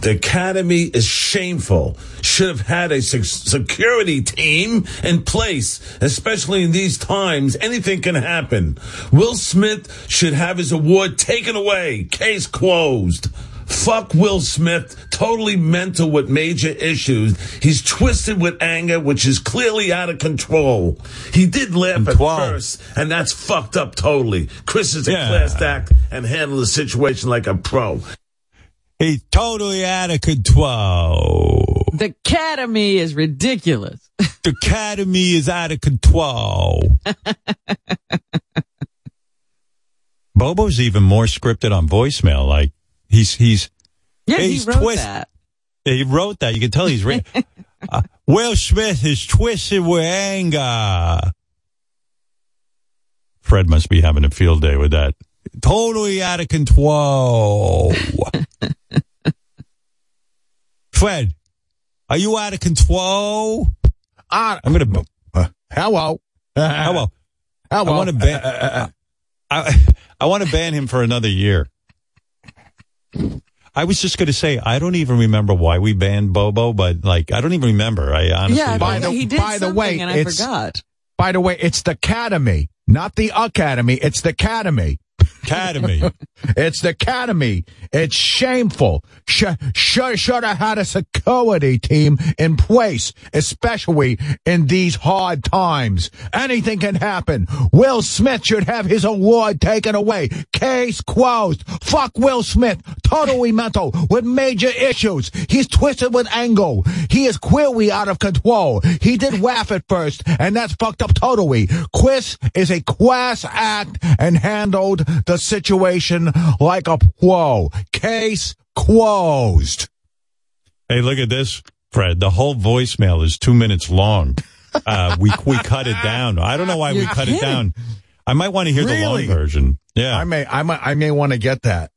The Academy is shameful. Should have had a security team in place, especially in these times. Anything can happen. Will Smith should have his award taken away. Case closed. Fuck Will Smith. Totally mental with major issues. He's twisted with anger, which is clearly out of control. He did laugh at first, and that's fucked up totally. Chris is a class act and handled the situation like a pro. He's totally out of control. The Academy is ridiculous. The Academy is out of control. Bobo's even more scripted on voicemail. Like he's he's Yeah, he wrote twist- that. He wrote that. You can tell he's re- uh, Will Smith is twisted with anger. Fred must be having a field day with that. Totally out of control. Fred, are you out of control? Uh, I'm gonna. hello. Hello. Hello. I want to ban. Uh, I, I want to ban him for another year. I was just going to say I don't even remember why we banned Bobo, but like I don't even remember. I honestly yeah, don't. by the- he did by the way, and I it's- forgot. By the way, it's the Academy, not the Academy. It's the Academy. Academy. It's the Academy. It's shameful. Should, should, have had a security team in place, especially in these hard times. Anything can happen. Will Smith should have his award taken away. Case closed. Fuck Will Smith. Totally mental with major issues. He's twisted with anger. He is clearly out of control. He did laugh at first, and that's fucked up totally. Chris is a class act and handled the situation like a pro. Case closed. Hey, look at this, Fred. The whole voicemail is two minutes long. Uh, we we cut it down. I don't know why we You're cut it down. I might want to hear Really? the long version. Yeah, I may, I may, I may want to get that.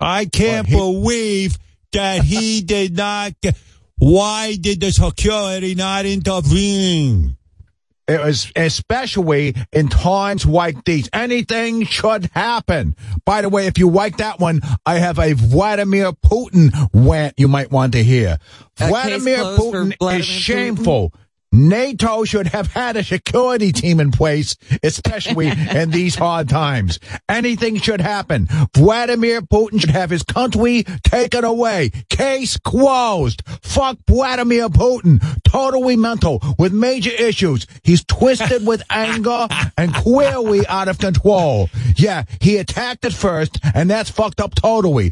I can't believe that he did not. Get, why did the security not intervene? It was especially in times like these. Anything should happen. By the way, if you like that one, I have a Vladimir Putin rant you might want to hear. Vladimir Putin Vladimir is shameful. NATO should have had a security team in place, especially in these hard times. Anything should happen. Vladimir Putin should have his country taken away. Case closed. Fuck Vladimir Putin. Totally mental with major issues. He's twisted with anger and clearly out of control. Yeah, he attacked at first, and that's fucked up totally.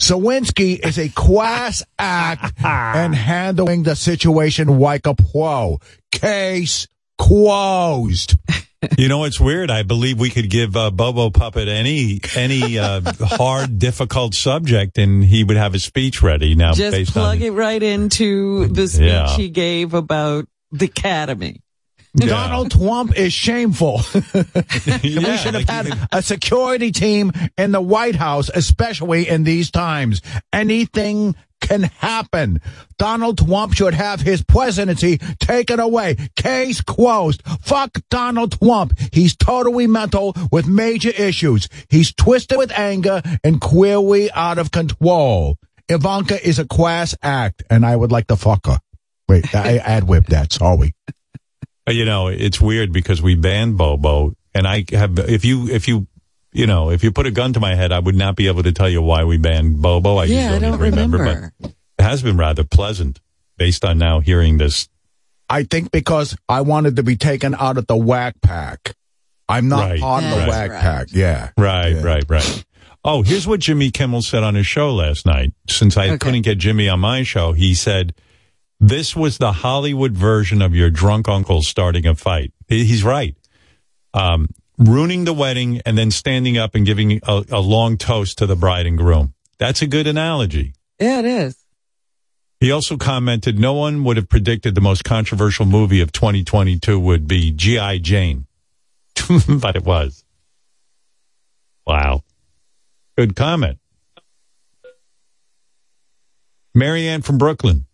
Zelensky is a class act and handling the situation like a pro. Case closed. You know it's weird? I believe we could give uh, Bobo Puppet any any uh, hard, difficult subject, and he would have a speech ready. Now, Just based plug on it right into the speech Yeah. he gave about the academy. Donald Trump is shameful. we should have you had a security team in the White House, especially in these times. Anything can happen. Donald Trump should have his presidency taken away. Case closed. Fuck Donald Trump. He's totally mental with major issues. He's twisted with anger and clearly out of control. Ivanka is a class act, and I would like to fuck her. Wait, I ad whipped that. Sorry. Uh, You know, it's weird because we banned Bobo, and I have. If you, if you, you know, if you put a gun to my head, I would not be able to tell you why we banned Bobo. I Yeah, I just don't even remember. remember. But it has been rather pleasant, based on now hearing this. I think because I wanted to be taken out of the whack pack. I'm not Right, part of the right. whack pack. Yeah. Right, right, right. Oh, here's what Jimmy Kimmel said on his show last night. Since I couldn't get Jimmy on my show, he said, this was the Hollywood version of your drunk uncle starting a fight. He's right. Um, ruining the wedding and then standing up and giving a, a long toast to the bride and groom. That's a good analogy. Yeah, it is. He also commented, no one would have predicted the most controversial movie of 2022 would be G.I. Jane. but it was. Wow. Good comment. Marianne from Brooklyn.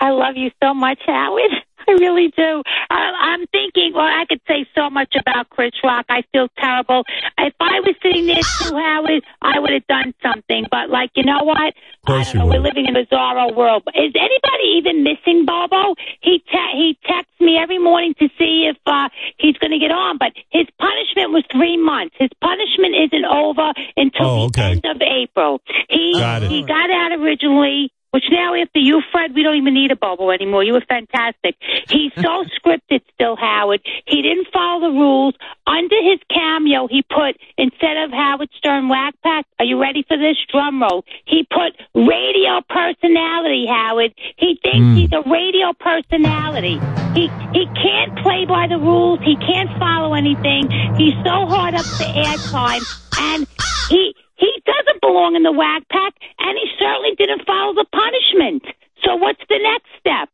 I love you so much, Howard. I really do. I, I'm thinking, well, I could say so much about Chris Rock. I feel terrible. If I was sitting there too, Howard, I would have done something. But, like, you know what? I don't know, we're living in a bizarro world. Is anybody even missing Bobo? He te- he texts me every morning to see if uh, he's going to get on. But his punishment was three months. His punishment isn't over until Oh, the end of April. He Got he got out originally. Which now after you, Fred, we don't even need a Bobo anymore. You were fantastic. He's so scripted still, Howard. He didn't follow the rules. Under his cameo, he put, instead of Howard Stern Whack Pack, are you ready for this? Drum roll. He put radio personality, Howard. He thinks hmm. he's a radio personality. He, he can't play by the rules. He can't follow anything. He's so hard up to airtime. And he, he doesn't belong in the whack pack, and he certainly didn't follow the punishment. So what's the next step?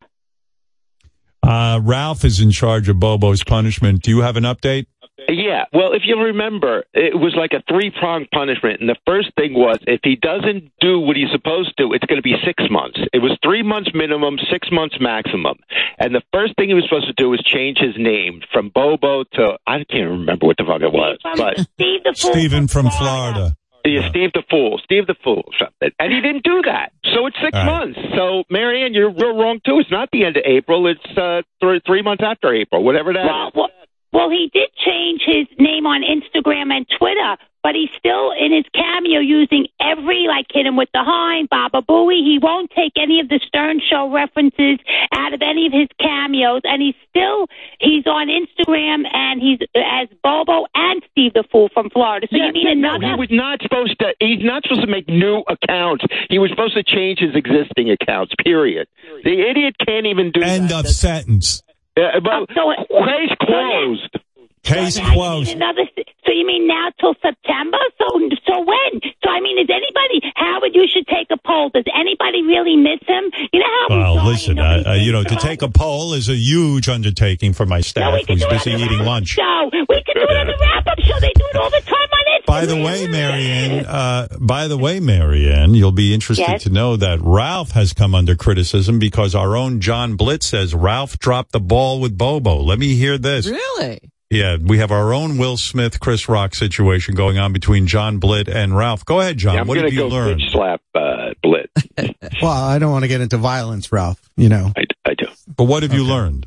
Uh, Ralph is in charge of Bobo's punishment. Do you have an update? Yeah, well, if you remember, it was like a three pronged punishment. And the first thing was if he doesn't do what he's supposed to, it's going to be six months. It was three months minimum, six months maximum. And the first thing he was supposed to do was change his name from Bobo to, I can't remember what the fuck it was. But Steve the Stephen from Florida. Yeah, Steve the Fool, Steve the Fool, something. And he didn't do that. So it's six All right. months. So, Marianne, you're real wrong, too. It's not the end of April. It's uh, th- three months after April, whatever that Well, is. well, well, he did change his name on Instagram and Twitter, but he's still in his cameo using every like hit him with the hind, Baba Booey. He won't take any of the Stern Show references out of any of his cameos, and he's still he's on Instagram and he's as Bobo and Steve the Fool from Florida. So Yeah, you mean no, another? he was not supposed to. He's not supposed to make new accounts. He was supposed to change his existing accounts. Period. The idiot can't even do End that. of sentence. Uh, but case closed. Case I closed. mean another. So you mean now till September? So so when? So I mean, is anybody Howard? You should take a poll. Does anybody really miss him? You know how Well, listen, uh, uh, you know, to take a poll is a huge undertaking for my staff who's busy eating lunch. show? We can do it on the wrap up show. They do it all the time on it. By the way, Marianne, uh, by the way, Marianne, you'll be interested Yes. to know that Ralph has come under criticism because our own John Blitz says Ralph dropped the ball with Bobo. Let me hear this. Really? Yeah, we have our own Will Smith, Chris Rock situation going on between John Blitt and Ralph. Go ahead, John. Yeah, I'm what going have to you go learned? bitch slap uh, Blit. Well, I don't want to get into violence, Ralph. You know. I, I do. But what have you learned?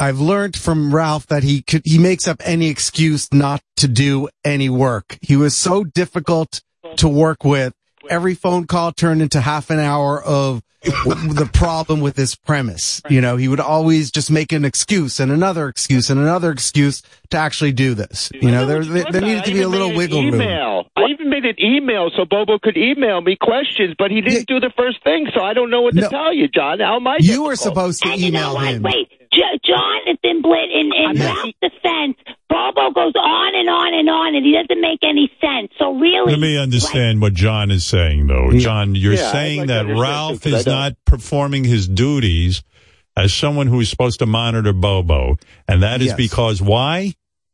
I've learned from Ralph that he could, he makes up any excuse not to do any work. He was so difficult to work with. Every phone call turned into half an hour of the problem with this premise. You know, he would always just make an excuse and another excuse and another excuse to actually do this. You know, there, there, there needed to be a little wiggle room. email. I even made an email so Bobo could email me questions, but he didn't do the first thing, so I don't know what to tell you, John. How am I? You were supposed to And you know email him. Wait, J- John has been blit in, in Ralph's defense. Bobo goes on and on and on, and he doesn't make any sense. So really, Let me understand what John is saying, though. John, you're Yeah, saying like that Ralph too, 'cause is don't. not performing his duties as someone who is supposed to monitor Bobo, and that is Yes. because why?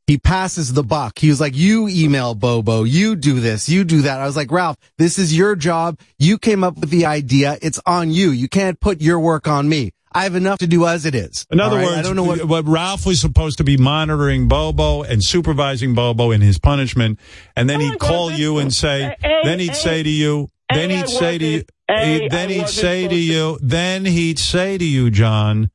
He passes the buck. He was like, you email Bobo, you do this, you do that. I was like, Ralph, this is your job. You came up with the idea. It's on you. You can't put your work on me. I have enough to do as it is. In other All right? words, I don't know what, what Ralph was supposed to be monitoring Bobo and supervising Bobo in his punishment, and then he'd call you and say, then he'd say to you, then he'd say to you, A, then he'd say to you, then he'd say to you, John,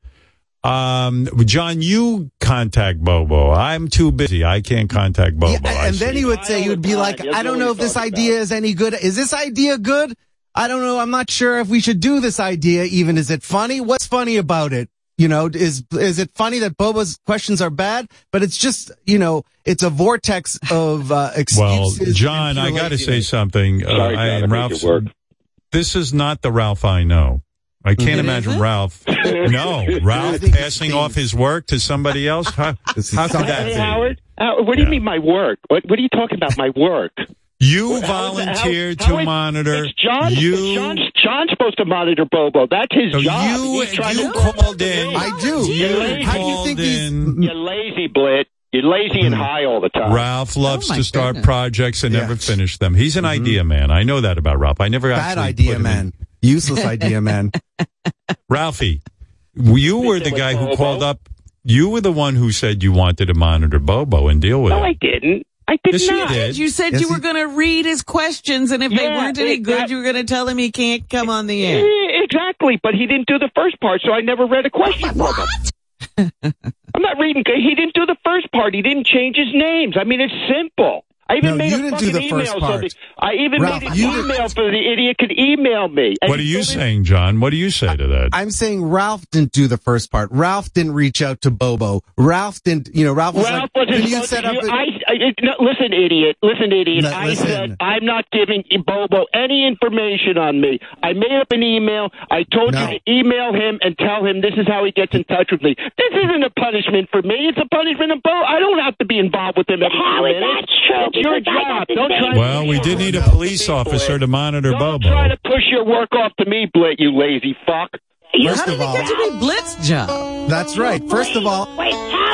um, John, you contact Bobo. I'm too busy. I can't contact Bobo. I and then see. he would say, he would be like, I don't know if this idea is any good. Is this idea good? I don't know. I'm not sure if we should do this idea even. Is it funny? What's funny about it? You know, is, is it funny that Bobo's questions are bad? But it's just, you know, it's a vortex of, uh, Well. John, I got to say something. Uh, Sorry, John, I I am made Ralph's. you work. This is not the Ralph I know. I can't It imagine isn't? Ralph. No, Ralph passing off his work to somebody else. How, how could that Hey, be? Howard, Howard, what do you mean my work? What, what are you talking about? My work? You How is it- how- volunteered how to is- monitor. It's John. You- John's, John's supposed to monitor Bobo. That's his So job. you- He's trying you to called in. I do. You lazy. How do you think these? You're lazy, Blit. You're lazy and high all the time. Ralph loves Oh, to start goodness. projects and never finish them. He's an mm-hmm. idea man. I know that about Ralph. I never Bad actually idea, put him in- man. Useless idea, man. Ralphie, you were the guy who called up. You were the one who said you wanted to monitor Bobo and deal with No, it. I didn't. I did Yes, you not. did. You said Yes, you were he- going to read his questions, and if they weren't any it- good, that- you were going to tell him he can't come on the air. Exactly, but he didn't do the first part, so I never read a question from him. I'm not reading. He didn't do the first part. He didn't change his names. I mean, it's simple. I even No, made you a didn't do fucking the email first so part. that I even Ralph, made an you didn't- email so the idiot could email me. What are you saying, John? What do you say to that? I'm saying Ralph didn't do the first part. Ralph didn't reach out to Bobo. Ralph didn't, you know, Ralph was Ralph like, wasn't you set up? do- a- I, I, no, listen, idiot. Listen, idiot. No, I listen. said I'm not giving Bobo any information on me. I made up an email. I told No. you to email him and tell him this is how he gets in touch with me. This isn't a punishment for me. It's a punishment of Bobo. I don't have to be involved with him every Howard, minute. that's true, It's your job. Don't same try. Well, we did need a police officer to monitor Don't Bobo. try to push your work off to me, Blit. You lazy fuck. You First have of all, That should be Blitz job. that's right. First of all,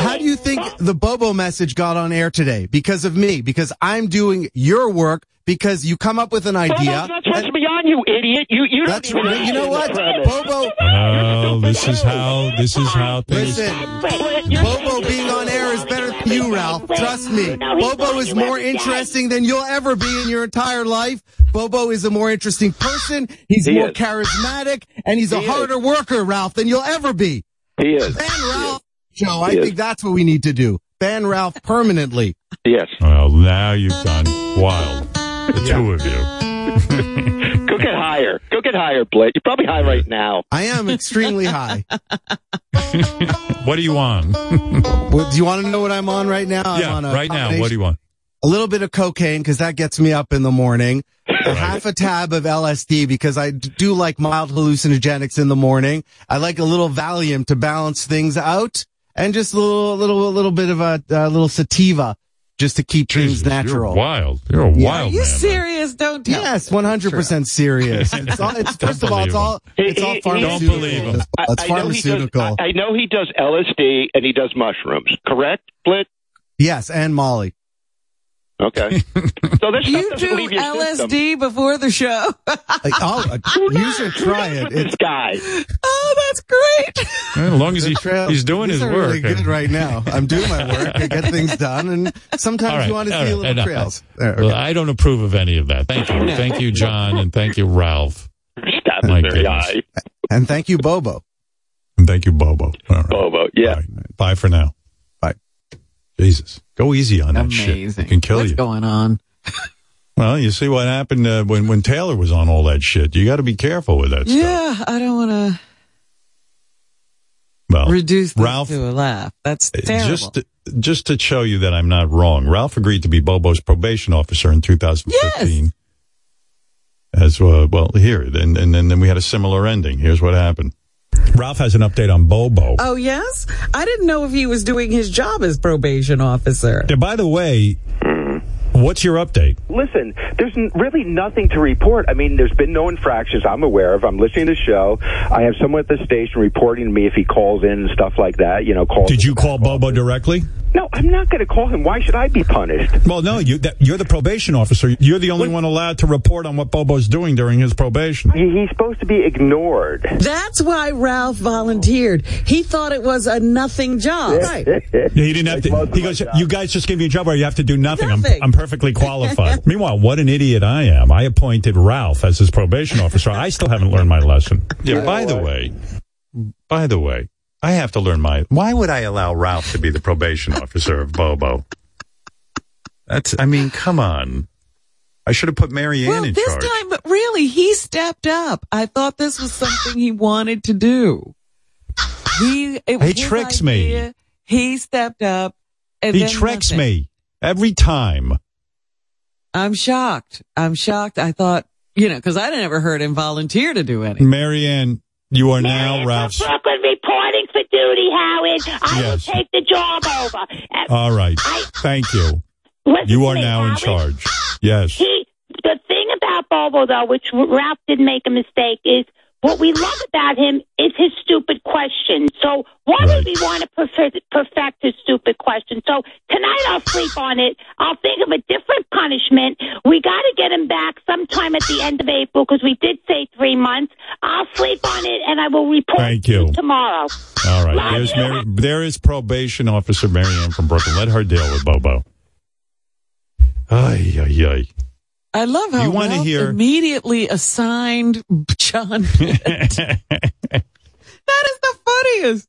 how do you think the Bobo message got on air today? Because of me. Because I'm doing your work. Because you come up with an Well, idea. that's not supposed to be on you, idiot. You you That's don't even you know what, understand the premise. Bobo. Oh, this is how this is how things. Listen, Bobo being on air is better than you, Ralph. Trust me. Bobo is more interesting than you'll ever be in your entire life. Bobo is a more interesting person. He's He more is. charismatic, and he's a He is. harder worker, Ralph, than you'll ever be. He is. Ban Ralph, Joe. I He think that's what we need to do. Ban Ralph permanently. Yes. Well, now you've gone wild. The two of you. Go get higher. Go get higher, Blit. You're probably high right now. I am extremely high. What do you want? Well, do you want to know what I'm on right now? I'm yeah, on a right now. What do you want? a little bit of cocaine because that gets me up in the morning. A half a tab of LSD because I do like mild hallucinogenics in the morning. I like a little Valium to balance things out, and just a little, little, a little bit of a, a little sativa just to keep things natural. You're wild. You're a Yeah. wild Are you man. serious? Don't tell. Yes, one hundred percent serious. It's all, it's, first of all, it's believe all it's all He- he- pharmaceutical. Don't believe him. I- It's I know he does- pharmaceutical. I, I know he does LSD and he does mushrooms. Correct, Blit? Yes, and Molly. Okay. So this You stuff do leave your system. LSD before the show. Like, oh, uh, you should try it. This It's, guy. oh, that's great. As long as he, trail- he's doing these his are work. really good right now. I'm doing my work. I get things done, and sometimes All right, you want to see a right, little enough. trails. There, Well. I don't approve of any of that. Thank you. Thank you, John, and thank you, Ralph. Stab My very goodness. high. And thank you, Bobo. And thank you, Bobo. All right. Bobo. Yeah. All right. Bye for now. Jesus. Go easy on that shit. It can kill What's you. going on? Well, you see what happened uh, when, when Taylor was on all that shit. You got to be careful with that stuff. Yeah, I don't want to Well, reduce Ralph, to a laugh. That's terrible. just to, just to show you that I'm not wrong, Ralph agreed to be Bobo's probation officer in 2015. As well, well, here, and, and, and then we had a similar ending. Here's what happened. Ralph has an update on Bobo. oh yes, I didn't know if he was doing his job as probation officer. Yeah, by the way, what's your update? Listen, there's n- really nothing to report. I mean, there's been no infractions I'm aware of. I'm listening to the show. I have someone at the station reporting to me if he calls in and stuff like that. You know, calls. Did you call Bobo directly? No, I'm not going to call him. Why should I be punished? Well, no, you, that, you're the probation officer. You're the only one allowed to report on what Bobo's doing during his probation. He, he's supposed to be ignored. That's why Ralph volunteered. He thought it was a nothing job. Right. Yeah, he didn't have to. He goes, "You guys just give me a job where you have to do nothing. Nothing. I'm, I'm perfectly qualified." Meanwhile, what an idiot I am! I appointed Ralph as his probation officer. I still haven't learned my lesson. Yeah. By the way, by the way, I have to learn my. Why would I allow Ralph to be the probation officer of Bobo? That's. I mean, come on. I should have put Mary Ann Well, in this charge. time, but really, he stepped up. I thought this was something he wanted to do. He it was He his tricks me. He stepped up. And he then tricks nothing. me every time. I'm shocked. I'm shocked. I thought, you know, because I never heard him volunteer to do anything. Marianne, you are now Ralph's. Brooklyn reporting for duty, Howard. I Yes. will take the job over. Uh, All right. Thank you. You are me, now in charge. Yes. He, the thing about Bobo, though, which Ralph didn't make a mistake, is what we love about him is his stupid questions. So why would we want to perfect, perfect his stupid questions? So tonight I'll sleep on it. I'll think of a different punishment. We got to get him back sometime at the end of April because we did say three months. I'll sleep on it and I will report Thank you. tomorrow. All right. Love There's. Mary, there is probation officer Marianne from Brooklyn. Let her deal with Bobo. Ay, ay, ay. I love how You wanna Ralph hear- immediately assigned John. That is the funniest.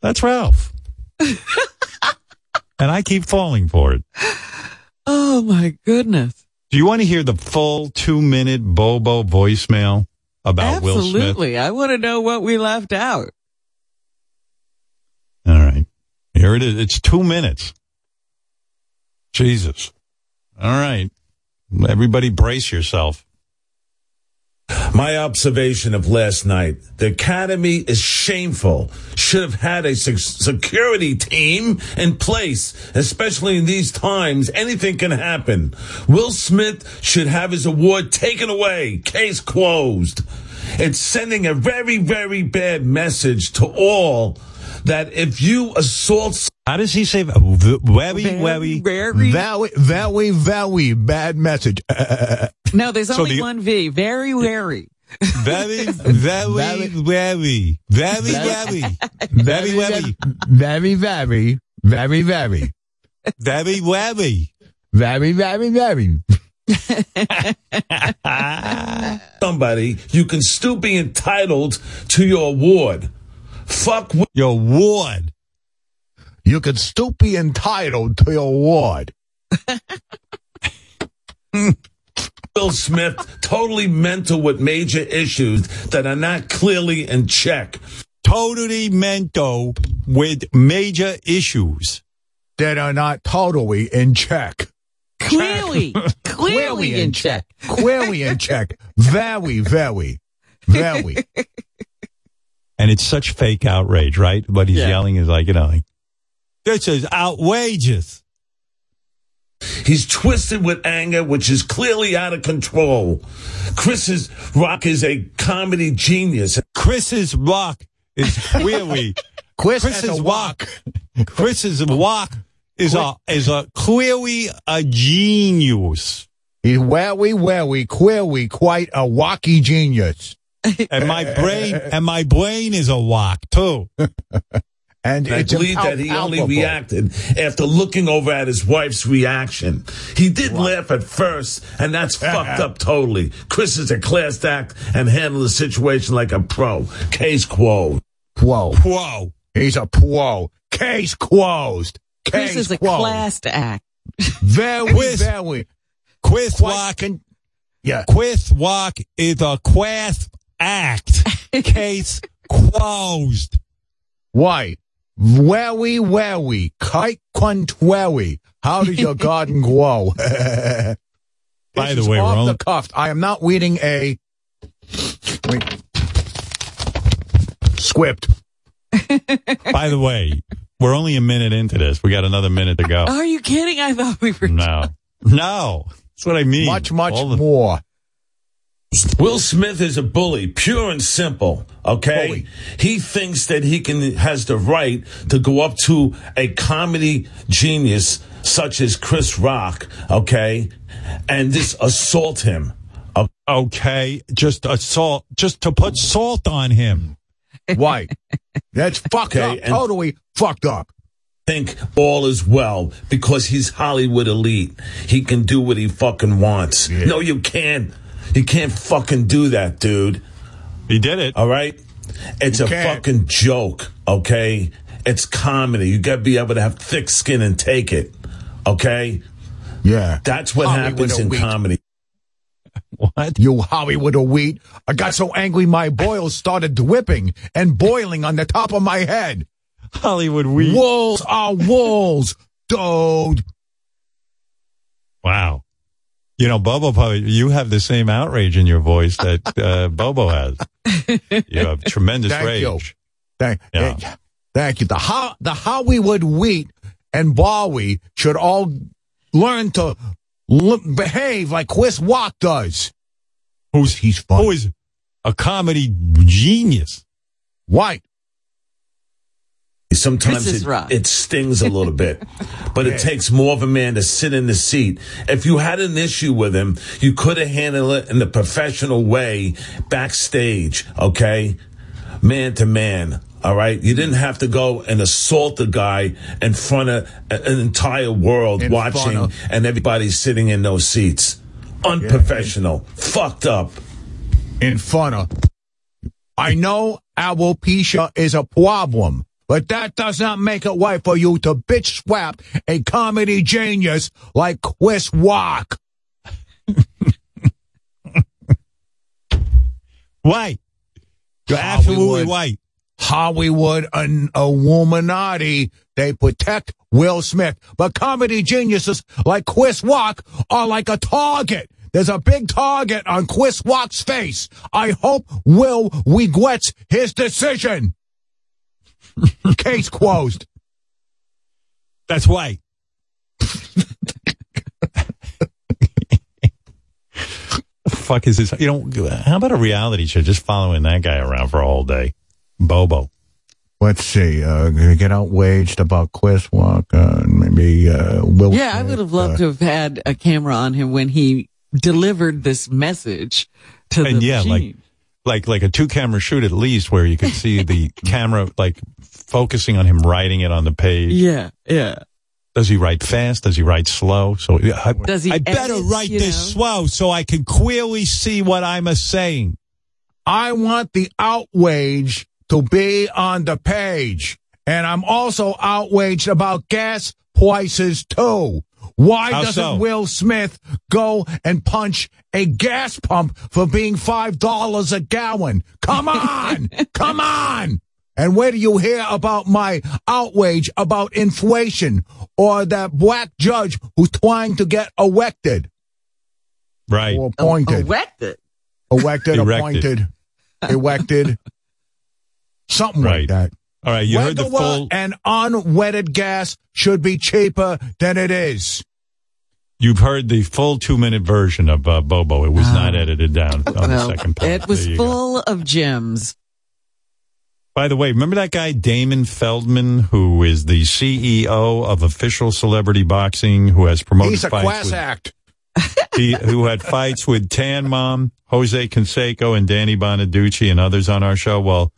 That's Ralph. and I keep falling for it. Oh my goodness. Do you want to hear the full two minute Bobo voicemail about Will Smith? Absolutely. I want to know what we left out. All right. Here it is. It's two minutes. Jesus. All right. Everybody brace yourself. My observation of last night, the Academy is shameful. Should have had a security team in place, especially in these times. Anything can happen. Will Smith should have his award taken away. Case closed. It's sending a very, very bad message to all that if you assault. How does he say? v- Very, very, very, very, very, very bad message. No, there's So only the- one V. Very, very. very, very, very, very, very, very, very, very, very, very, very, very, very, very. very, very, very. somebody, you can still be entitled to your award. Fuck with your award. You could still be entitled to your award. Will Smith totally mental with major issues that are not clearly in check. Totally mental with major issues that are not totally in check. Clearly, clearly in check. Clearly in check. Very, very, very. And it's such fake outrage, right? What he's Yeah. yelling is like, you know, like, this is outrageous. He's twisted with anger, which is clearly out of control. Chris's Rock is a comedy genius. Chris's Rock is clearly Chris Chris's has a walk. Chris's walk is a is a clearly a genius. He's very, very, clearly quite a wacky genius. And my brain and my brain is a walk too. And I it's believe that he only palpable. reacted after looking over at his wife's reaction. He did laugh at first, and that's fucked up totally. Chris is a class act and handled the situation like a pro. Case quo. Whoa. Whoa. He's a pro. Case closed. Chris Case is a class act. Very, Quiz. very. Quiz Quite walk. con- yeah. Quiz walk is a class act. Case closed. Why? Very, very. Kite quantwary. How does your garden grow? By the way, we're off only- the cuff. I am not reading a wait. script. By the way, we're only a minute into this. We got another minute to go. Are you kidding? I thought we were. No. No. That's what I mean. Much, much the- more. Will Smith is a bully, pure and simple. Okay, he thinks that he can has the right to go up to a comedy genius such as Chris Rock. Okay, and just assault him. Okay, just assault, just to put salt on him. Why? That's fucked Okay, up. Totally fucked up. Think all is well because he's Hollywood elite. He can do what he fucking wants. No, you can't. You can't fucking do that, dude. He did it. All right? It's You a can't. fucking joke, okay? It's comedy. You got to be able to have thick skin and take it, okay? Yeah. That's what Hollywood happens in elite. comedy. What? You Hollywood of wheat. I got so angry my boils started dripping and boiling on the top of my head. Hollywood weed. Wolves are wolves, dude. Wow. You know, Bobo, probably, you have the same outrage in your voice that uh, Bobo has. You have tremendous Thank rage. you. Thank, Yeah. thank- thank you. The, Ho- the Hollywood wheat and Bowie should all learn to behave like Chris Rock does. Who's he's fun? Who is a comedy genius? White. Sometimes it, it stings a little bit, but it takes more of a man to sit in the seat. If you had an issue with him, you could have handled it in the professional way backstage, okay? Man to man, all right? You didn't have to go and assault the guy in front of an entire world In watching of- and everybody sitting in those seats. Unprofessional. Fucked up. in front of. I know alopecia is a problem, but that does not make it right for you to bitch swap a comedy genius like Chris Rock. White. You're absolutely white. Hollywood and Illuminati, they protect Will Smith. But comedy geniuses like Chris Rock are like a target. There's a big target on Chris Rock's face. I hope Will regrets his decision. Case closed. That's why. fuck is this? You know, how about a reality show just following that guy around for a whole day? Bobo. Let's see. Uh, gonna get outraged about Chris Walker and maybe uh, Will. Yeah, I would have loved uh, to have had a camera on him when he delivered this message to and the yeah, machine. like like like a two camera shoot at least where you could see the camera like focusing on him writing it on the page. yeah, yeah. Does he write fast? Does he write slow? So I, Does he I better write this know? slow so I can clearly see what I'm a saying. I want the outrage to be on the page. And I'm also outraged about gas prices too. Why How doesn't so? Will Smith go and punch a gas pump for being $5 a gallon? Come on! Come on! And where do you hear about my outrage about inflation or that black judge who's trying to get elected Right. or appointed? Erected. elected, appointed, elected, something Right. like that. All right, you heard the Regular full. and unwetted gas should be cheaper than it is. You've heard the full two minute version of uh, Bobo. It was not edited down on the second part. it was There you go. full of gems. By the way, remember that guy Damon Feldman, who is the CEO of Official Celebrity Boxing, who has promoted He's a fights class with, act. he, who had fights with Tan Mom, Jose Canseco, and Danny Bonaduce, and others on our show. Well,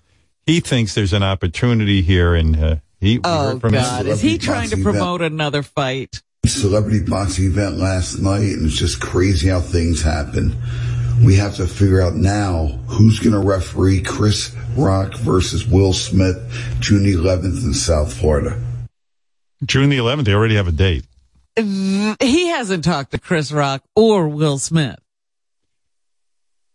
he thinks there's an opportunity here, and uh, he Oh from God, is he trying to promote another fight? Celebrity boxing event last night, and it's just crazy how things happen. We have to figure out now who's going to referee Chris Rock versus Will Smith June 11th in South Florida. June the 11th. They already have a date. He hasn't talked to Chris Rock or Will Smith.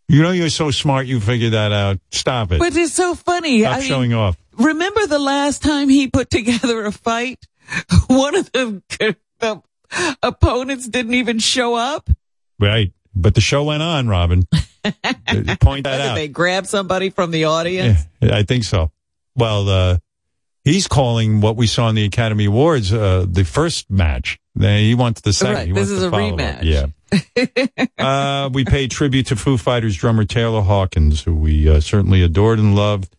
You know, you're so smart. You figured that out. Stop it. But it's so funny. Stop I mean, showing off. remember the last time he put together a fight? One of the, the opponents didn't even show up. Right. But the show went on, Robin. Point that out. they grab somebody from the audience? Yeah, I think so. Well, uh, he's calling what we saw in the Academy Awards uh, the first match. He wants the second. Right, He this is a rematch. Yeah. uh, we paid tribute to Foo Fighters drummer Taylor Hawkins, who we uh, certainly adored and loved.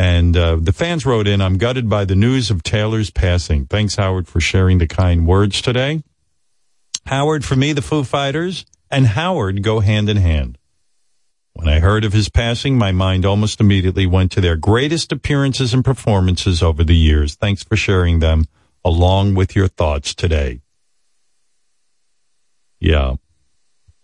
And uh, the fans wrote in, I'm gutted by the news of Taylor's passing. Thanks, Howard, for sharing the kind words today. Howard, for me, the Foo Fighters and Howard go hand in hand. When I heard of his passing, my mind almost immediately went to their greatest appearances and performances over the years. Thanks for sharing them along with your thoughts today. Yeah.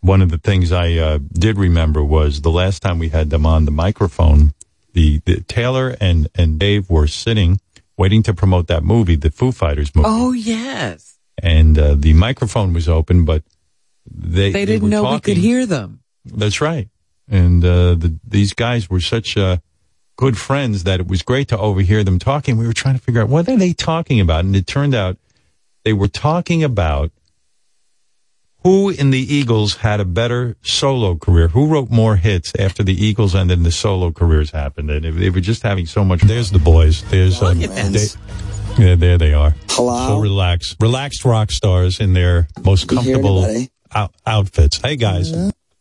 One of the things I uh, did remember was the last time we had them on the microphone, the, the Taylor and, and Dave were sitting waiting to promote that movie, the Foo Fighters movie. Oh, yes. And uh, the microphone was open, but they, They didn't were know we could hear them. that's right. And uh, the, these guys were such uh, good friends that it was great to overhear them talking. We were trying to figure out what are they talking about, and it turned out they were talking about who in the Eagles had a better solo career, who wrote more hits after the Eagles ended and the solo careers happened, and if they were just having so much. There's the boys. There's um, they, yeah, there they are. Hello? So relaxed, relaxed rock stars in their most comfortable out- outfits. Hey guys.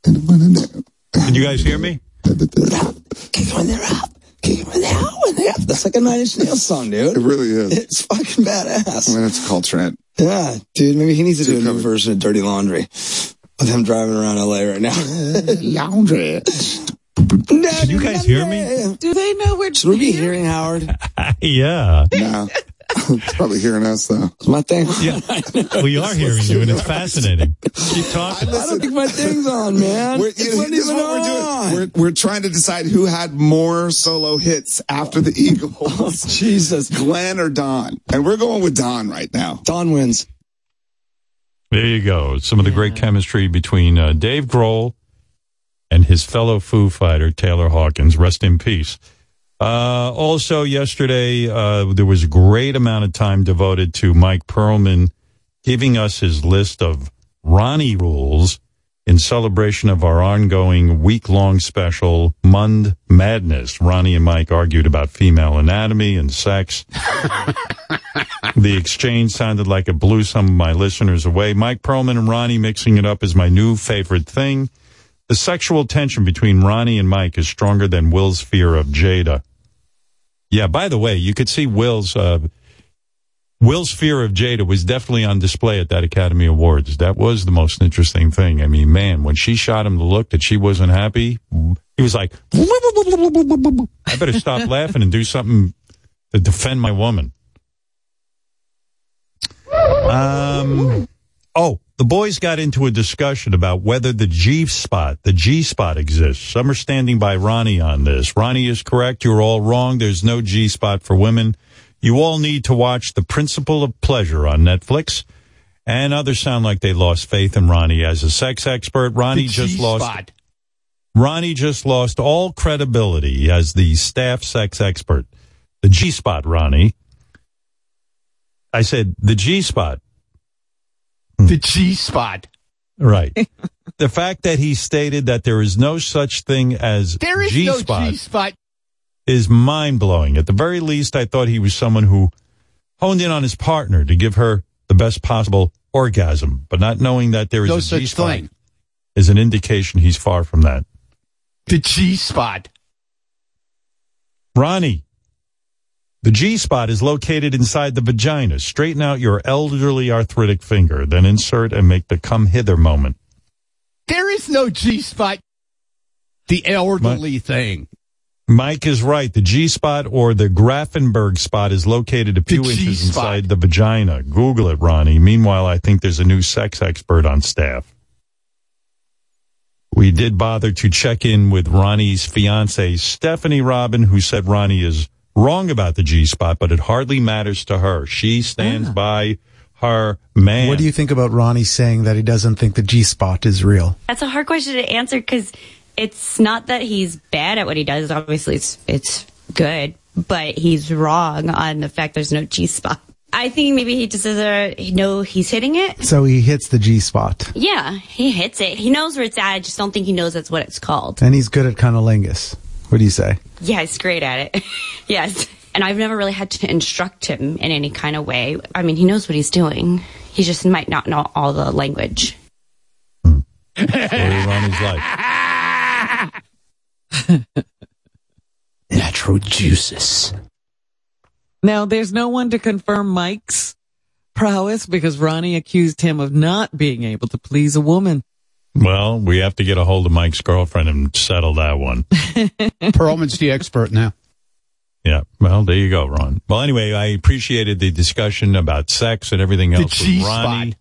Can you guys hear me? Kick when they're up. Kick when they're out. When they're. That's like a Nine Inch Nails song, dude. It really is. It's fucking badass. I mean, it's a cult trend. Yeah, dude. Maybe he needs to do a new version of Dirty Laundry with him driving around LA right now. Laundry. Can you guys hear me? Do they know we're Should we be hearing Howard? yeah. No. It's probably hearing us though. My thing. Yeah. We are hearing you, and it's fascinating. Keep talking. I don't think my thing's on, man. We're, It you know, wasn't is even what we're on. doing. We're, we're trying to decide who had more solo hits after the Eagles. Oh, Jesus. Glenn or Don. And we're going with Don right now. Don wins. There you go. Some of the great chemistry between uh, Dave Grohl and his fellow Foo Fighter, Taylor Hawkins. Rest in peace. Uh, also, yesterday, uh, there was a great amount of time devoted to Mike Perlman giving us his list of Ronnie rules in celebration of our ongoing week long special, Mund Madness. Ronnie and Mike argued about female anatomy and sex. the exchange sounded like it blew some of my listeners away. Mike Perlman and Ronnie mixing it up is my new favorite thing. The sexual tension between Ronnie and Mike is stronger than Will's fear of Jada. Yeah, by the way, you could see Will's uh, Will's fear of Jada was definitely on display at that Academy Awards. That was the most interesting thing. I mean, man, when she shot him the look that she wasn't happy, he was like, I better stop laughing and do something to defend my woman. Um, oh, the boys got into a discussion about whether the G spot, the G spot exists. Some are standing by Ronnie on this. Ronnie is correct. You're all wrong. There's no G spot for women. You all need to watch The Principle of Pleasure on Netflix. And others sound like they lost faith in Ronnie as a sex expert. Ronnie just lost. Ronnie just lost all credibility as the staff sex expert. The G spot, Ronnie. I said the G spot. Hmm. The G spot. Right. the fact that he stated that there is no such thing as There is G no spot G spot. is mind blowing. At the very least, I thought he was someone who honed in on his partner to give her the best possible orgasm, but not knowing that there is No a such G spot thing. is an indication he's far from that. The G spot. Ronnie, the G spot is located inside the vagina. Straighten out your elderly arthritic finger, then insert and make the come hither moment. There is no G spot. The elderly thing. Mike is right. The G spot or the Grafenberg spot is located a few The inches G-spot. inside the vagina. Google it, Ronnie. Meanwhile, I think there's a new sex expert on staff. We did bother to check in with Ronnie's fiancee, Stephanie Robin, who said Ronnie is wrong about the G spot, but it hardly matters to her. She stands by her man. What do you think about Ronnie saying that he doesn't think the G spot is real? That's a hard question to answer because it's not that he's bad at what he does. Obviously, it's it's good, but he's wrong on the fact there's no G spot. I think maybe he just doesn't know he's hitting it. So he hits the G spot. Yeah, he hits it. He knows where it's at. I just don't think he knows that's what it's called. And he's good at cunnilingus. What do you say? Yeah, he's great at it. yes. And I've never really had to instruct him in any kind of way. I mean, he knows what he's doing. He just might not know all the language. Story of Ronnie's life. Natural juices. Now, there's no one to confirm Mike's prowess because Ronnie accused him of not being able to please a woman. Well, we have to get a hold of Mike's girlfriend and settle that one. Perlman's the expert now. Yeah. Well, there you go, Ron. Well, anyway, I appreciated the discussion about sex and everything The else with G-spot. Ronnie,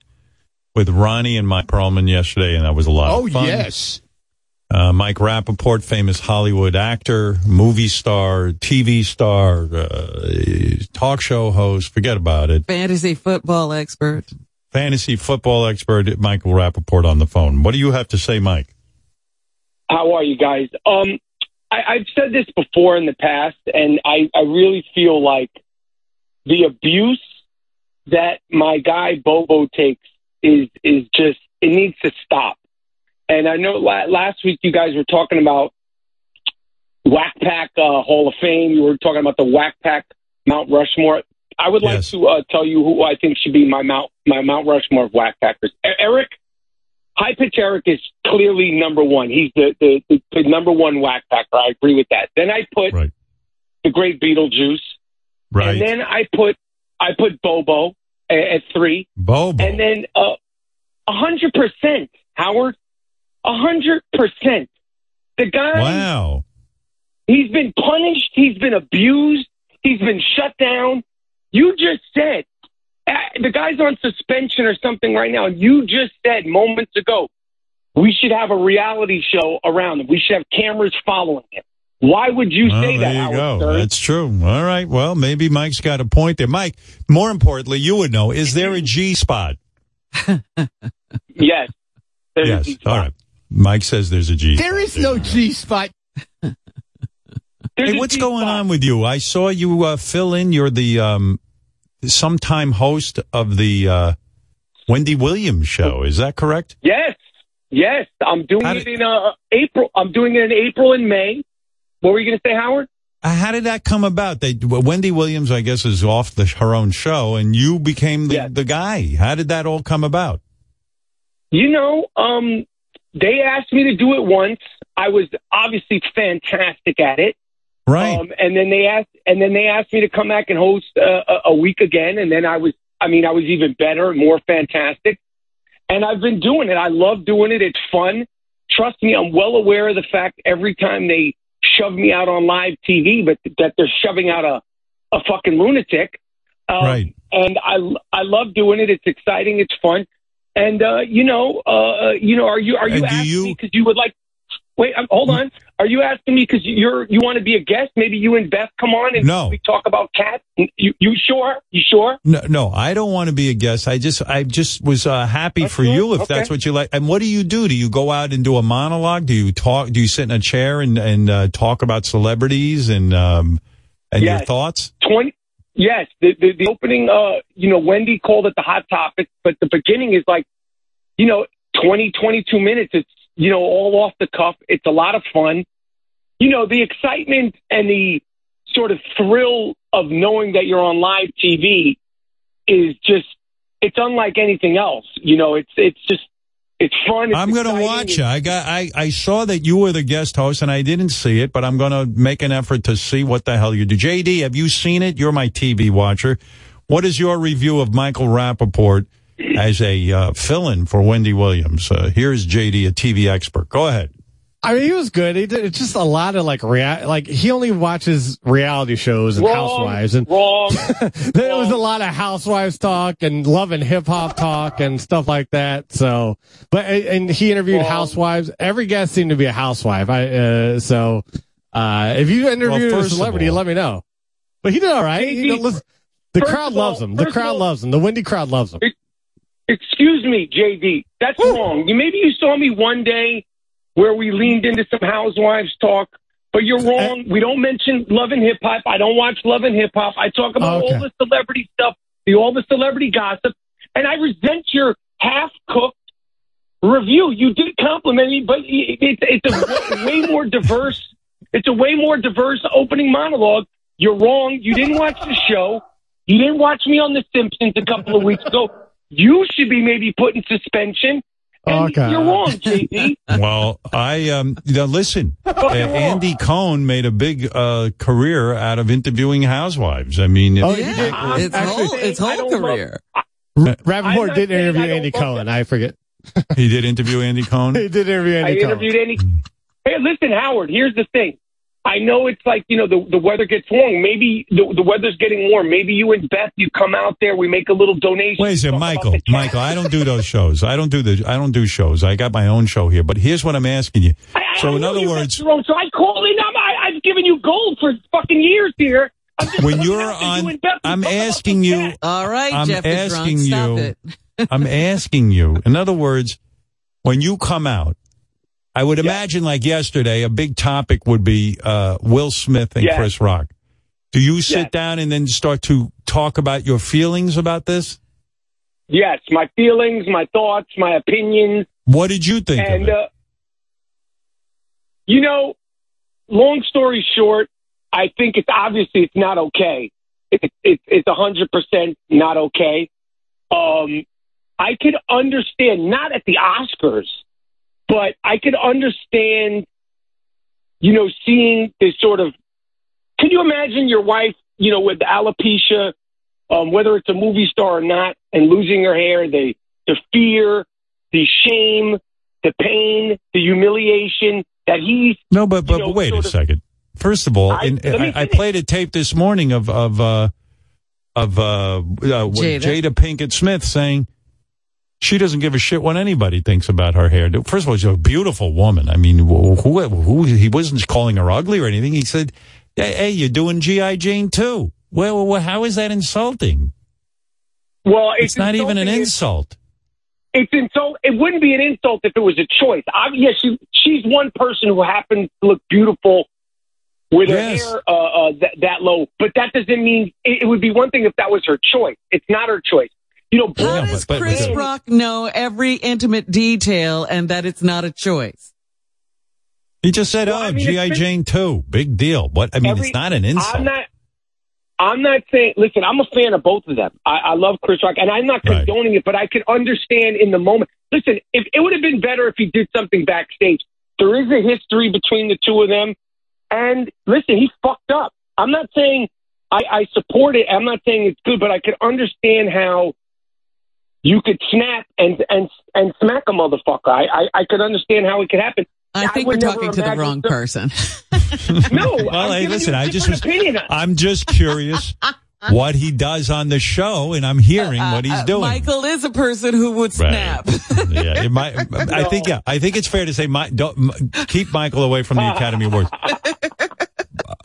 with Ronnie and Mike Perlman yesterday, and that was a lot Oh, of fun. yes. Uh, Mike Rapaport, famous Hollywood actor, movie star, TV star, uh, talk show host, forget about it. Fantasy football expert. Fantasy football expert, Michael Rapaport on the phone. What do you have to say, Mike? How are you guys? Um, I, I've said this before in the past, and I, I really feel like the abuse that my guy Bobo takes is is just it needs to stop. And I know la- last week you guys were talking about Whack Pack uh, Hall of Fame. You were talking about the Whack Pack Mount Rushmore. I would like to uh, tell you who I think should be my Mount my Mount Rushmore of Whack Packers. Eric, High Pitch Eric is clearly number one. He's the, the, the, the number one Whack Packer. I agree with that. Then I put the great Beetlejuice. Right. And then I put I put Bobo at, at three. Bobo. And then uh, a hundred percent, Howard. A hundred percent. The guy. Wow. He's been punished. He's been abused. He's been shut down. You just said the guy's on suspension or something right now. You just said moments ago we should have a reality show around him. We should have cameras following him. Why would you Well, say that, there you Howard go. Stern? That's true. All right. Well, maybe Mike's got a point there. Mike, more importantly, you would know, is there a G spot? Yes. There's yes. G-spot. All right. Mike says there's a G. There is no G spot. Hey, what's going on with you? I saw you uh, fill in. You're the um, sometime host of the uh, Wendy Williams show. Is that correct? Yes, yes. I'm doing How it in uh, April. I'm doing it in April and May. What were you going to say, Howard? Uh, How did that come about? They, Wendy Williams, I guess, is off the, her own show, and you became the, the guy. How did that all come about? You know, um, they asked me to do it once. I was obviously fantastic at it. Right. Um, and then they asked, and then they asked me to come back and host uh, a, a week again. And then I was, I mean, I was even better, more fantastic. And I've been doing it. I love doing it. It's fun. Trust me, I'm well aware of the fact every time they shove me out on live TV, but that they're shoving out a, a fucking lunatic. Um, Right. And I, I love doing it. It's exciting. It's fun. And, uh, you know, uh, you know, are you, are you And asking you- me because you would like, wait, um, hold on. Are you asking me because you're, you want to be a guest? Maybe you and Beth come on and No. we talk about cats? You, you sure? You sure? No, no, I don't want to be a guest. I just, I just was uh, happy for you if Okay. that's what you like. And what do you do? Do you go out and do a monologue? Do you talk? Do you sit in a chair and and uh, talk about celebrities and um and your thoughts? 20 yes the, the the opening uh you know wendy called it the hot topic but the beginning is like you know 20 22 minutes it's you know all off the cuff it's a lot of fun you know the excitement and the sort of thrill of knowing that you're on live tv is just it's unlike anything else you know it's it's just it's fun it's I'm going to watch it. I got, I, I saw that you were the guest host and I didn't see it, but I'm going to make an effort to see what the hell you do. JD, have you seen it? You're my TV watcher. What is your review of Michael Rapaport as a uh, fill-in for Wendy Williams? Uh, here's JD, a TV expert. Go ahead. I mean, he was good. He did, it's just a lot of like rea- like he only watches reality shows and Wrong, housewives and wrong. there was a lot of housewives talk and love and hip hop talk and stuff like that. So, but and he interviewed Wrong. housewives. Every guest seemed to be a housewife. I uh, so uh, if you interviewed Well, a celebrity, all- let me know. But he did all right. You know, listen, the First crowd all- loves him. The crowd all- loves him. The Wendy crowd loves him. Excuse me, JD. That's wrong. You maybe you saw me one day where we leaned into some housewives talk, but you're wrong. We don't mention love and hip hop. I don't watch love and hip hop. I talk about Okay. all the celebrity stuff, the all the celebrity gossip, and I resent your half cooked review. You did compliment me, but it- it's it's a way more diverse. It's a way more diverse opening monologue. You're wrong. You didn't watch the show. You didn't watch me on The Simpsons a couple of weeks ago. You should be maybe put in suspension. And Okay. you're wrong, JD. Well, I um now listen. Uh, Andy Cohen made a big uh career out of interviewing housewives. I mean, Oh, if- he It's not whole, it's whole don't love- career. I'm Rapaport not did saying interview Andy love Cohen. I forget. he did interview Andy Cohen. He did interview I Andy Cohen. interviewed Andy. Hey, listen, Howard. Here's the thing. I know it's like you know the the weather gets warm. Maybe the the weather's getting warm. Maybe you and Beth you come out there. We make a little donation. Wait a second, Michael. Michael, I don't do those shows. I don't do the. I don't do shows. I got my own show here. But here's what I'm asking you. I- I So in other words, your own, so I call in. I'm, I, I've given you gold for fucking years here. When you're out there, you on, and Beth, we I'm asking you. All right, I'm Jeff is drunk. asking Stop you. it. I'm asking you. In other words, when you come out, I would imagine like yesterday, a big topic would be uh, Will Smith and Yes. Chris Rock. Do you sit Yes. down and then start to talk about your feelings about this? Yes, my feelings, my thoughts, my opinions. What did you think and of it? uh, you know, long story short, I think it's obviously it's not okay. It, it, it's a hundred percent not okay. Um, I could understand not at the Oscars, but I could understand, you know, seeing this sort of. Can you imagine your wife, you know, with alopecia, um, whether it's a movie star or not, and losing her hair, the the fear, the shame, the pain, the humiliation that he. No, but but, know, but wait a of- second. First of all, I- in, I, I played a tape this morning of of uh, of uh, uh, Jada. Jada. Pinkett Smith saying she doesn't give a shit what anybody thinks about her hair. First of all, she's a beautiful woman. I mean, who, who, who he wasn't calling her ugly or anything. He said, "Hey, hey, you're doing GI Jane too." Well, well, how is that insulting? well, It's, not even an insult. It's insult. It wouldn't be an insult if it was a choice. I, yes, she, she's one person who happens to look beautiful with Yes. her hair uh, uh, that, that low, but that doesn't mean it, it would be one thing if that was her choice. It's not her choice. You know, How Yeah, does but- but- Chris but- Rock know every intimate detail and that it's not a choice? He just said, Well, "Oh, I mean, GI it's- Jane too, big deal." What? I mean, Every- it's not an insult. I'm not. I'm not saying. Listen, I'm a fan of both of them. I, I love Chris Rock, and I'm not Right. condoning it, but I can understand in the moment. listen, if it would have been better if he did something backstage. There is a history between the two of them, and listen, he fucked up. I'm not saying I, I support it. I'm not saying it's good, but I can understand how you could snap and and and smack a motherfucker. I I, I could understand how it could happen. I think we're talking to the wrong some- person. No, Well, I'm hey, listen, you a I just was, opinion. I'm just curious what he does on the show, and I'm hearing what he's Uh, doing. Michael is a person who would Right. snap. yeah, it might, I think yeah, I think it's fair to say, Mi- don't m- keep Michael away from the Academy Awards.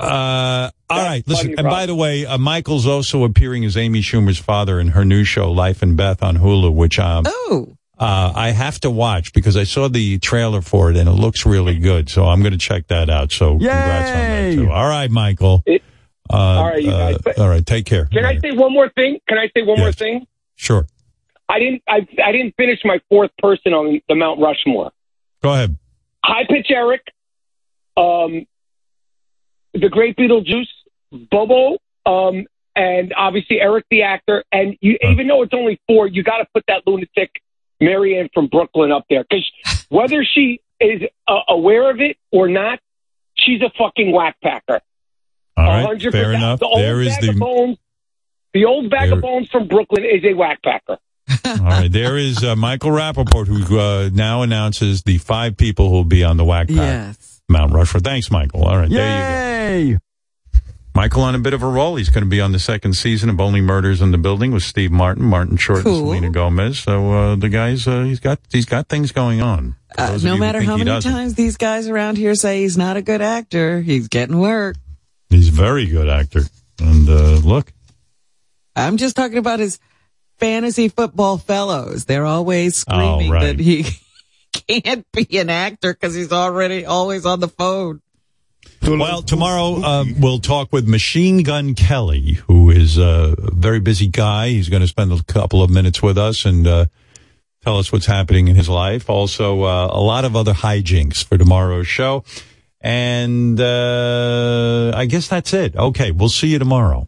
Uh, all right, listen. And by the way, uh, Michael's also appearing as Amy Schumer's father in her new show, Life and Beth, on Hulu, which um, oh. uh, I have to watch because I saw the trailer for it and it looks really good. So I'm going to check that out. So congrats on that too. All right, Michael. Uh, all right, you guys. uh, all right, take care. Can I say one more thing? Can I say one more thing? Sure. I didn't. I I didn't finish my fourth person on the Mount Rushmore. Go ahead. High pitch Eric, um, the great Beetlejuice, Bobo, um, and obviously Eric the actor. And you, even though it's only four, you got to put that lunatic Marianne from Brooklyn up there because whether she is uh, aware of it or not, she's a fucking whack packer. All right, 100%. fair enough. The old There is the bones. The old bag There- of bones from Brooklyn is a whack packer. all right. There is uh, Michael Rapaport who uh, now announces the five people who will be on the Whack Pack Yes. Mount Rushmore. Thanks, Michael. All right, there you go. Michael on a bit of a roll. He's going to be on the second season of Only Murders in the Building with Steve Martin, Martin Short, Cool. and Selena Gomez. So uh, the guys, uh, he's got he's got things going on. Uh, no matter how many doesn't. times these guys around here say he's not a good actor, he's getting work. he's a very good actor. And uh, look, I'm just talking about his fantasy football fellows. They're always screaming Oh, right. that he can't be an actor because he's already always on the phone. Well, tomorrow uh, we'll talk with Machine Gun Kelly, who is a very busy guy. He's going to spend a couple of minutes with us and uh, tell us what's happening in his life. Also, uh, a lot of other hijinks for tomorrow's show. And uh, I guess that's it. Okay, we'll see you tomorrow.